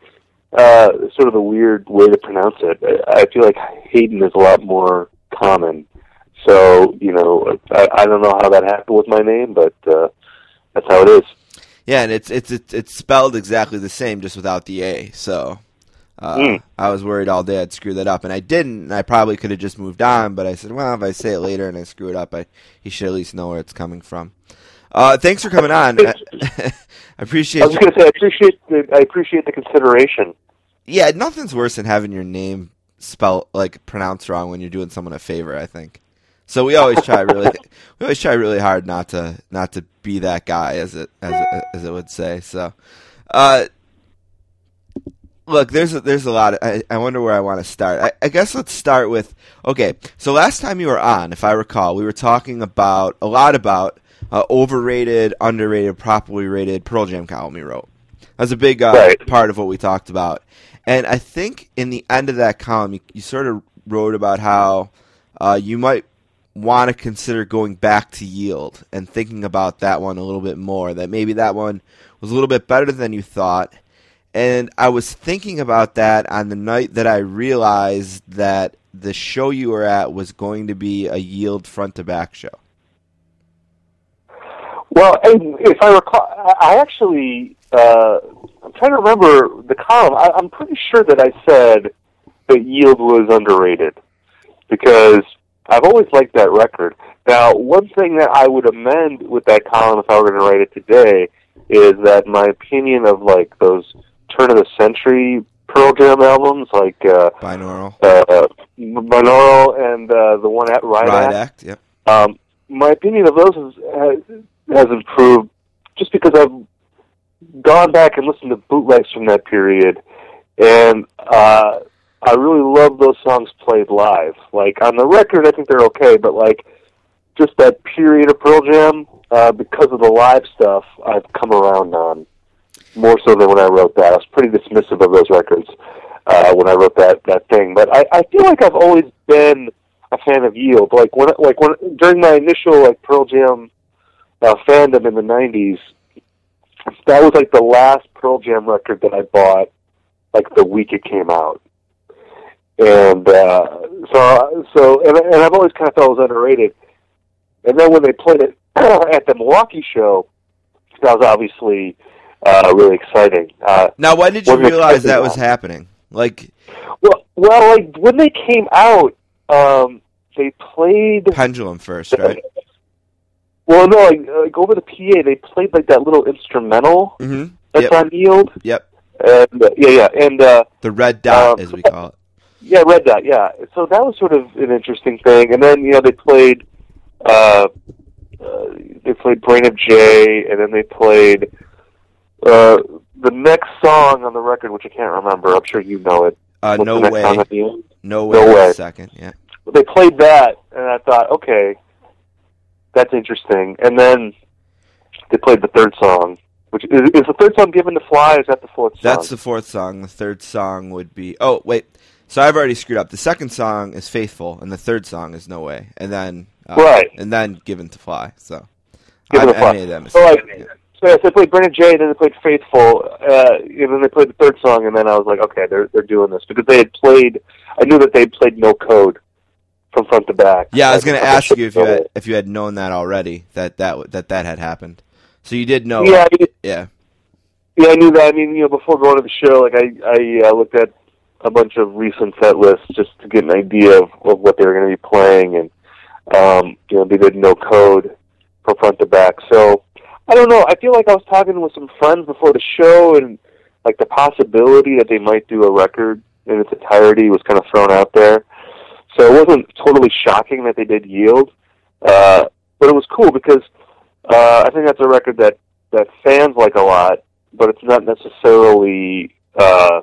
Speaker 8: uh, sort of a weird way to pronounce it. I I feel like Hayden is a lot more common. So you know, I, I don't know how that happened with my name, but uh, that's how it is.
Speaker 2: Yeah, and it's it's it's, it's spelled exactly the same, just without the A. So uh,
Speaker 8: Mm.
Speaker 2: I was worried all day I'd screw that up, and I didn't. And I probably could have just moved on, but I said, well, if I say it later and I screw it up, I he should at least know where it's coming from. Uh, thanks for coming on. I, I appreciate.
Speaker 8: I was going to say I appreciate the, I appreciate the consideration.
Speaker 2: yeah, nothing's worse than having your name spelled like pronounced wrong when you're doing someone a favor. I think. So we always try really, we always try really hard not to not to be that guy, as it as it, as it would say. So, uh, look, there's a, there's a lot. Of, I, I wonder where I want to start. I, I guess let's start with okay. So last time you were on, if I recall, we were talking about a lot about uh, overrated, underrated, properly rated Pearl Jam column you wrote. That was a big uh,
Speaker 8: Right.
Speaker 2: part of what we talked about. And I think in the end of that column, you, you sort of wrote about how uh, you might want to consider going back to yield and thinking about that one a little bit more. That maybe that one was a little bit better than you thought. And I was thinking about that on the night that I realized that the show you were at was going to be a yield front to back show.
Speaker 8: Well, if I recall, I I actually, uh, I'm trying to remember the column. I, I'm pretty sure that I said that Yield was underrated because I've always liked that record. Now, one thing that I would amend with that column if I were going to write it today is that my opinion of like those turn of the century Pearl Jam albums, like uh,
Speaker 2: Binaural.
Speaker 8: uh, Binaural and uh, the one at Riot
Speaker 2: Riot
Speaker 8: Act,
Speaker 2: Act, yep.
Speaker 8: um, my opinion of those has, has has improved just because I've gone back and listened to bootlegs from that period, and uh, I really love those songs played live. Like on the record, I think they're okay, but like just that period of Pearl Jam, uh, because of the live stuff, I've come around on more so than when I wrote that. I was pretty dismissive of those records uh, when I wrote that that thing, but I, I feel like I've always been a fan of Yield. Like when like when during my initial like Pearl Jam uh, fandom in the '90s, that was like the last Pearl Jam record that I bought like the week it came out. And uh, so, so, and, and I've always kind of felt it was underrated. And then when they played it at the Milwaukee show, that was obviously uh, really exciting. Uh,
Speaker 2: Now, when did you realize that was happening? Like
Speaker 8: well, well, like when they came out, um, they played.
Speaker 2: Pendulum first, right?
Speaker 8: Well, no, like, like over the PA, they played like that little instrumental
Speaker 2: Mm-hmm.
Speaker 8: that's
Speaker 2: Yep.
Speaker 8: on Yield.
Speaker 2: Yep.
Speaker 8: And uh, yeah, yeah, and uh,
Speaker 2: The red dot,
Speaker 8: Um,
Speaker 2: as we call it.
Speaker 8: Yeah, read that. yeah. So that was sort of an interesting thing. And then you know they played, uh, uh, they played Brain of J., and then they played uh, the next song on the record, which I can't remember. I'm sure you know it.
Speaker 2: Uh,
Speaker 8: What's
Speaker 2: no way.
Speaker 8: song at the end?
Speaker 2: No way.
Speaker 8: No way.
Speaker 2: Second, yeah.
Speaker 8: But they played that, and I thought, okay, that's interesting. And then they played the third song, which is, is the third song given to Fly. Or is that the fourth song?
Speaker 2: That's the fourth song. The third song would be. Oh wait, so I've already screwed up. The second song is Faithful, and the third song is No Way, and then uh,
Speaker 8: Right.
Speaker 2: and then Given to Fly. So
Speaker 8: Given
Speaker 2: I,
Speaker 8: to Fly.
Speaker 2: I made that
Speaker 8: So, like,
Speaker 2: yeah.
Speaker 8: So yes, they played Brain of J., then they played Faithful, uh, and then they played the third song, and then I was like, okay, they're they're doing this because they had played. I knew that they played No Code from front to back.
Speaker 2: Yeah, I was going to ask you if you had if you had known that already that that that that had happened. So you did know.
Speaker 8: yeah, I-
Speaker 2: Yeah.
Speaker 8: yeah, I knew that. I mean, you know, before going to the show, like I I uh, looked at a bunch of recent set lists just to get an idea of, of what they were going to be playing, and um, you know, they did No Code from front to back. So I don't know. I feel like I was talking with some friends before the show, and like the possibility that they might do a record in its entirety was kind of thrown out there. So it wasn't totally shocking that they did Yield, uh, but it was cool because uh, I think that's a record that that fans like a lot, but it's not necessarily uh,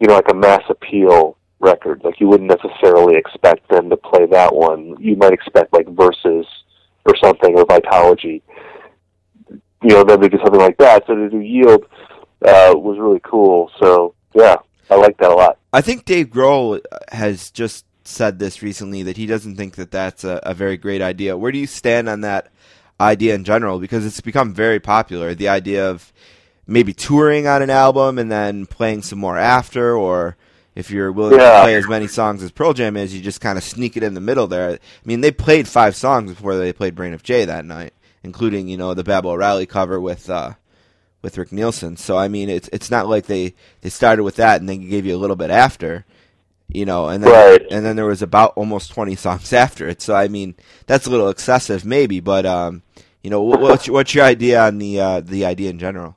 Speaker 8: you know like a mass appeal record. Like you wouldn't necessarily expect them to play that one. You might expect like Versus or something or Vitalogy you know, them to do something like that. So to do Yield uh, was really cool. So yeah, I like that a lot.
Speaker 2: I think Dave Grohl has just said this recently that he doesn't think that that's a, a very great idea. Where do you stand on that idea in general? Because it's become very popular. The idea of maybe touring on an album and then playing some more after, or if you're willing to play as many songs as Pearl Jam is, you just kind of sneak it in the middle there. I mean, they played five songs before they played Brain of J. that night, including you know the Baba O'Riley cover with. Uh, with Rick Nielsen, so I mean, it's it's not like they, they started with that and then gave you a little bit after you know, and then
Speaker 8: Right.
Speaker 2: and then there was about almost twenty songs after it. So I mean, that's a little excessive, maybe, but um, you know, what's your, what's your idea on the uh, the idea in general?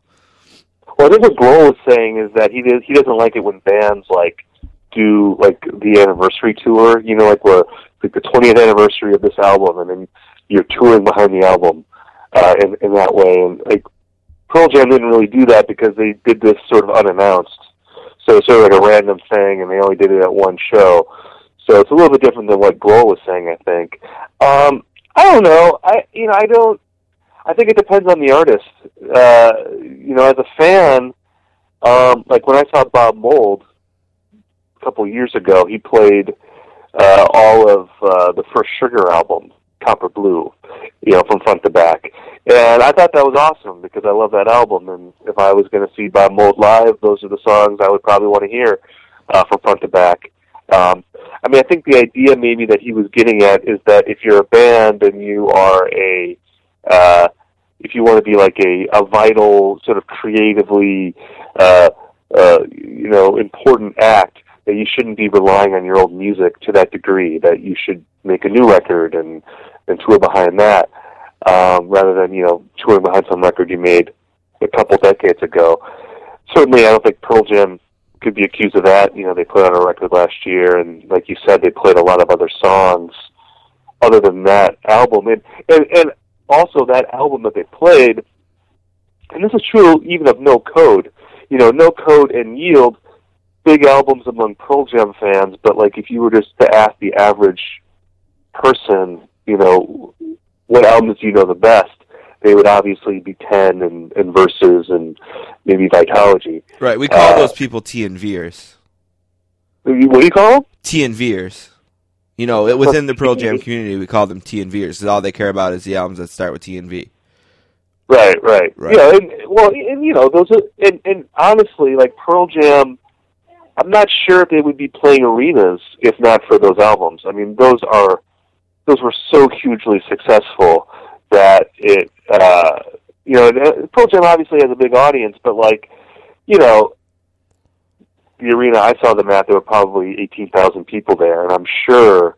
Speaker 8: Well, I think what Grohl was saying is that he does, he doesn't like it when bands like do like the anniversary tour. You know, like where like the 20th anniversary of this album, and then you're touring behind the album uh, in in that way. And like Pearl Jam didn't really do that because they did this sort of unannounced. So it's sort of like a random thing, and they only did it at one show. So it's a little bit different than what Grohl was saying. I think. Um, I don't know. I you know I don't. I think it depends on the artist. Uh, you know, as a fan, um, like when I saw Bob Mould a couple years ago, he played uh, all of uh, the first Sugar album, Copper Blue, you know, from front to back, and I thought that was awesome because I love that album. And if I was going to see Bob Mould live, those are the songs I would probably want to hear uh, from front to back. Um, I mean, I think the idea maybe that he was getting at is that if you're a band and you are a if you want to be like a, a vital sort of creatively uh, uh, you know important act that you shouldn't be relying on your old music to that degree that you should make a new record and and tour behind that um, rather than you know touring behind some record you made a couple decades ago. Certainly I don't think Pearl Jam could be accused of that. You know they put out a record last year and like you said they played a lot of other songs other than that album. And and, and also that album that they played, and this is true even of No Code. You know, No Code and Yield, big albums among Pearl Jam fans, but like if you were just to ask the average person, you know, what albums do you know the best? They would obviously be Ten and, and Versus and maybe Vitalogy.
Speaker 2: Right, we call
Speaker 8: Uh,
Speaker 2: those people T and Veers.
Speaker 8: What do you call them?
Speaker 2: T and Veers. You know, it- within the Pearl Jam community, we call them T and. 'cause all they care about is the albums that start with T and V.
Speaker 8: Right, right,
Speaker 2: Right.
Speaker 8: Yeah, and, well, and you know, those are, and, and honestly, like Pearl Jam, I'm not sure if they would be playing arenas if not for those albums. I mean, those are, those were so hugely successful that it, uh, you know, uh, Pearl Jam obviously has a big audience, but like, you know, the arena I saw them at, there were probably 18,000 people there, and I'm sure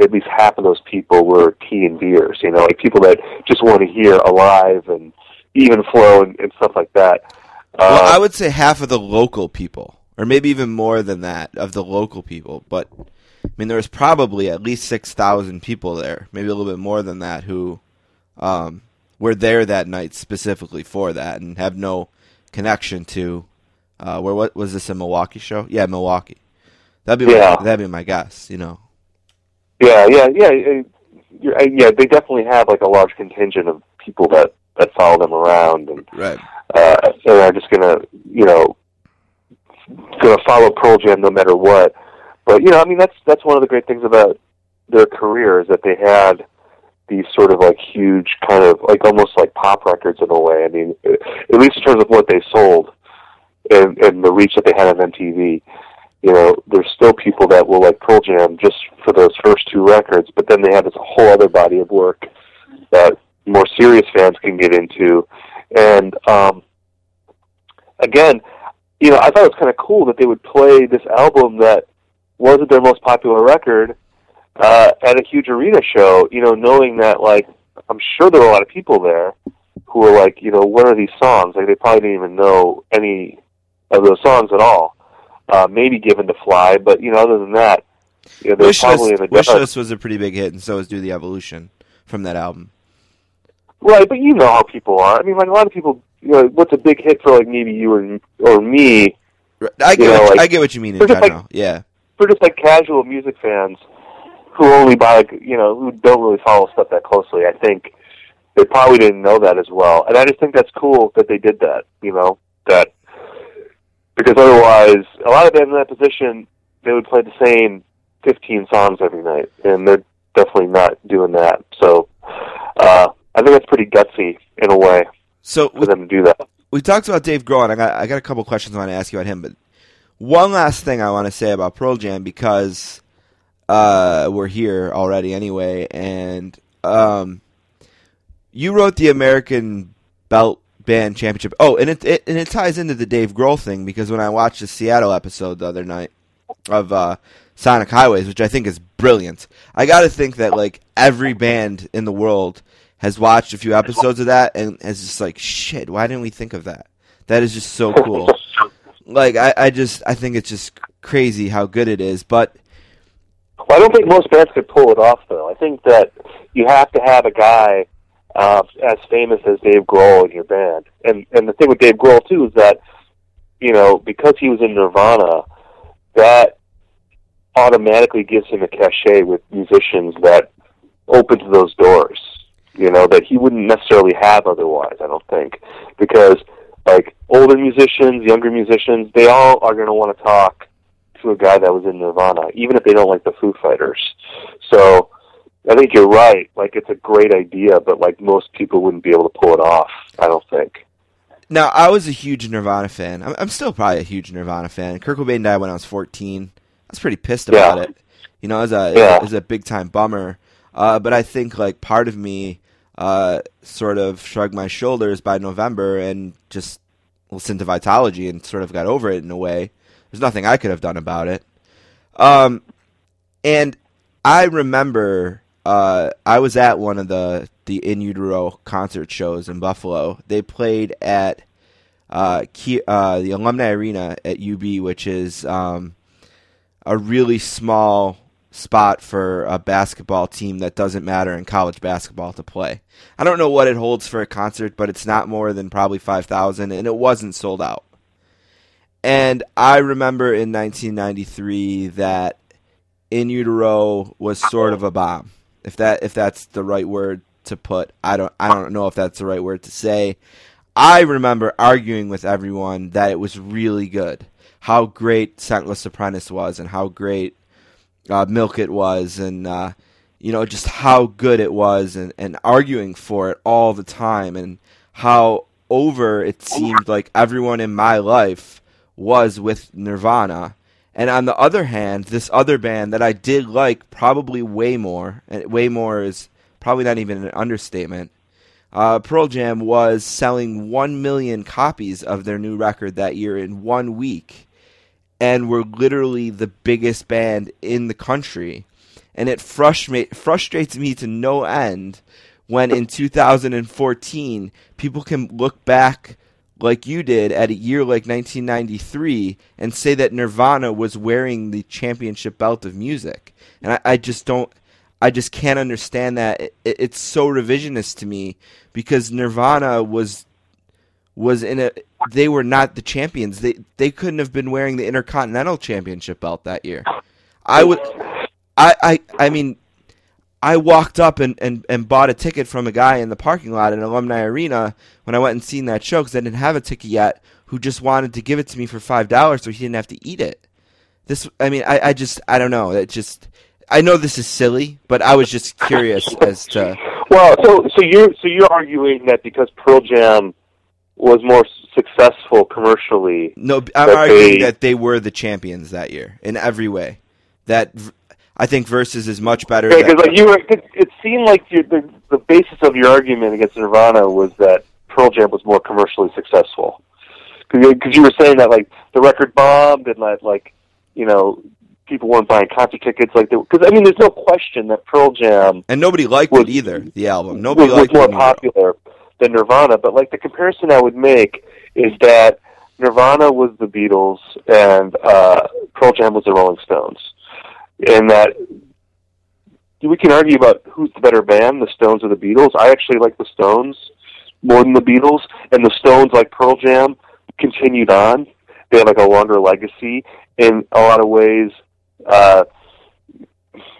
Speaker 8: at least half of those people were tea and beers, you know, like people that just want to hear alive and even flow and, and stuff like that.
Speaker 2: Well,
Speaker 8: Uh,
Speaker 2: I would say half of the local people, or maybe even more than that of the local people. But I mean, there was probably at least six thousand people there, maybe a little bit more than that, who um, were there that night specifically for that and have no connection to. Uh, where what was this a Milwaukee show? Yeah, Milwaukee. That'd be
Speaker 8: Yeah.
Speaker 2: my, that'd be my guess. You know.
Speaker 8: Yeah, yeah, yeah. uh, Yeah, they definitely have like a large contingent of people that that follow them around and
Speaker 2: Right.
Speaker 8: uh, and are just gonna, you know, gonna follow Pearl Jam no matter what. But you know, I mean, that's that's one of the great things about their career is that they had these sort of like huge kind of like almost like pop records in a way. I mean, at least in terms of what they sold and and the reach that they had on MTV. You know, there's still people that will like Pearl Jam just for those first two records, but then they have this whole other body of work that more serious fans can get into. And um, again, you know, I thought it was kind of cool that they would play this album that wasn't their most popular record uh, at a huge arena show. You know, knowing that like I'm sure there were a lot of people there who were like, you know, what are these songs? Like they probably didn't even know any of those songs at all. Uh, maybe given to Fly, but you know, other than that, you know, they're
Speaker 2: Wish
Speaker 8: probably in the
Speaker 2: Wish
Speaker 8: dark.
Speaker 2: List was a pretty big hit, and so was Do the Evolution from that album.
Speaker 8: Right, but you know how people are. I mean, like a lot of people, you know, what's a big hit for like maybe you or or me
Speaker 2: I get,
Speaker 8: You know,
Speaker 2: what,
Speaker 8: like-
Speaker 2: I get what you mean in
Speaker 8: They're like-
Speaker 2: general. yeah.
Speaker 8: for just like casual music fans who only buy like you know who don't really follow stuff that closely. I think they probably didn't know that as well, and I just think that's cool that they did that. You know that because otherwise, a lot of bands in that position they would play the same fifteen songs every night, and they're definitely not doing that. So uh, I think that's pretty gutsy in a way
Speaker 2: So
Speaker 8: for
Speaker 2: with,
Speaker 8: them to do that.
Speaker 2: we talked about Dave Grohl, and I got I got a couple questions I want to ask you about him. But one last thing I want to say about Pearl Jam because uh, we're here already anyway, and um, you wrote the American Belt Band Championship. Oh, and it, it and it ties into the Dave Grohl thing because when I watched the Seattle episode the other night of uh, Sonic Highways, which I think is brilliant, I got to think that like every band in the world has watched a few episodes of that and is just like, shit, why didn't we think of that? That is just so cool. like I, I just I think it's just crazy how good it is. But
Speaker 8: Well, I don't think most bands could pull it off, though. I think that you have to have a guy uh, as famous as Dave Grohl in your band. And and the thing with Dave Grohl too is that you know because he was in Nirvana, that automatically gives him a cachet with musicians that opens those doors. You know that he wouldn't necessarily have otherwise. I don't think because like older musicians, younger musicians, they all are going to want to talk to a guy that was in Nirvana, even if they don't like the Foo Fighters. So I think you're right. Like it's a great idea, but like most people wouldn't be able to pull it off. I don't think.
Speaker 2: now I was a huge Nirvana fan. I'm, I'm still probably a huge Nirvana fan. Kurt Cobain died when I was 14. I was pretty pissed about
Speaker 8: Yeah.
Speaker 2: it. You know, it was a
Speaker 8: Yeah.
Speaker 2: it was a big time bummer. Uh, but I think like part of me uh, sort of shrugged my shoulders by November and just listened to Vitalogy and sort of got over it in a way. There's nothing I could have done about it. Um, and I remember uh, I was at one of the the In Utero concert shows in Buffalo. They played at uh, uh, the Alumni Arena at UB, which is um, a really small spot for a basketball team that doesn't matter in college basketball to play. I don't know what it holds for a concert, but it's not more than probably 5,000 and it wasn't sold out. And I remember in 1993 that In Utero was sort of a bomb. If that if that's the right word to put, I don't I don't know if that's the right word to say. I remember arguing with everyone that it was really good. How great Scentless Apprentice was and how great uh, Milk It was and uh, you know just how good it was and, and arguing for it all the time and how over it seemed like everyone in my life was with Nirvana. And on the other hand, this other band that I did like probably way more, and way more is probably not even an understatement. Uh, Pearl Jam was selling 1 million copies of their new record that year in one week and were literally the biggest band in the country. And it frustra- frustrates me to no end when in 2014 people can look back like you did at a year like 1993 and say that Nirvana was wearing the championship belt of music. And I, I just don't. I just can't understand that. It, it- it's so revisionist to me because Nirvana was was in a they were not the champions. They they couldn't have been wearing the Intercontinental Championship belt that year. I would I I I mean I walked up and, and, and bought a ticket from a guy in the parking lot at Alumni Arena when I went and seen that show because I didn't have a ticket yet. Who just wanted to give it to me for five dollars so he didn't have to eat it. This, I mean, I, I just, I don't know. It just, I know this is silly, but I was just curious as to.
Speaker 8: Well, so so you're so you're arguing that because Pearl Jam was more successful commercially.
Speaker 2: No, I'm
Speaker 8: that
Speaker 2: arguing
Speaker 8: they-
Speaker 2: that they were the champions that year in every way. That I think versus is much better.
Speaker 8: Because like you were, it, it seemed like you the the basis of your argument against Nirvana was that Pearl Jam was more commercially successful. Because you were saying that like the record bombed and that like you know people weren't buying concert tickets like because I mean there's no question that Pearl Jam
Speaker 2: and nobody liked
Speaker 8: was-
Speaker 2: it either. The album, nobody
Speaker 8: was, was
Speaker 2: liked
Speaker 8: more
Speaker 2: it
Speaker 8: popular than Nirvana. But like the comparison I would make is that Nirvana was the Beatles and uh, Pearl Jam was the Rolling Stones, and that we can argue about who's the better band, the Stones or the Beatles. I actually like the Stones more than the Beatles, and the Stones, like Pearl Jam, continued on. They have like a longer legacy in a lot of ways. Uh,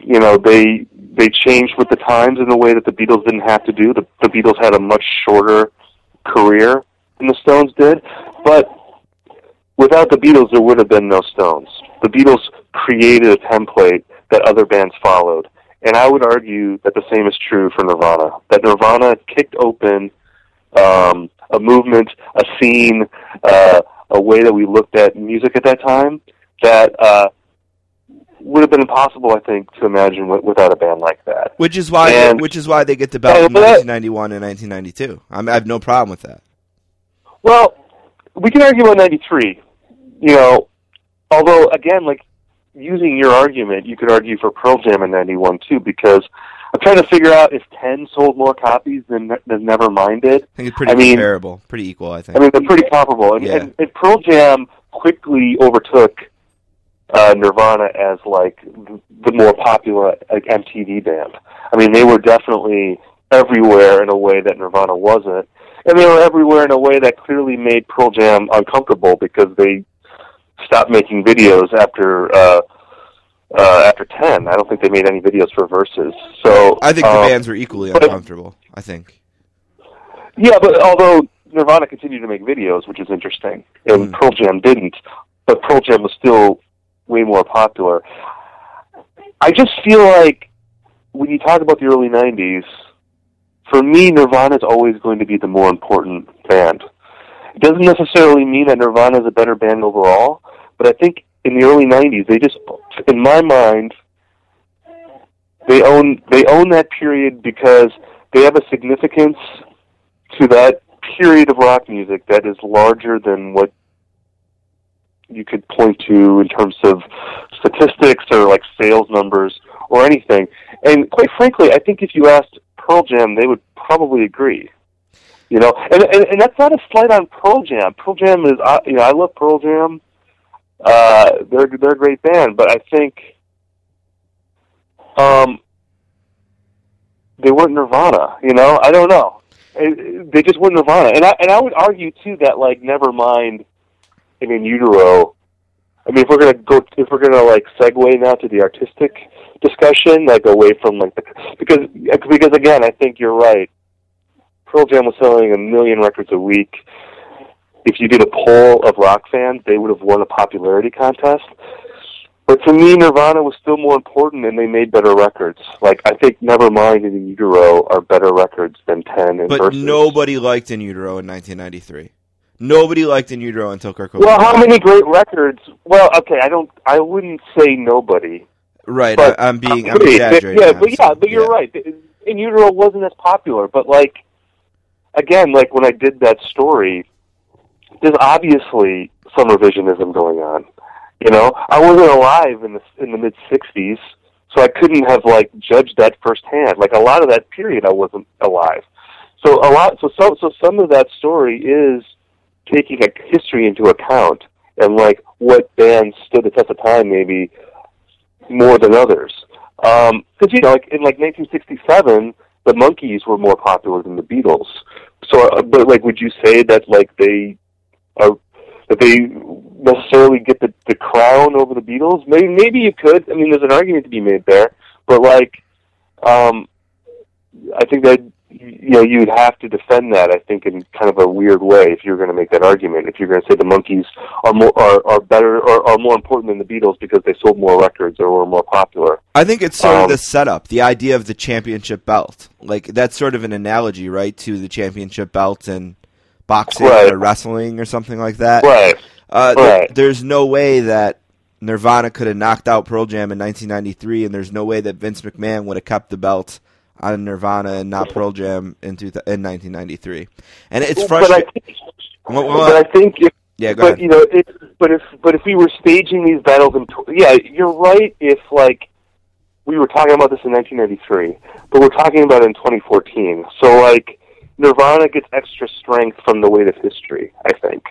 Speaker 8: you know, they they changed with the times in a way that the Beatles didn't have to do. The, the Beatles had a much shorter career than the Stones did, but without the Beatles, there would have been no Stones. The Beatles created a template that other bands followed, and I would argue that the same is true for Nirvana. That Nirvana kicked open um, a movement, a scene, uh, a way that we looked at music at that time that uh, would have been impossible, I think, to imagine wi- without a band like that.
Speaker 2: Which is why,
Speaker 8: And-
Speaker 2: which is why they get the belt in 1991 and 1992. I'm, I have no problem with that.
Speaker 8: Well, we can argue about '93. You know, although again, like using your argument, you could argue for Pearl Jam in '91 too, because I'm trying to figure out if Ten sold more copies than than Nevermind did.
Speaker 2: I think it's pretty
Speaker 8: I mean-
Speaker 2: comparable, pretty equal. I think.
Speaker 8: I mean, they're pretty comparable, and,
Speaker 2: Yeah.
Speaker 8: and, and Pearl Jam quickly overtook uh, Nirvana as like the more popular like MTV band. I mean, they were definitely everywhere in a way that Nirvana wasn't, and they were everywhere in a way that clearly made Pearl Jam uncomfortable because they stopped making videos after. Uh, uh, after ten, I don't think they made any videos for Versus. So
Speaker 2: I think the
Speaker 8: um,
Speaker 2: bands were equally uncomfortable. I think.
Speaker 8: Yeah, but although Nirvana continued to make videos, which is interesting, and
Speaker 2: Mm.
Speaker 8: Pearl Jam didn't, but Pearl Jam was still way more popular. I just feel like when you talk about the early '90s, for me, Nirvana is always going to be the more important band. It doesn't necessarily mean that Nirvana is a better band overall, but I think in the early '90s, they just, in my mind, they own they own that period because they have a significance to that period of rock music that is larger than what you could point to in terms of statistics or like sales numbers or anything. And quite frankly, I think if you asked Pearl Jam, they would probably agree. You know, and and, and that's not a slight on Pearl Jam. Pearl Jam is, you know, I love Pearl Jam. Uh, they're they're a great band, but I think, um, they weren't Nirvana. You know, I don't know. They just weren't Nirvana, and I and I would argue too that like Nevermind and In Utero. I mean, if we're gonna go, if we're gonna like segue now to the artistic discussion, like away from like the because because again, I think you're right. Pearl Jam was selling a million records a week. If you did a poll of rock fans, they would have won a popularity contest. But to me, Nirvana was still more important, and they made better records. Like I think Nevermind and In Utero are better records than Ten and
Speaker 2: But
Speaker 8: Versus.
Speaker 2: nobody liked In Utero in 1993. Nobody liked In Utero until Kurt Cobain.
Speaker 8: Well, how many great records? Well, okay, I don't. I wouldn't say nobody.
Speaker 2: Right, I, I'm being I'm exaggerating.
Speaker 8: Yeah, but yeah, but you're right. In Utero wasn't as popular, but like again, like when I did that story, there's obviously some revisionism going on. You know, I wasn't alive in the in the mid '60s, so I couldn't have like judged that firsthand. Like a lot of that period, I wasn't alive. So a lot, so so so some of that story is taking a history into account and like what bands stood the test of time, maybe more than others. Um, because you know, like in like 1967, the Monkees were more popular than the Beatles. So, uh, but like, would you say that like they are that they necessarily get the the crown over the Beatles? Maybe maybe you could. I mean, there's an argument to be made there, but like, um, I think that you know you'd have to defend that. I think in kind of a weird way if you're going to make that argument. If you're going to say the Monkees are more are, are better or are more important than the Beatles because they sold more records or were more popular.
Speaker 2: I think it's sort of
Speaker 8: Um,
Speaker 2: the setup, the idea of the championship belt. Like that's sort of an analogy, right, to the championship belt in boxing
Speaker 8: Right.
Speaker 2: or wrestling or something like that.
Speaker 8: Right.
Speaker 2: Uh, th-
Speaker 8: Right.
Speaker 2: there's no way that Nirvana could have knocked out Pearl Jam in 1993, and there's no way that Vince McMahon would have kept the belt on Nirvana and not Pearl Jam in, two in 1993. And it's
Speaker 8: But I
Speaker 2: frustrating.
Speaker 8: think, but I think if
Speaker 2: Yeah, go
Speaker 8: but
Speaker 2: ahead.
Speaker 8: you know, it, but if but if we were staging these battles in, yeah, you're right. If like we were talking about this in 1993, but we're talking about it in 2014. So like Nirvana gets extra strength from the weight of history. I think.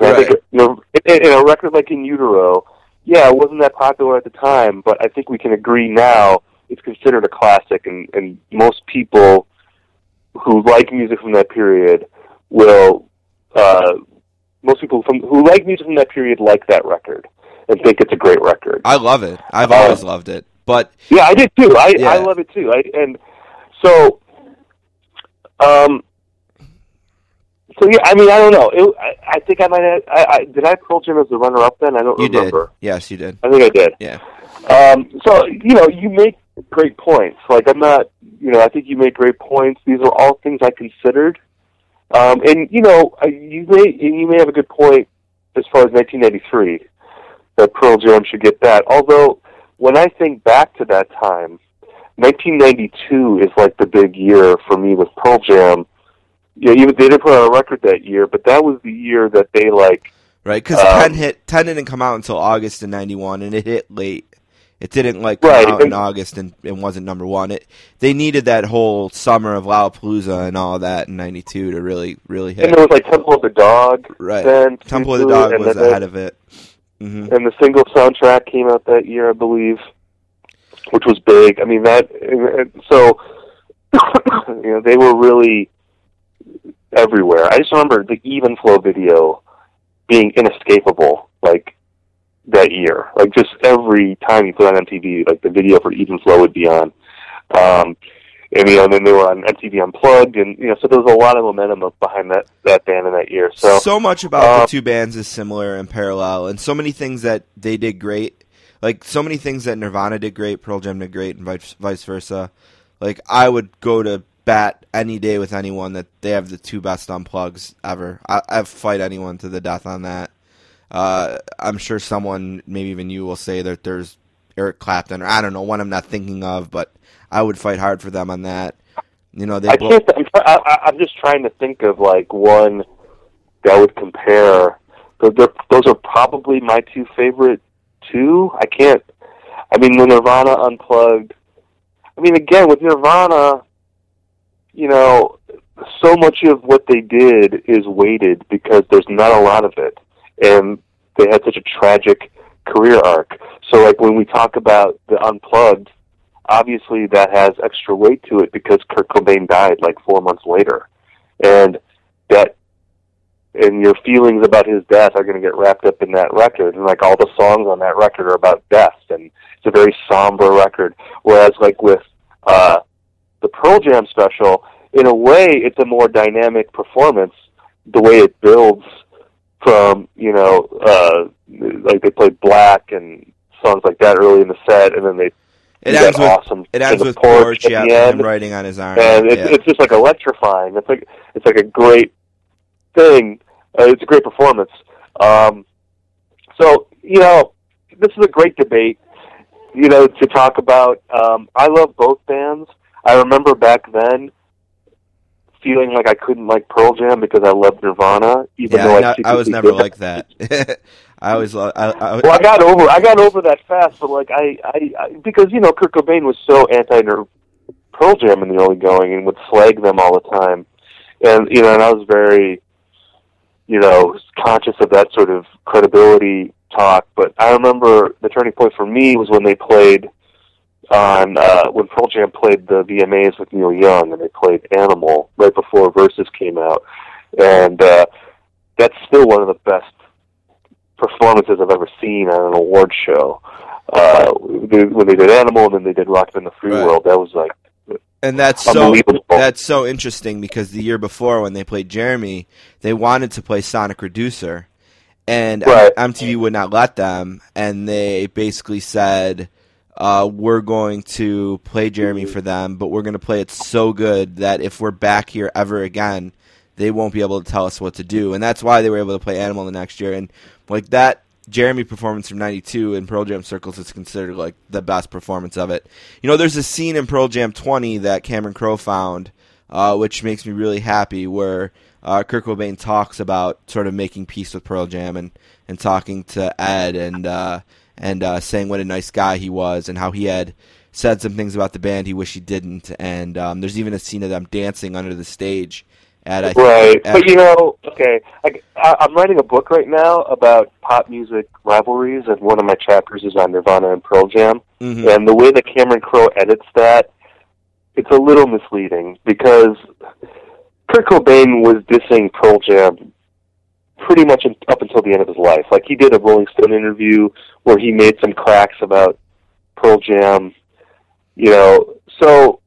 Speaker 8: And I
Speaker 2: Right.
Speaker 8: think you know, in, in a record like In Utero, yeah, it wasn't that popular at the time, but I think we can agree now it's considered a classic, and and most people who like music from that period will. Uh, most people from who like music from that period like that record and think it's a great record.
Speaker 2: I love it. I've
Speaker 8: Uh,
Speaker 2: always loved it. But
Speaker 8: Yeah, I did too. I
Speaker 2: Yeah.
Speaker 8: I love it too. I and so um so yeah, I mean I don't know. It, I, I think I might have, I, I did I Pearl Jam as the runner up then? I don't
Speaker 2: you did.
Speaker 8: remember.
Speaker 2: Yes, you did.
Speaker 8: I think I did.
Speaker 2: Yeah.
Speaker 8: Um, so you know, you make great points. Like I'm not, you know, I think you make great points. These are all things I considered. Um, and you know, you may and you may have a good point as far as 1993 that Pearl Jam should get that. Although when I think back to that time, 1992 is like the big year for me with Pearl Jam. Yeah, even they didn't put out a record that year, but that was the year that they like
Speaker 2: Right, because
Speaker 8: Um,
Speaker 2: ten hit ten didn't come out until August in '91, and it hit late. It didn't like come
Speaker 8: Right,
Speaker 2: out in August and it wasn't number one. It they needed that whole summer of Lollapalooza and all that in '92 to really really hit.
Speaker 8: and there was like Temple of the Dog.
Speaker 2: right,
Speaker 8: Then
Speaker 2: Temple of the Dog was ahead of it. hmm
Speaker 8: and the Singles soundtrack came out that year, I believe, which was big. I mean that. So, you know, they were really everywhere. I just remember the Even Flow video being inescapable, like that year. Like just every time you put on MTV, like the video for Even Flow would be on. Um, and you know, and then they were on MTV Unplugged, and you know, so there was a lot of momentum up behind that that band in that year. So,
Speaker 2: So, much about
Speaker 8: uh,
Speaker 2: the two bands is similar and parallel, and so many things that they did great. Like so many things that Nirvana did great, Pearl Jam did great, and vice vice versa. Like I would go to bat any day with anyone that they have the two best unplugs ever. I, I fight anyone to the death on that. Uh, I'm sure someone, maybe even you, will say that there's Eric Clapton or I don't know one I'm not thinking of, but I would fight hard for them on that. You know, they
Speaker 8: I
Speaker 2: blow-
Speaker 8: can't. I'm, I, I- I'm just trying to think of like one that would compare. Those are, those are probably my two favorite two. I can't. I mean, the Nirvana unplugged. I mean, again with Nirvana, you know, so much of what they did is weighted because there's not a lot of it, and they had such a tragic career arc. So, like when we talk about the unplugged, obviously that has extra weight to it because Kurt Cobain died like four months later, and that and your feelings about his death are going to get wrapped up in that record, and like all the songs on that record are about death, and it's a very somber record. Whereas like with uh, the Pearl Jam special, in a way, it's a more dynamic performance. The way it builds from you know uh, like they played Black and songs like that early in the set, and then they
Speaker 2: it ends with
Speaker 8: awesome
Speaker 2: it ends with
Speaker 8: porch
Speaker 2: Porch, yeah, him
Speaker 8: end.
Speaker 2: writing on his arm.
Speaker 8: and it's
Speaker 2: yeah.
Speaker 8: it's just like electrifying. It's like it's like a great thing. Uh, it's a great performance. Um, so you know, this is a great debate. You know, to talk about. Um, I love both bands. I remember back then feeling like I couldn't like Pearl Jam because I loved Nirvana, even
Speaker 2: yeah,
Speaker 8: though I,
Speaker 2: no- I was never
Speaker 8: did.
Speaker 2: like that. I always love. I, I,
Speaker 8: Well, I got over I got over that fast, but like I, I, I because you know Kurt Cobain was so anti Pearl Jam in the early going and would flag them all the time, and you know, and I was very, you know, conscious of that sort of credibility talk. But I remember the turning point for me was when they played on uh, when Pearl Jam played the VMAs with Neil Young, and they played Animal right before Versus came out, and uh, that's still one of the best performances I've ever seen on an award show. Uh, when they did Animal and then they did Rockin' in the Free
Speaker 2: Right.
Speaker 8: World, that was like
Speaker 2: And that's so that's so interesting because the year before when they played Jeremy, they wanted to play Sonic Reducer, and
Speaker 8: Right.
Speaker 2: MTV would not let them, and they basically said, uh, "We're going to play Jeremy for them, but we're going to play it so good that if we're back here ever again, they won't be able to tell us what to do." And that's why they were able to play Animal the next year, and like that. Jeremy performance from '92 in Pearl Jam circles is considered like the best performance of it. You know, there's a scene in Pearl Jam 20 that Cameron Crowe found, uh, which makes me really happy, where uh, Kurt Cobain talks about sort of making peace with Pearl Jam and, and talking to Ed and uh, and uh, saying what a nice guy he was and how he had said some things about the band he wished he didn't. And um, there's even a scene of them dancing under the stage. At, I think-
Speaker 8: Right,
Speaker 2: at-
Speaker 8: but you know, okay, I, I, I'm writing a book right now about pop music rivalries, and one of my chapters is on Nirvana and Pearl Jam.
Speaker 2: Mhm.
Speaker 8: And the way that Cameron Crowe edits that, it's a little misleading because Kurt Cobain was dissing Pearl Jam pretty much up until the end of his life. Like he did a Rolling Stone interview where he made some cracks about Pearl Jam, you know. So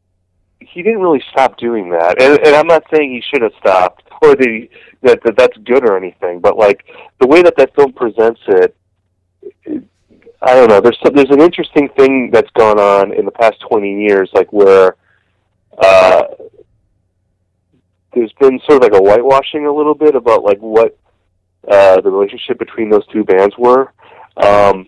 Speaker 8: he didn't really stop doing that, and, and I'm not saying he should have stopped or that, he, that that that's good or anything, but like the way that that film presents it, I don't know. There's some, there's an interesting thing that's gone on in the past 20 years, like where uh, there's been sort of like a whitewashing a little bit about like what uh, the relationship between those two bands were, um,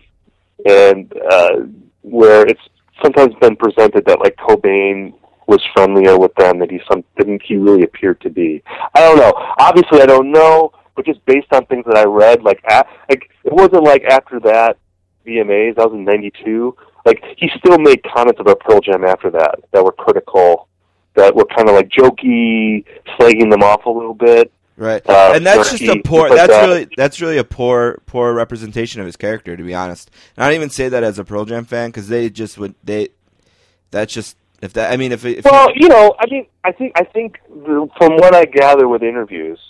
Speaker 8: and uh, where it's sometimes been presented that like Cobain was friendlier with them than he some than he really appeared to be. I don't know. Obviously, I don't know, but just based on things that I read, like a like it wasn't like after that VMAs. That was in '92. Like he still made comments about Pearl Jam after that that were critical, that were kind of like jokey, slagging them off a little bit.
Speaker 2: Right,
Speaker 8: Uh,
Speaker 2: and that's just a poor. That's
Speaker 8: that.
Speaker 2: really that's really a poor poor representation of his character, to be honest. And I don't even say that as a Pearl Jam fan because they just would they. That's just if that. I mean, if if
Speaker 8: Well, you know, I mean, I think I think from what I gather with interviews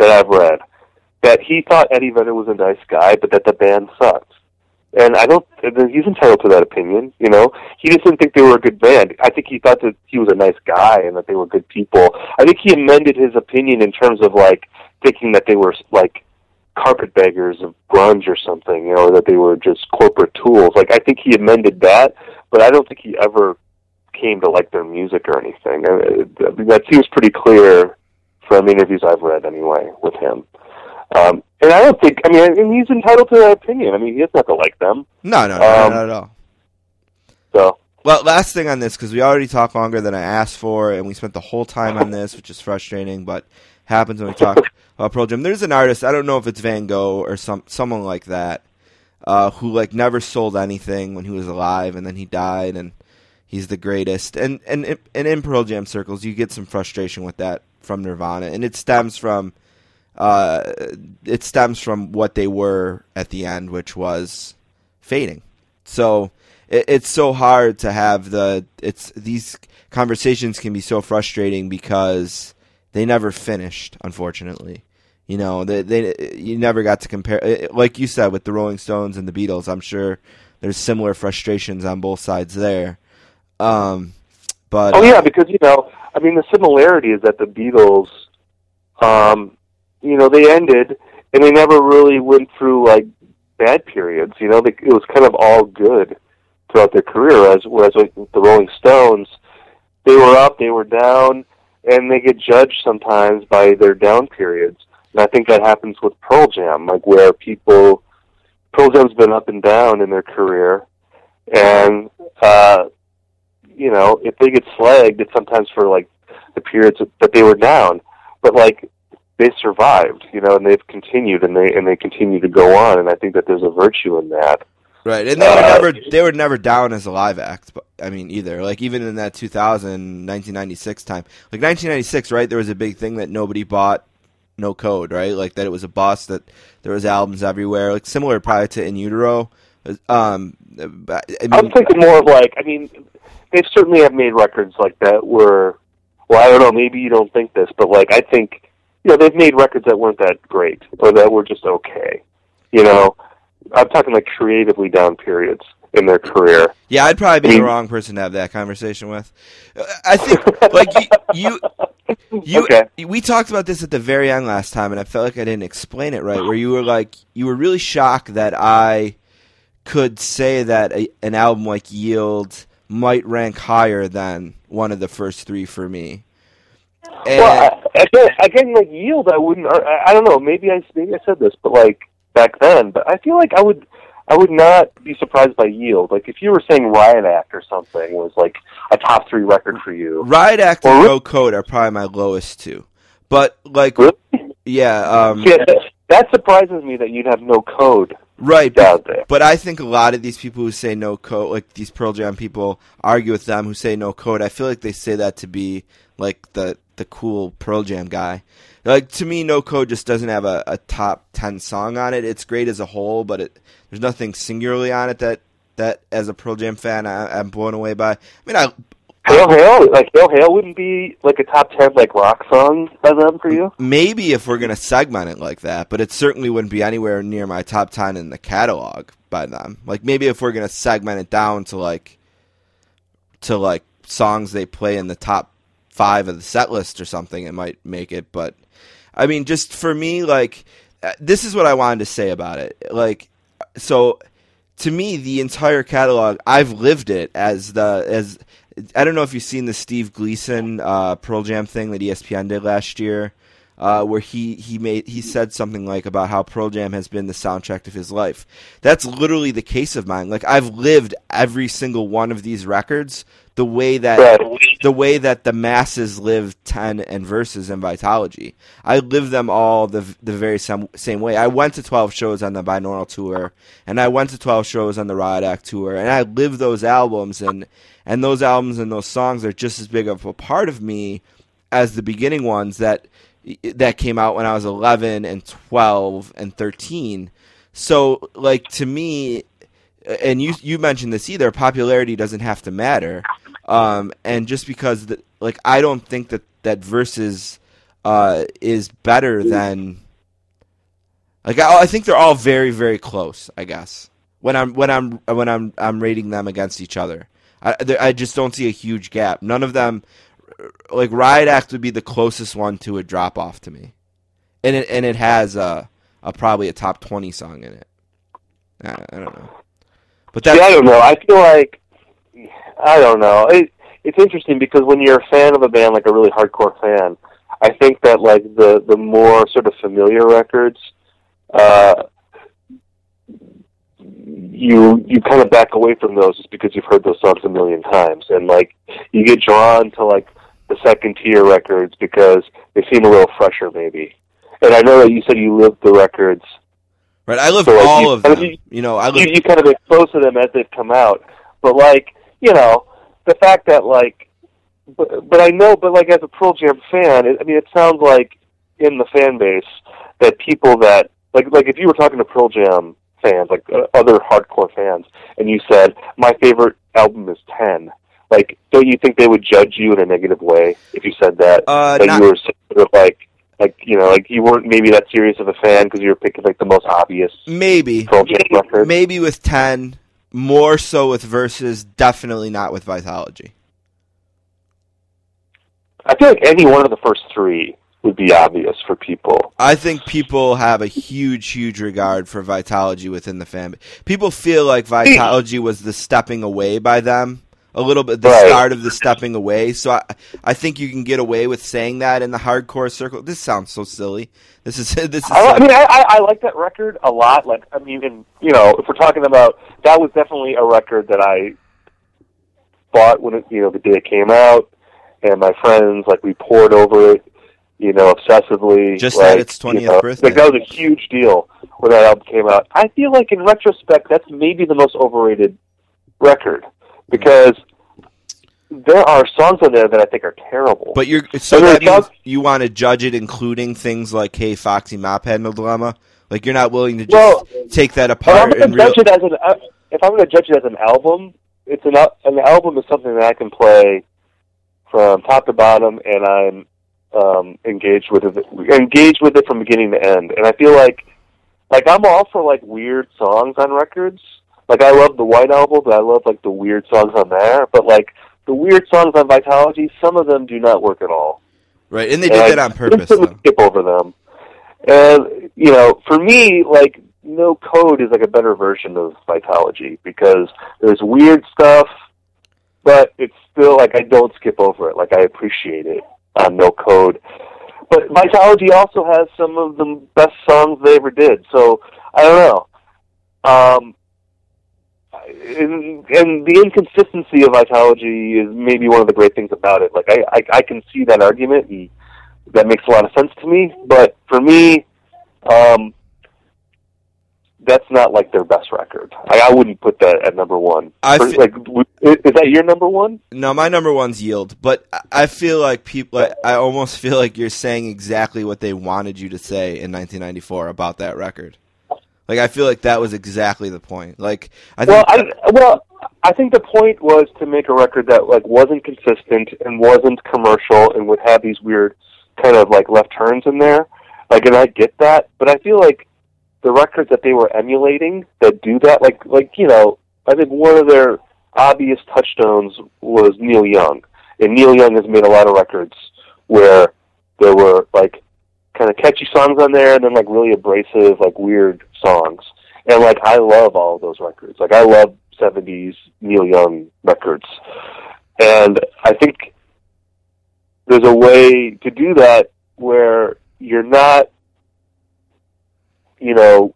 Speaker 8: that I've read, that he thought Eddie Vedder was a nice guy, but that the band sucked. And I don't. He's entitled to that opinion. You know, he just didn't think they were a good band. I think he thought that he was a nice guy and that they were good people. I think he amended his opinion in terms of like thinking that they were like carpetbaggers of grunge or something. You know, that they were just corporate tools. Like I think he amended that, but I don't think he ever came to like their music or anything. Uh, that seems pretty clear from interviews I've read anyway with him. Um, and I don't think, I mean, and he's entitled to that opinion. I mean, he doesn't have to like them.
Speaker 2: no, no, no,
Speaker 8: um,
Speaker 2: not at all.
Speaker 8: So,
Speaker 2: Well, last thing on this because we already talked longer than I asked for, and we spent the whole time on this, which is frustrating, but happens when we talk about Pearl Jam. There's an artist I don't know if it's Van Gogh or some someone like that, uh, who like never sold anything when he was alive, and then he died, and he's the greatest. And and and in Pearl Jam circles, you get some frustration with that from Nirvana, and it stems from. Uh, it stems from what they were at the end, which was fading. So it, it's so hard to have the it's these conversations can be so frustrating because they never finished. Unfortunately, you know they they you never got to compare. Like you said with the Rolling Stones and the Beatles, I'm sure there's similar frustrations on both sides there. Um, but
Speaker 8: oh
Speaker 2: uh,
Speaker 8: yeah, because you know, I mean, the similarity is that the Beatles, um, you know, they ended and they never really went through like bad periods. You know, they, it was kind of all good throughout their career. As whereas like the Rolling Stones, they were up, they were down, and they get judged sometimes by their down periods. And I think that happens with Pearl Jam, like where people, Pearl Jam's been up and down in their career, and uh, you know, if they get slagged, it's sometimes for like the periods that they were down, but like they survived, you know, and they've continued and they and they continue to go on, and I think that there's a virtue in that.
Speaker 2: Right, and they were
Speaker 8: Uh,
Speaker 2: never they were never down as a live act. But, I mean, either like even in that 2000 1996 time, like 1996, right? There was a big thing that nobody bought No Code, right? Like that it was a bust that there was albums everywhere, like similar probably to In Utero. Um, I
Speaker 8: I'm
Speaker 2: mean,
Speaker 8: thinking more of like, I mean, they certainly have made records like that where, well, I don't know, maybe you don't think this, but like I think, you know, they've made records that weren't that great or that were just okay. You know, I'm talking like creatively down periods. in their career.
Speaker 2: Yeah, I'd probably be
Speaker 8: I mean-
Speaker 2: the wrong person to have that conversation with. I think, like you, you, you
Speaker 8: Okay.
Speaker 2: we talked about this at the very end last time, and I felt like I didn't explain it right. Where you were like, you were really shocked that I could say that a, an album like Yield might rank higher than one of the first three for me. And,
Speaker 8: Well, I, again, again, like yield, I wouldn't. I, I don't know. Maybe I maybe I said this, but like back then, but I feel like I would. I would not be surprised by yield. Like if you were saying Riot Act or something was like a top three record for you.
Speaker 2: Riot Act and
Speaker 8: Well,
Speaker 2: No Code are probably my lowest two. But like,
Speaker 8: Really?
Speaker 2: yeah, um,
Speaker 8: Yeah, that, that surprises me that you'd have no code
Speaker 2: right. But,
Speaker 8: there.
Speaker 2: but I think a lot of these people who say no code, like these Pearl Jam people, argue with them who say no code. I feel like they say that to be like the the cool Pearl Jam guy. Like to me, no code just doesn't have a, a top ten song on it. It's great as a whole, but it there's nothing singularly on it that that as a Pearl Jam fan I, I'm blown away by. I mean, I
Speaker 8: Hail Hail, like Hail Hail, wouldn't be like a top ten like rock song by them for you.
Speaker 2: Maybe if we're going to segment it like that, but it certainly wouldn't be anywhere near my top 10 in the catalog by them. Like maybe if we're going to segment it down to like to like songs they play in the top 5 of the set list or something, it might make it, but I mean just for me like uh, this is what I wanted to say about it. Like so to me the entire catalog I've lived it as the as I don't know if you've seen the Steve Gleason uh, Pearl Jam thing that ESPN did last year, uh, where he he made he said something like about how Pearl Jam has been the soundtrack of his life. That's literally the case of mine. Like I've lived every single one of these records the way that
Speaker 8: Right.
Speaker 2: The way that the masses live ten and Versus and Vitology. I live them all the the very same same way. I went to twelve shows on the binaural tour, and I went to twelve shows on the Riot Act tour, and I live those albums, and and those albums and those songs are just as big of a part of me as the beginning ones that that came out when I was eleven and twelve and thirteen. So like to me, and you you mentioned this either popularity doesn't have to matter um, and just because the, like I don't think that that versus uh, is better than like I, I think they're all very very close I guess. When I'm when I'm when I'm I'm rating them against each other. I I just don't see a huge gap. None of them like Riot Act would be the closest one to a drop off to me. And it and it has a, a probably a top twenty song in it. I, I don't know. But that's
Speaker 8: I don't know. I feel like I don't know. It, it's interesting because when you're a fan of a band, like a really hardcore fan, I think that like the the more sort of familiar records, uh, you you kind of back away from those just because you've heard those songs a million times, and like you get drawn to like the second tier records because they seem a little fresher, maybe. And I know that you said you lived the records
Speaker 2: right I live
Speaker 8: So, like,
Speaker 2: all
Speaker 8: you-
Speaker 2: of them
Speaker 8: mean,
Speaker 2: you know I
Speaker 8: you,
Speaker 2: live
Speaker 8: you kind of exposed to them as they've come out. But like, you know, the fact that like, but, but I know, but like as a Pearl Jam fan, it, I mean, it sounds like in the fan base that people that like like if you were talking to Pearl Jam fans, like uh, other hardcore fans, and you said my favorite album is Ten. Like, don't you think they would judge you in a negative way if you said that?
Speaker 2: Uh,
Speaker 8: that
Speaker 2: not-
Speaker 8: you were sort of like, like you know, like you weren't maybe that serious of a fan because you were picking like the most obvious
Speaker 2: maybe
Speaker 8: Pearl Jam record.
Speaker 2: maybe with 10 more so with Versus definitely not with vitology?
Speaker 8: I feel like any one of the first three would be obvious for people.
Speaker 2: i think people have a huge huge regard for vitology within the fan base people feel like vitology was the stepping away by them a little bit the
Speaker 8: Right.
Speaker 2: start of the stepping away so I, I think you can get away with saying that in the hardcore circle this sounds so silly this is this is
Speaker 8: I, I mean, I, I, like that record a lot. Like, I mean, and, you know, if we're talking about that, was definitely a record that I bought when it, you know, the day it came out, and my friends like we poured over it, you know, obsessively.
Speaker 2: Just
Speaker 8: like,
Speaker 2: at its 20th
Speaker 8: you know,
Speaker 2: birthday.
Speaker 8: Like that was a huge deal when that album came out. I feel like in retrospect, that's maybe the most overrated record because there are songs on there that I think are terrible.
Speaker 2: But you're so
Speaker 8: And
Speaker 2: that means you want to judge it, including things like "Hey, Foxymophandlemama." Like you're not willing to just
Speaker 8: Well,
Speaker 2: take that apart.
Speaker 8: If I'm going
Speaker 2: and
Speaker 8: to
Speaker 2: real.
Speaker 8: judge it as an, uh, if I'm going to judge it as an album, it's an an album is something that I can play from top to bottom, and I'm um, engaged with it, engaged with it from beginning to end. And I feel like, like I'm all for like weird songs on records, Like I love the White Album, but I love like the weird songs on there. But like the weird songs on Vitology, some of them do not work at all.
Speaker 2: Right, and they
Speaker 8: And
Speaker 2: did
Speaker 8: I
Speaker 2: that on purpose. Though.
Speaker 8: skip over them. And you know, for me, like no code is like a better version of Vitology because there's weird stuff, but it's still like I don't skip over it. Like I appreciate it on no code. But Vitology also has some of the best songs they ever did. So I don't know. Um, and, and the inconsistency of Vitology is maybe one of the great things about it. Like I, I, I can see that argument, and that makes a lot of sense to me. But for me, um, that's not like their best record. I, I wouldn't put that at number one.
Speaker 2: I
Speaker 8: For-
Speaker 2: fe-
Speaker 8: like, w- is that your number one?
Speaker 2: No, my number one's yield, but I- I feel like people. I- I almost feel like you're saying exactly what they wanted you to say in 1994 about that record. Like I feel like that was exactly the point. Like I
Speaker 8: Well,
Speaker 2: think
Speaker 8: I well, I think the point was to make a record that like wasn't consistent and wasn't commercial and would have these weird kind of like left turns in there. Like, and I get that, but I feel like the records that they were emulating that do that, like, like you know, I think one of their obvious touchstones was Neil Young, and Neil Young has made a lot of records where there were like kind of catchy songs on there, and then like really abrasive, like weird songs. And like I love all of those records. Like I love '70s Neil Young records, and I think there's a way to do that where you're not, you know,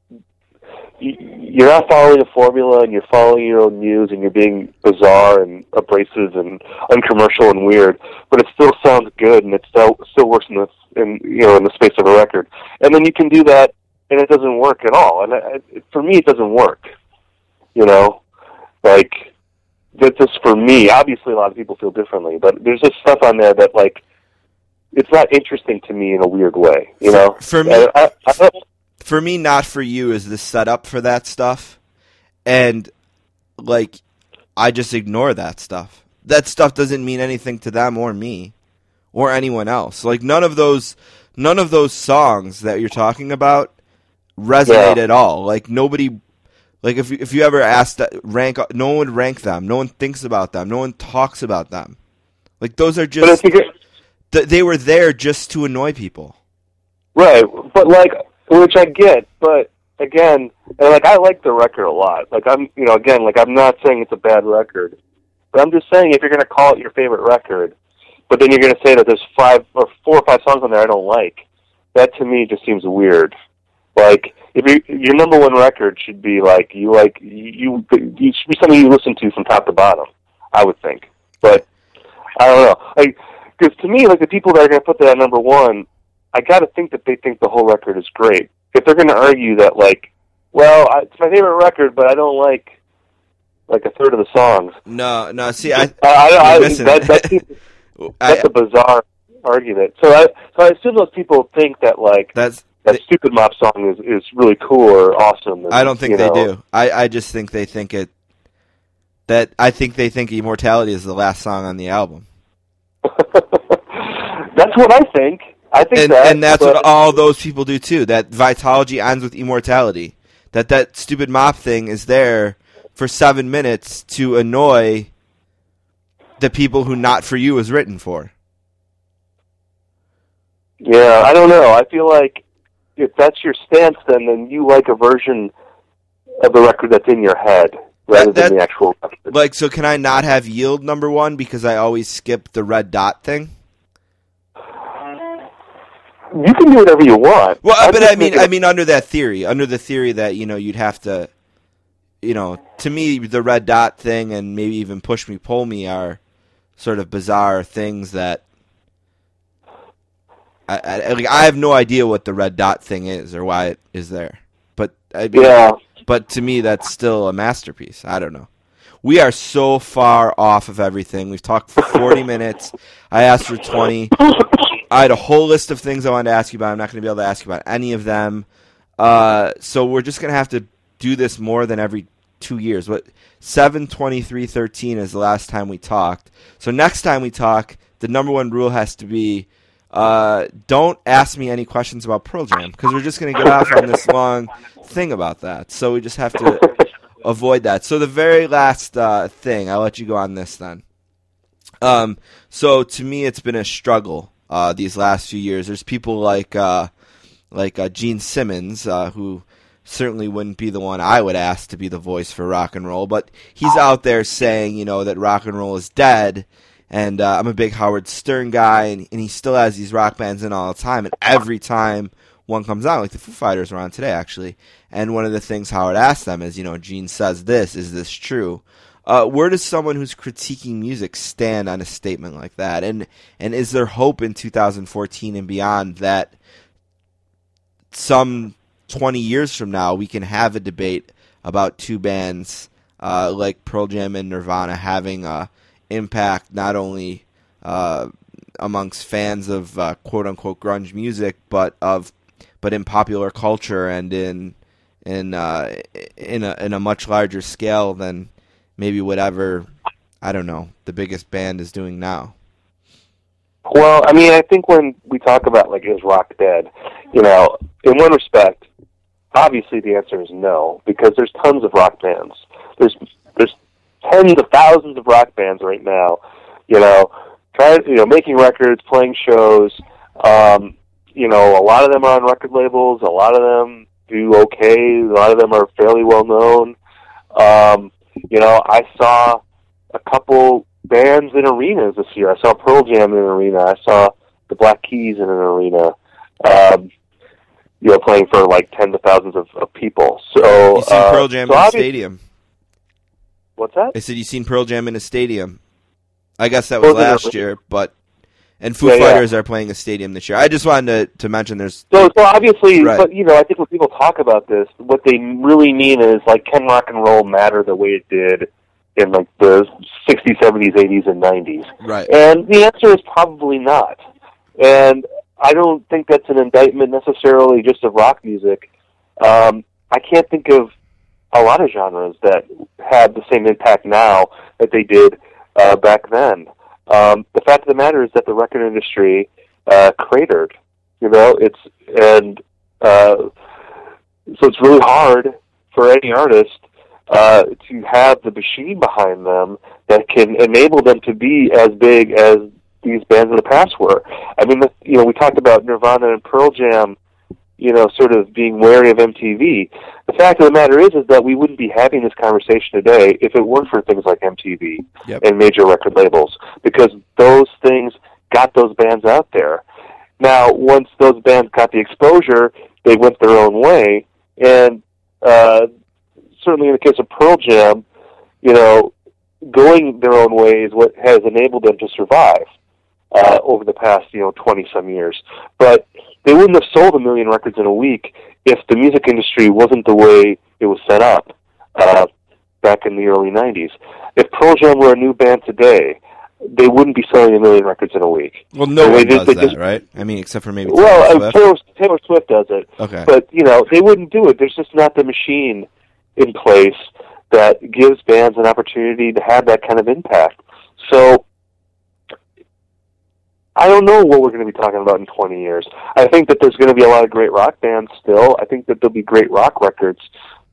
Speaker 8: you're not following a formula and you're following your own muse and you're being bizarre and abrasive and uncommercial and weird, but it still sounds good and it still still works in the in you know in the space of a record. And then you can do that and it doesn't work at all. And I, I- for me, it doesn't work. You know, like that's just for me. Obviously, a lot of people feel differently, but there's just stuff on there that like it's not interesting to me in a weird way. You know,
Speaker 2: for me-
Speaker 8: And I, I don't,
Speaker 2: for me, not for you is the setup for that stuff, and like I just ignore that stuff. That stuff doesn't mean anything to them or me or anyone else. Like none of those, none of those songs that you're talking about resonate
Speaker 8: Yeah.
Speaker 2: at all. Like nobody, like if you- if you ever asked that rank, no one would rank them. No one thinks about them. No one talks about them. Like those are just
Speaker 8: if you get,
Speaker 2: th- they were there just to annoy people.
Speaker 8: Right, but like, which I get, but again, and like I like the record a lot. Like I'm, you know, again, like I'm not saying it's a bad record, but I'm just saying if you're going to call it your favorite record, but then you're going to say that there's five or four or five songs on there I don't like, that to me just seems weird. Like if you, your number one record should be like you like you you should be something you listen to from top to bottom. I would think, but I don't know. Like because to me, like the people that are going to put that at number one, I got to think that they think the whole record is great. If they're going to argue that, like, well, I, it's my favorite record, but I don't like like a third of the songs.
Speaker 2: No, no. See, I,
Speaker 8: I, I, I that,
Speaker 2: it.
Speaker 8: that seems-
Speaker 2: I-
Speaker 8: that's a bizarre argument. So I, so I assume those people think that like
Speaker 2: that's
Speaker 8: that stupid mop song is is really cool or awesome. And,
Speaker 2: I don't think they
Speaker 8: know,
Speaker 2: do. I, I just think they think it. That I think they think "Immortality" is the last song on the album,
Speaker 8: that's what I think. I think
Speaker 2: and
Speaker 8: that,
Speaker 2: and that's what all those people do too. That Vitology ends with "Immortality." That that stupid mop thing is there for seven minutes to annoy the people who "Not for You" was written for.
Speaker 8: Yeah, I don't know. I feel like if that's your stance, then then you like a version of the record that's in your head rather
Speaker 2: That-
Speaker 8: than the actual record.
Speaker 2: Like, so can I not have "Yield" number one because I always skip the red dot thing?
Speaker 8: You can do whatever you want.
Speaker 2: Well,
Speaker 8: I'm
Speaker 2: but I mean, I mean, under that theory, under the theory that you know you'd have to, you know, to me, the red dot thing and maybe even push me, pull me are sort of bizarre things that I, I, like, I have no idea what the red dot thing is or why it is there. But I mean,
Speaker 8: Yeah.
Speaker 2: but to me, that's still a masterpiece. I don't know. We are so far off of everything. We've talked for 40 minutes. I asked for 20. I had a whole list of things I wanted to ask you about. I'm not going to be able to ask you about any of them. Uh, so we're just going to have to do this more than every two years. What seven twenty three thirteen is the last time we talked. So next time we talk, the number one rule has to be uh, don't ask me any questions about Pearl Jam because we're just going to get off on this long thing about that. So we just have to avoid that. So the very last uh, thing, I'll let you go on this then. Um, so to me, it's been a struggle uh, these last few years. There's people like uh, like uh, Gene Simmons uh, who certainly wouldn't be the one I would ask to be the voice for rock and roll, but he's out there saying you know that rock and roll is dead. And uh, I'm a big Howard Stern guy, and, and he still has these rock bands in all the time. And every time one comes out, like the Foo Fighters were on today, actually. And one of the things Howard asked them is, you know, Gene says this, is this true? Uh, where does someone who's critiquing music stand on a statement like that? And and is there hope in 2014 and beyond that some 20 years from now we can have a debate about two bands uh, like Pearl Jam and Nirvana having a impact not only uh, amongst fans of uh, quote unquote grunge music, but of but in popular culture and in in uh, in a in a much larger scale than maybe whatever I don't know the biggest band is doing now.
Speaker 8: Well, I mean, I think when we talk about like is rock dead, you know, in one respect, obviously the answer is no because there's tons of rock bands. There's there's tens of thousands of rock bands right now, you know, trying you know making records, playing shows. Um, you know, a lot of them are on record labels. A lot of them do okay. A lot of them are fairly well known. Um, you know, I saw a couple bands in arenas this year. I saw Pearl Jam in an arena. I saw the Black Keys in an arena. Um, you know, playing for like tens of thousands of, of people. So
Speaker 2: You seen
Speaker 8: uh,
Speaker 2: Pearl Jam
Speaker 8: so
Speaker 2: in a stadium?
Speaker 8: What's that?
Speaker 2: I said you seen Pearl Jam in a stadium. I guess that was last year, but and Foo
Speaker 8: Yeah, yeah.
Speaker 2: Fighters are playing a stadium this year. I just wanted to, to mention there's
Speaker 8: So, so obviously,
Speaker 2: Right.
Speaker 8: but you know, I think when people talk about this, what they really mean is like, can rock and roll matter the way it did in like the '60s, '70s, '80s, and '90s?
Speaker 2: right.
Speaker 8: And the answer is probably not. And I don't think that's an indictment necessarily just of rock music. Um, I can't think of a lot of genres that have the same impact now that they did uh, back then. Um, the fact of the matter is that the record industry uh, cratered. You know, it's and uh, so it's really hard for any artist uh, to have the machine behind them that can enable them to be as big as these bands in the past were. I mean, you know, we talked about Nirvana and Pearl Jam, you know, sort of being wary of MTV. The fact of the matter is, is that we wouldn't be having this conversation today if it weren't for things like MTV
Speaker 2: Yep.
Speaker 8: and major record labels, because those things got those bands out there. Now, once those bands got the exposure, they went their own way, and uh, certainly in the case of Pearl Jam, you know, going their own way is what has enabled them to survive uh, over the past, you know, twenty some years. But they wouldn't have sold a million records in a week if the music industry wasn't the way it was set up uh, back in the early '90s. If Pearl Jam were a new band today, they wouldn't be selling a million records in a week.
Speaker 2: Well, no
Speaker 8: So
Speaker 2: one
Speaker 8: they just-
Speaker 2: does
Speaker 8: they
Speaker 2: that,
Speaker 8: just-
Speaker 2: right? I mean, except for maybe
Speaker 8: Well,
Speaker 2: Taylor
Speaker 8: uh,
Speaker 2: Swift.
Speaker 8: Taylor, Taylor Swift does it,
Speaker 2: Okay.
Speaker 8: but you know they wouldn't do it. There's just not the machine in place that gives bands an opportunity to have that kind of impact. So I don't know what we're going to be talking about in 20 years. I think that there's going to be a lot of great rock bands still. I think that there'll be great rock records,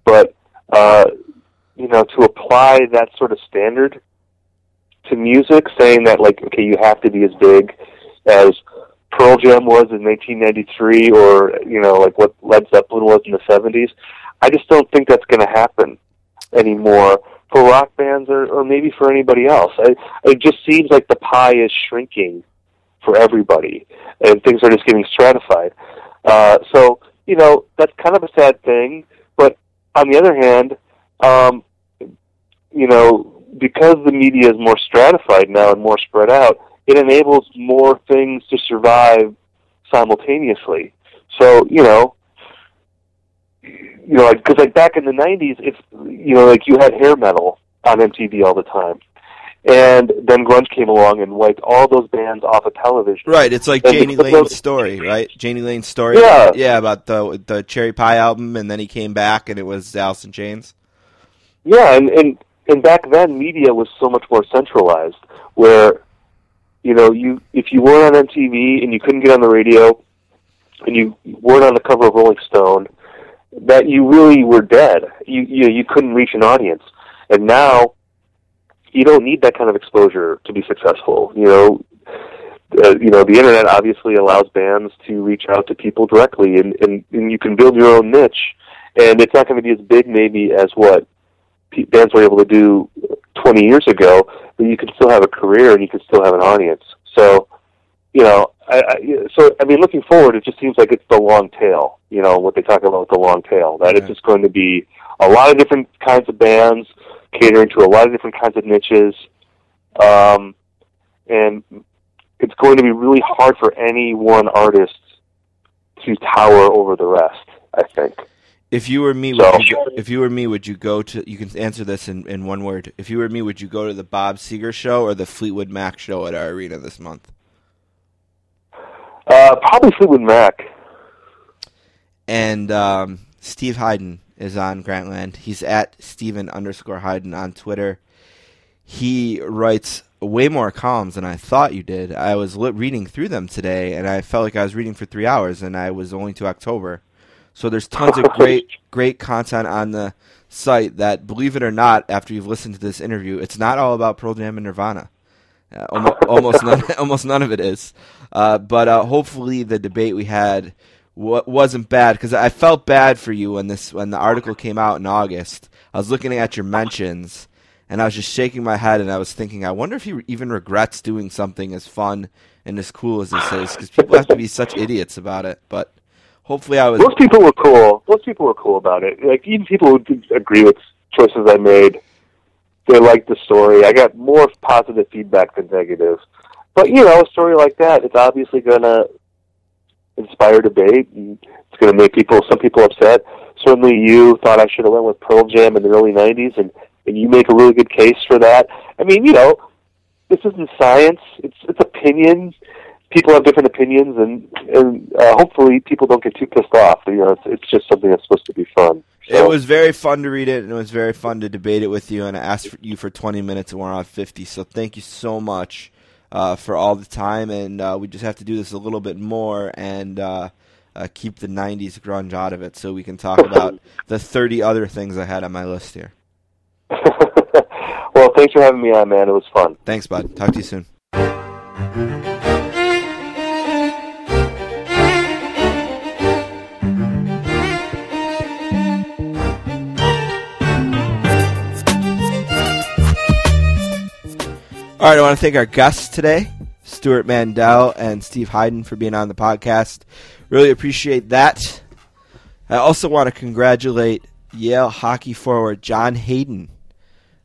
Speaker 8: but uh, you know, to apply that sort of standard to music, saying that like, okay, you have to be as big as Pearl Jam was in 1993, or you know, like what Led Zeppelin was in the 70s. I just don't think that's going to happen anymore for rock bands, or, or maybe for anybody else. I, it just seems like the pie is shrinking for everybody, and things are just getting stratified. Uh, so you know, that's kind of a sad thing. But on the other hand, um, you know, because the media is more stratified now and more spread out, it enables more things to survive simultaneously. So, you know, you know, because like back in the '90s, it's you know, like you had hair metal on MTV all the time, and then grunge came along and wiped all those bands off of television.
Speaker 2: Right, it's like
Speaker 8: And Jani
Speaker 2: Lane's
Speaker 8: of-
Speaker 2: story, right? Jani Lane's story.
Speaker 8: Yeah.
Speaker 2: yeah, about the the Cherry Pie album, and then he came back, and it was Alice in Chains.
Speaker 8: Yeah, and, and and back then media was so much more centralized where you know, you if you weren't on MTV and you couldn't get on the radio and you weren't on the cover of Rolling Stone that you really were dead. You you you couldn't reach an audience, and now you don't need that kind of exposure to be successful. You know, uh, you know the internet obviously allows bands to reach out to people directly, and and, and you can build your own niche, and it's not going to be as big maybe as what bands were able to do 20 years ago, but you can still have a career and you can still have an audience. So, you know, I, I, so I mean, looking forward, it just seems like it's the long tail. You know what they talk about with the long tail. That it's just going to be a lot of different kinds of bands catering to a lot of different kinds of niches, um, and it's going to be really hard for any one artist to tower over the rest. I think.
Speaker 2: If you were me,
Speaker 8: So-
Speaker 2: would you, if you were me, would you go to? You can answer this in, in one word. If you were me, would you go to the Bob Seger show or the Fleetwood Mac show at our arena this month?
Speaker 8: Uh, probably Fleetwood Mac.
Speaker 2: And um, Steve Hyden is on Grantland. He's at Steven underscore Hyden on Twitter. He writes way more columns than I thought you did. I was reading through them today, and I felt like I was reading for three hours, and I was only to October. So there's tons of great, great content on the site. That, believe it or not, after you've listened to this interview, it's not all about Pearl Jam and Nirvana. Uh, almost, almost none, almost none of it is. Uh, but uh, hopefully, the debate we had wasn't bad because I felt bad for you when this when the article came out in August. I was looking at your mentions and I was just shaking my head and I was thinking, I wonder if he even regrets doing something as fun and as cool as this is because people have to be such idiots about it. But hopefully, I was.
Speaker 8: Most people were cool. Most people were cool about it. Like even people who did agree with choices I made, they liked the story. I got more positive feedback than negative. But you know, a story like that, it's obviously gonna inspire debate, and it's gonna make people, some people upset. Certainly, you thought I should have went with Pearl Jam in the early '90s, and and you make a really good case for that. I mean, you know, this isn't science; it's it's opinion. People have different opinions, and and uh, hopefully, people don't get too pissed off. You know, it's, it's just something that's supposed to be fun. So,
Speaker 2: It was very fun to read it, and it was very fun to debate it with you. And I asked you for 20 minutes, and we're on 50. So thank you so much uh, for all the time. And uh, we just have to do this a little bit more and uh, uh, keep the 90s grunge out of it, so we can talk about the 30 other things I had on my list here.
Speaker 8: well, thanks for having me on, man. It was fun.
Speaker 2: Thanks, bud. Talk to you soon. All right, I want to thank our guests today, Stewart Mandel and Steve Hyden, for being on the podcast. Really appreciate that. I also want to congratulate Yale hockey forward John Hayden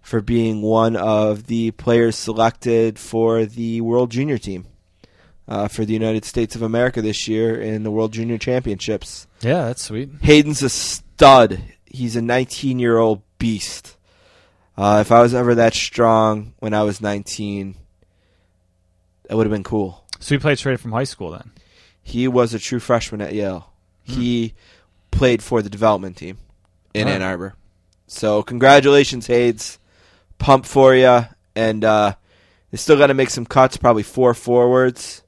Speaker 2: for being one of the players selected for the World Junior team uh, for the United States of America this year in the World Junior Championships.
Speaker 3: Yeah, that's sweet.
Speaker 2: Hayden's a stud. He's a 19 year old beast. Uh, if I was ever that strong when I was 19, that would have been cool.
Speaker 3: So he played straight from high school then.
Speaker 2: He was a true freshman at Yale. He played for the development team in
Speaker 3: Oh.
Speaker 2: Ann Arbor. So congratulations, Hades. Pump for you. And uh, they still got to make some cuts, probably four forwards.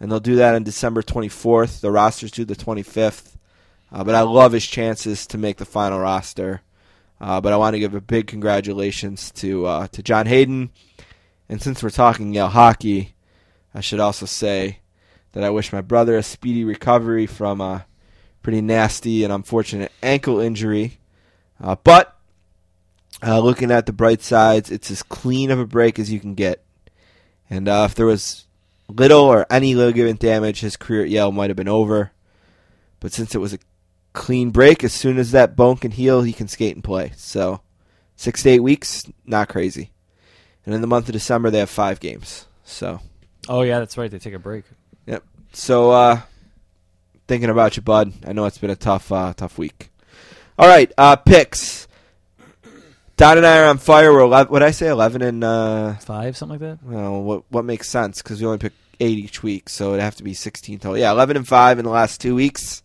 Speaker 2: And they'll do that on December 24th. The roster's due the 25th. Uh, but I love his chances to make the final roster. Uh, but I want to give a big congratulations to uh, to John Hayden. And since we're talking Yale hockey, I should also say that I wish my brother a speedy recovery from a pretty nasty and unfortunate ankle injury. Uh, but uh, looking at the bright sides, it's as clean of a break as you can get. And uh, if there was little or any ligament damage, his career at Yale might have been over. But since it was a clean break, as soon as that bone can heal, he can skate and play. So six to eight weeks, not crazy. And in the month of December, they have five games. So
Speaker 3: Oh yeah, that's right. They take a break.
Speaker 2: Yep. So uh thinking about you, bud. I know it's been a tough uh tough week. All right, uh picks. Don and I are on fire. We're 11, what I say 11 and uh
Speaker 3: Five, something like that.
Speaker 2: well, what what makes sense cuz we only pick 8 each week, so it'd have to be 16 total. Yeah, 11 and 5 in the last 2 weeks.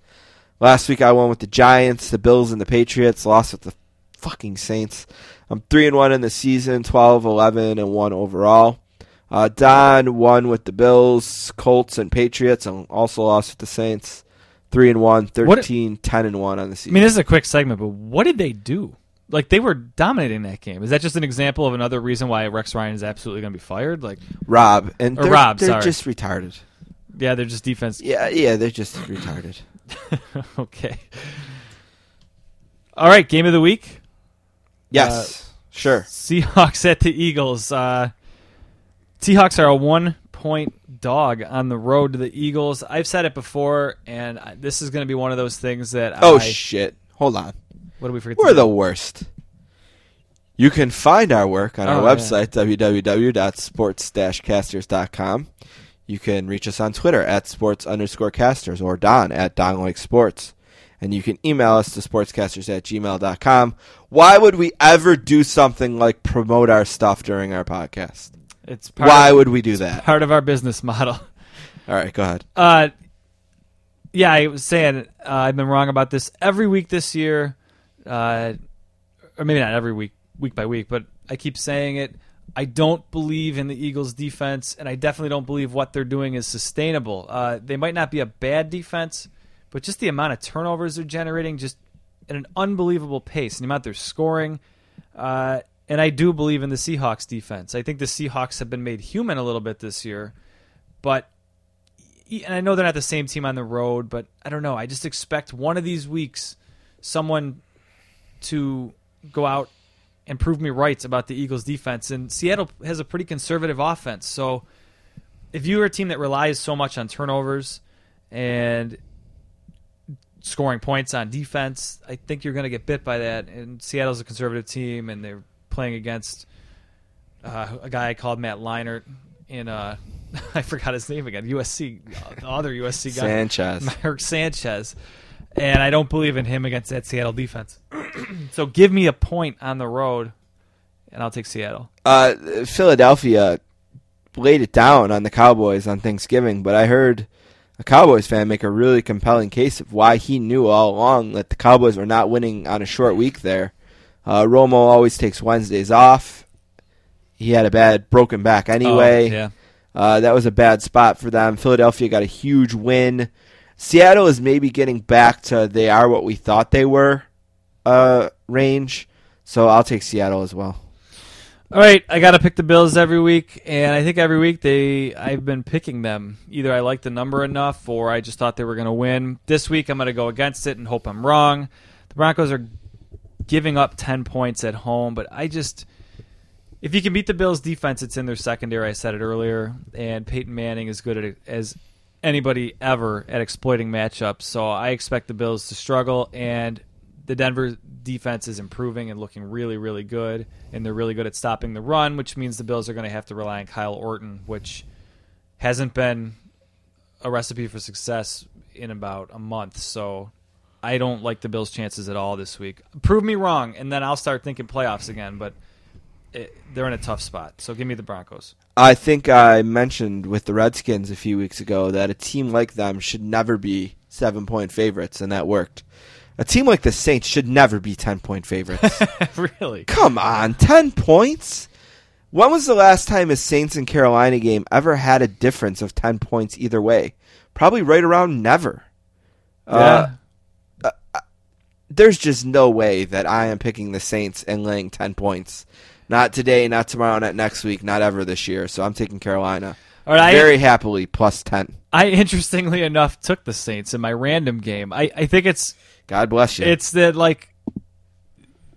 Speaker 2: Last week I won with the Giants, the Bills and the Patriots, lost with the fucking Saints. I'm 3 and 1 in the season, 12 11 and 1 overall. Uh, Don won with the Bills, Colts, and Patriots, and also lost with the Saints. 3 and 1,
Speaker 3: What-
Speaker 2: 13, 10 and 1 on the season.
Speaker 3: I mean, this is a quick segment, but what did they do? Like they were dominating that game. Is that just an example of another reason why Rex Ryan is absolutely going to be fired? Like,
Speaker 2: Rob and they're,
Speaker 3: Rob,
Speaker 2: they're
Speaker 3: sorry.
Speaker 2: just retarded.
Speaker 3: yeah, they're just defense.
Speaker 2: Yeah, yeah, they're just retarded.
Speaker 3: okay. All right, game of the week.
Speaker 2: Yes, sure.
Speaker 3: Seahawks at the Eagles. Uh, Seahawks are a one point dog on the road to the Eagles. I've said it before, and I, this is going to be one of those things that
Speaker 2: Oh
Speaker 3: I,
Speaker 2: shit! Hold on,
Speaker 3: what do we forget?
Speaker 2: we're the worst. You can find our work on our
Speaker 3: Oh, yeah.
Speaker 2: website www.sports-casters.com. You can reach us on Twitter at sports underscore casters or Don at Don Like Sports. And you can email us to sportscasters at gmail.com. Why would we ever do something like promote our stuff during our podcast?
Speaker 3: It's
Speaker 2: Why
Speaker 3: of,
Speaker 2: would we do that?
Speaker 3: part of our business model.
Speaker 2: All right, go ahead.
Speaker 3: Uh, yeah, I was saying uh, I've been wrong about this every week this year, uh, or maybe not every week, week by week, but I keep saying it. I don't believe in the Eagles' defense, and I definitely don't believe what they're doing is sustainable. Uh, they might not be a bad defense, but just the amount of turnovers they're generating, just at an unbelievable pace, and the amount they're scoring. Uh, and I do believe in the Seahawks defense. I think the Seahawks have been made human a little bit this year, but and I know they're not the same team on the road, but I don't know. I just expect one of these weeks someone to go out and prove me right about the Eagles defense. And Seattle has a pretty conservative offense. So if you're a team that relies so much on turnovers and scoring points on defense, I think you're going to get bit by that. And Seattle's a conservative team, and they're playing against uh, a guy called Matt Leinart in uh, I forgot his name again. USC, the other USC guy,
Speaker 2: Sanchez.
Speaker 3: Mark Sanchez, and I don't believe in him against that Seattle defense. so give me a point on the road, and I'll take Seattle.
Speaker 2: Uh, Philadelphia laid it down on the Cowboys on Thanksgiving, but I heard a Cowboys fan make a really compelling case of why he knew all along that the Cowboys were not winning on a short week there. Uh, Romo always takes Wednesdays off. He had a bad broken back anyway.
Speaker 3: Oh, yeah.
Speaker 2: Uh, that was a bad spot for them. Philadelphia got a huge win. Seattle is maybe getting back to they are what we thought they were uh, range. So I'll take Seattle as well.
Speaker 3: All right, I got to pick the Bills every week, and I think every week they I've been picking them. Either I like the number enough, or I just thought they were to win. This week I'm to go against it and hope I'm wrong. The Broncos are giving up ten points at home, but I just if you can beat the Bills defense, it's in their secondary. I said it earlier, and Peyton Manning is good at as anybody ever at exploiting matchups. So I expect the Bills to struggle, and the Denver defense is improving and looking really, really good, and they're really good at stopping the run, which means the Bills are going to have to rely on Kyle Orton, which hasn't been a recipe for success in about a month. So I don't like the Bills' chances at all this week. Prove me wrong, and then I'll start thinking playoffs again. But it, they're in a tough spot. So give me the Broncos.
Speaker 2: I think I mentioned with the Redskins a few weeks ago that a team like them should never be seven point favorites, and that worked. A team like the Saints should never be ten point favorites.
Speaker 3: really?
Speaker 2: Come on, ten points. When was the last time a Saints and Carolina game ever had a difference of ten points either way? Probably right around never. Uh, there's just no way that I am picking the Saints and laying ten points. Not today, not tomorrow, not next week, not ever this year. So I'm taking Carolina.
Speaker 3: All right, I-
Speaker 2: Very happily plus ten.
Speaker 3: I interestingly enough took the Saints in my random game. I, I think it's
Speaker 2: God bless you.
Speaker 3: it's the like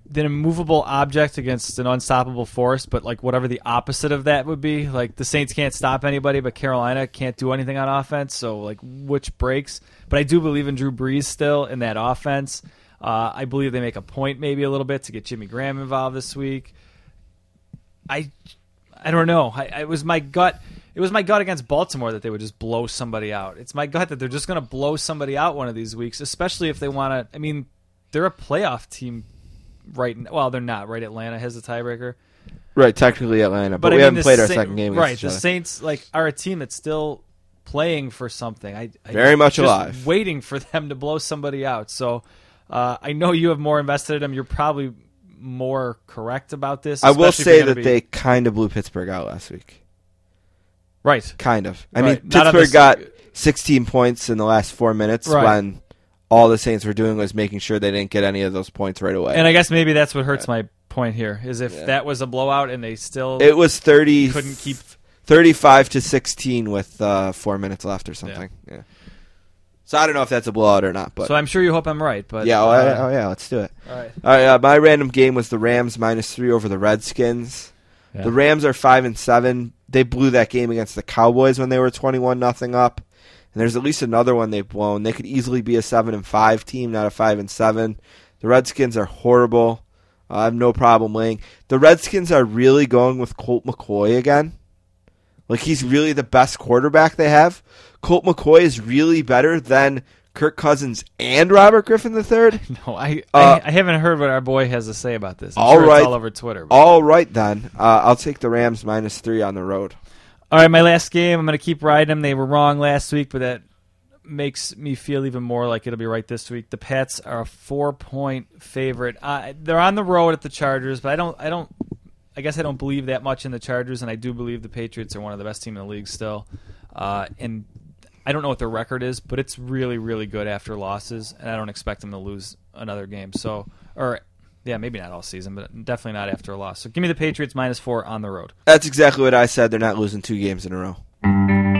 Speaker 3: the immovable object against an unstoppable force, but like whatever the opposite of that would be. Like the Saints can't stop anybody, but Carolina can't do anything on offense. So like which breaks? But I do believe in Drew Brees still in that offense. Uh, I believe they make a point maybe a little bit to get Jimmy Graham involved this week. I I don't know. I, I it was my gut. It was my gut against Baltimore that they would just blow somebody out. It's my gut that they're just going to blow somebody out one of these weeks, especially if they want to. I mean, they're a playoff team, right? n- Well, they're not. Right? Atlanta has a tiebreaker,
Speaker 2: right, technically Atlanta, but,
Speaker 3: but
Speaker 2: we
Speaker 3: I mean,
Speaker 2: haven't played our second game.
Speaker 3: Right? The. Saints like are a team that's still playing for something. I, I
Speaker 2: Very much
Speaker 3: just
Speaker 2: alive.
Speaker 3: waiting for them to blow somebody out. So uh, I know you have more invested in them. You're probably more correct about this.
Speaker 2: I will say that
Speaker 3: be-
Speaker 2: they kind of blew Pittsburgh out last week.
Speaker 3: right.
Speaker 2: Kind of. I
Speaker 3: Right.
Speaker 2: mean,
Speaker 3: Not
Speaker 2: Pittsburgh
Speaker 3: the-
Speaker 2: got 16 points in the last four minutes
Speaker 3: Right.
Speaker 2: when all the Saints were doing was making sure they didn't get any of those points right away.
Speaker 3: And I guess maybe that's what hurts my point here is if
Speaker 2: Yeah.
Speaker 3: that was a blowout and they still
Speaker 2: it was 30,
Speaker 3: couldn't keep
Speaker 2: 35 to 16 with uh, four minutes left or something. Yeah. So I don't know if that's a blowout or not, but
Speaker 3: So I'm sure you hope I'm right, but
Speaker 2: yeah, oh,
Speaker 3: uh,
Speaker 2: yeah, oh, yeah, let's do it.
Speaker 3: all right.
Speaker 2: All right, uh, my random game was the Rams minus three over the Redskins.
Speaker 3: Yeah.
Speaker 2: The Rams are five and seven. They blew that game against the Cowboys when they were twenty-one nothing up. And there's at least another one they've blown. They could easily be a seven and five team, not a five and seven. The Redskins are horrible. I have no problem laying. The Redskins are really going with Colt McCoy again. Like he's really the best quarterback they have. Colt McCoy is really better than Kirk Cousins and Robert Griffin III.
Speaker 3: No, I,
Speaker 2: Uh,
Speaker 3: I I haven't heard what our boy has to say about this. I'm
Speaker 2: all
Speaker 3: sure it's
Speaker 2: right.
Speaker 3: all over Twitter. but-
Speaker 2: All right then, uh, I'll take the Rams minus three on the road.
Speaker 3: All right, my last game. I'm going to keep riding them. They were wrong last week, but that makes me feel even more like it'll be right this week. The Pats are a four point favorite. Uh, they're on the road at the Chargers, but I don't. I don't. I guess I don't believe that much in the Chargers, and I do believe the Patriots are one of the best team in the league still. Uh, and I don't know what their record is, but it's really, really good after losses, and I don't expect them to lose another game. So, or yeah, maybe not all season, but definitely not after a loss. So, give me the Patriots minus four on the road.
Speaker 2: That's exactly what I said. They're not losing two games in a row.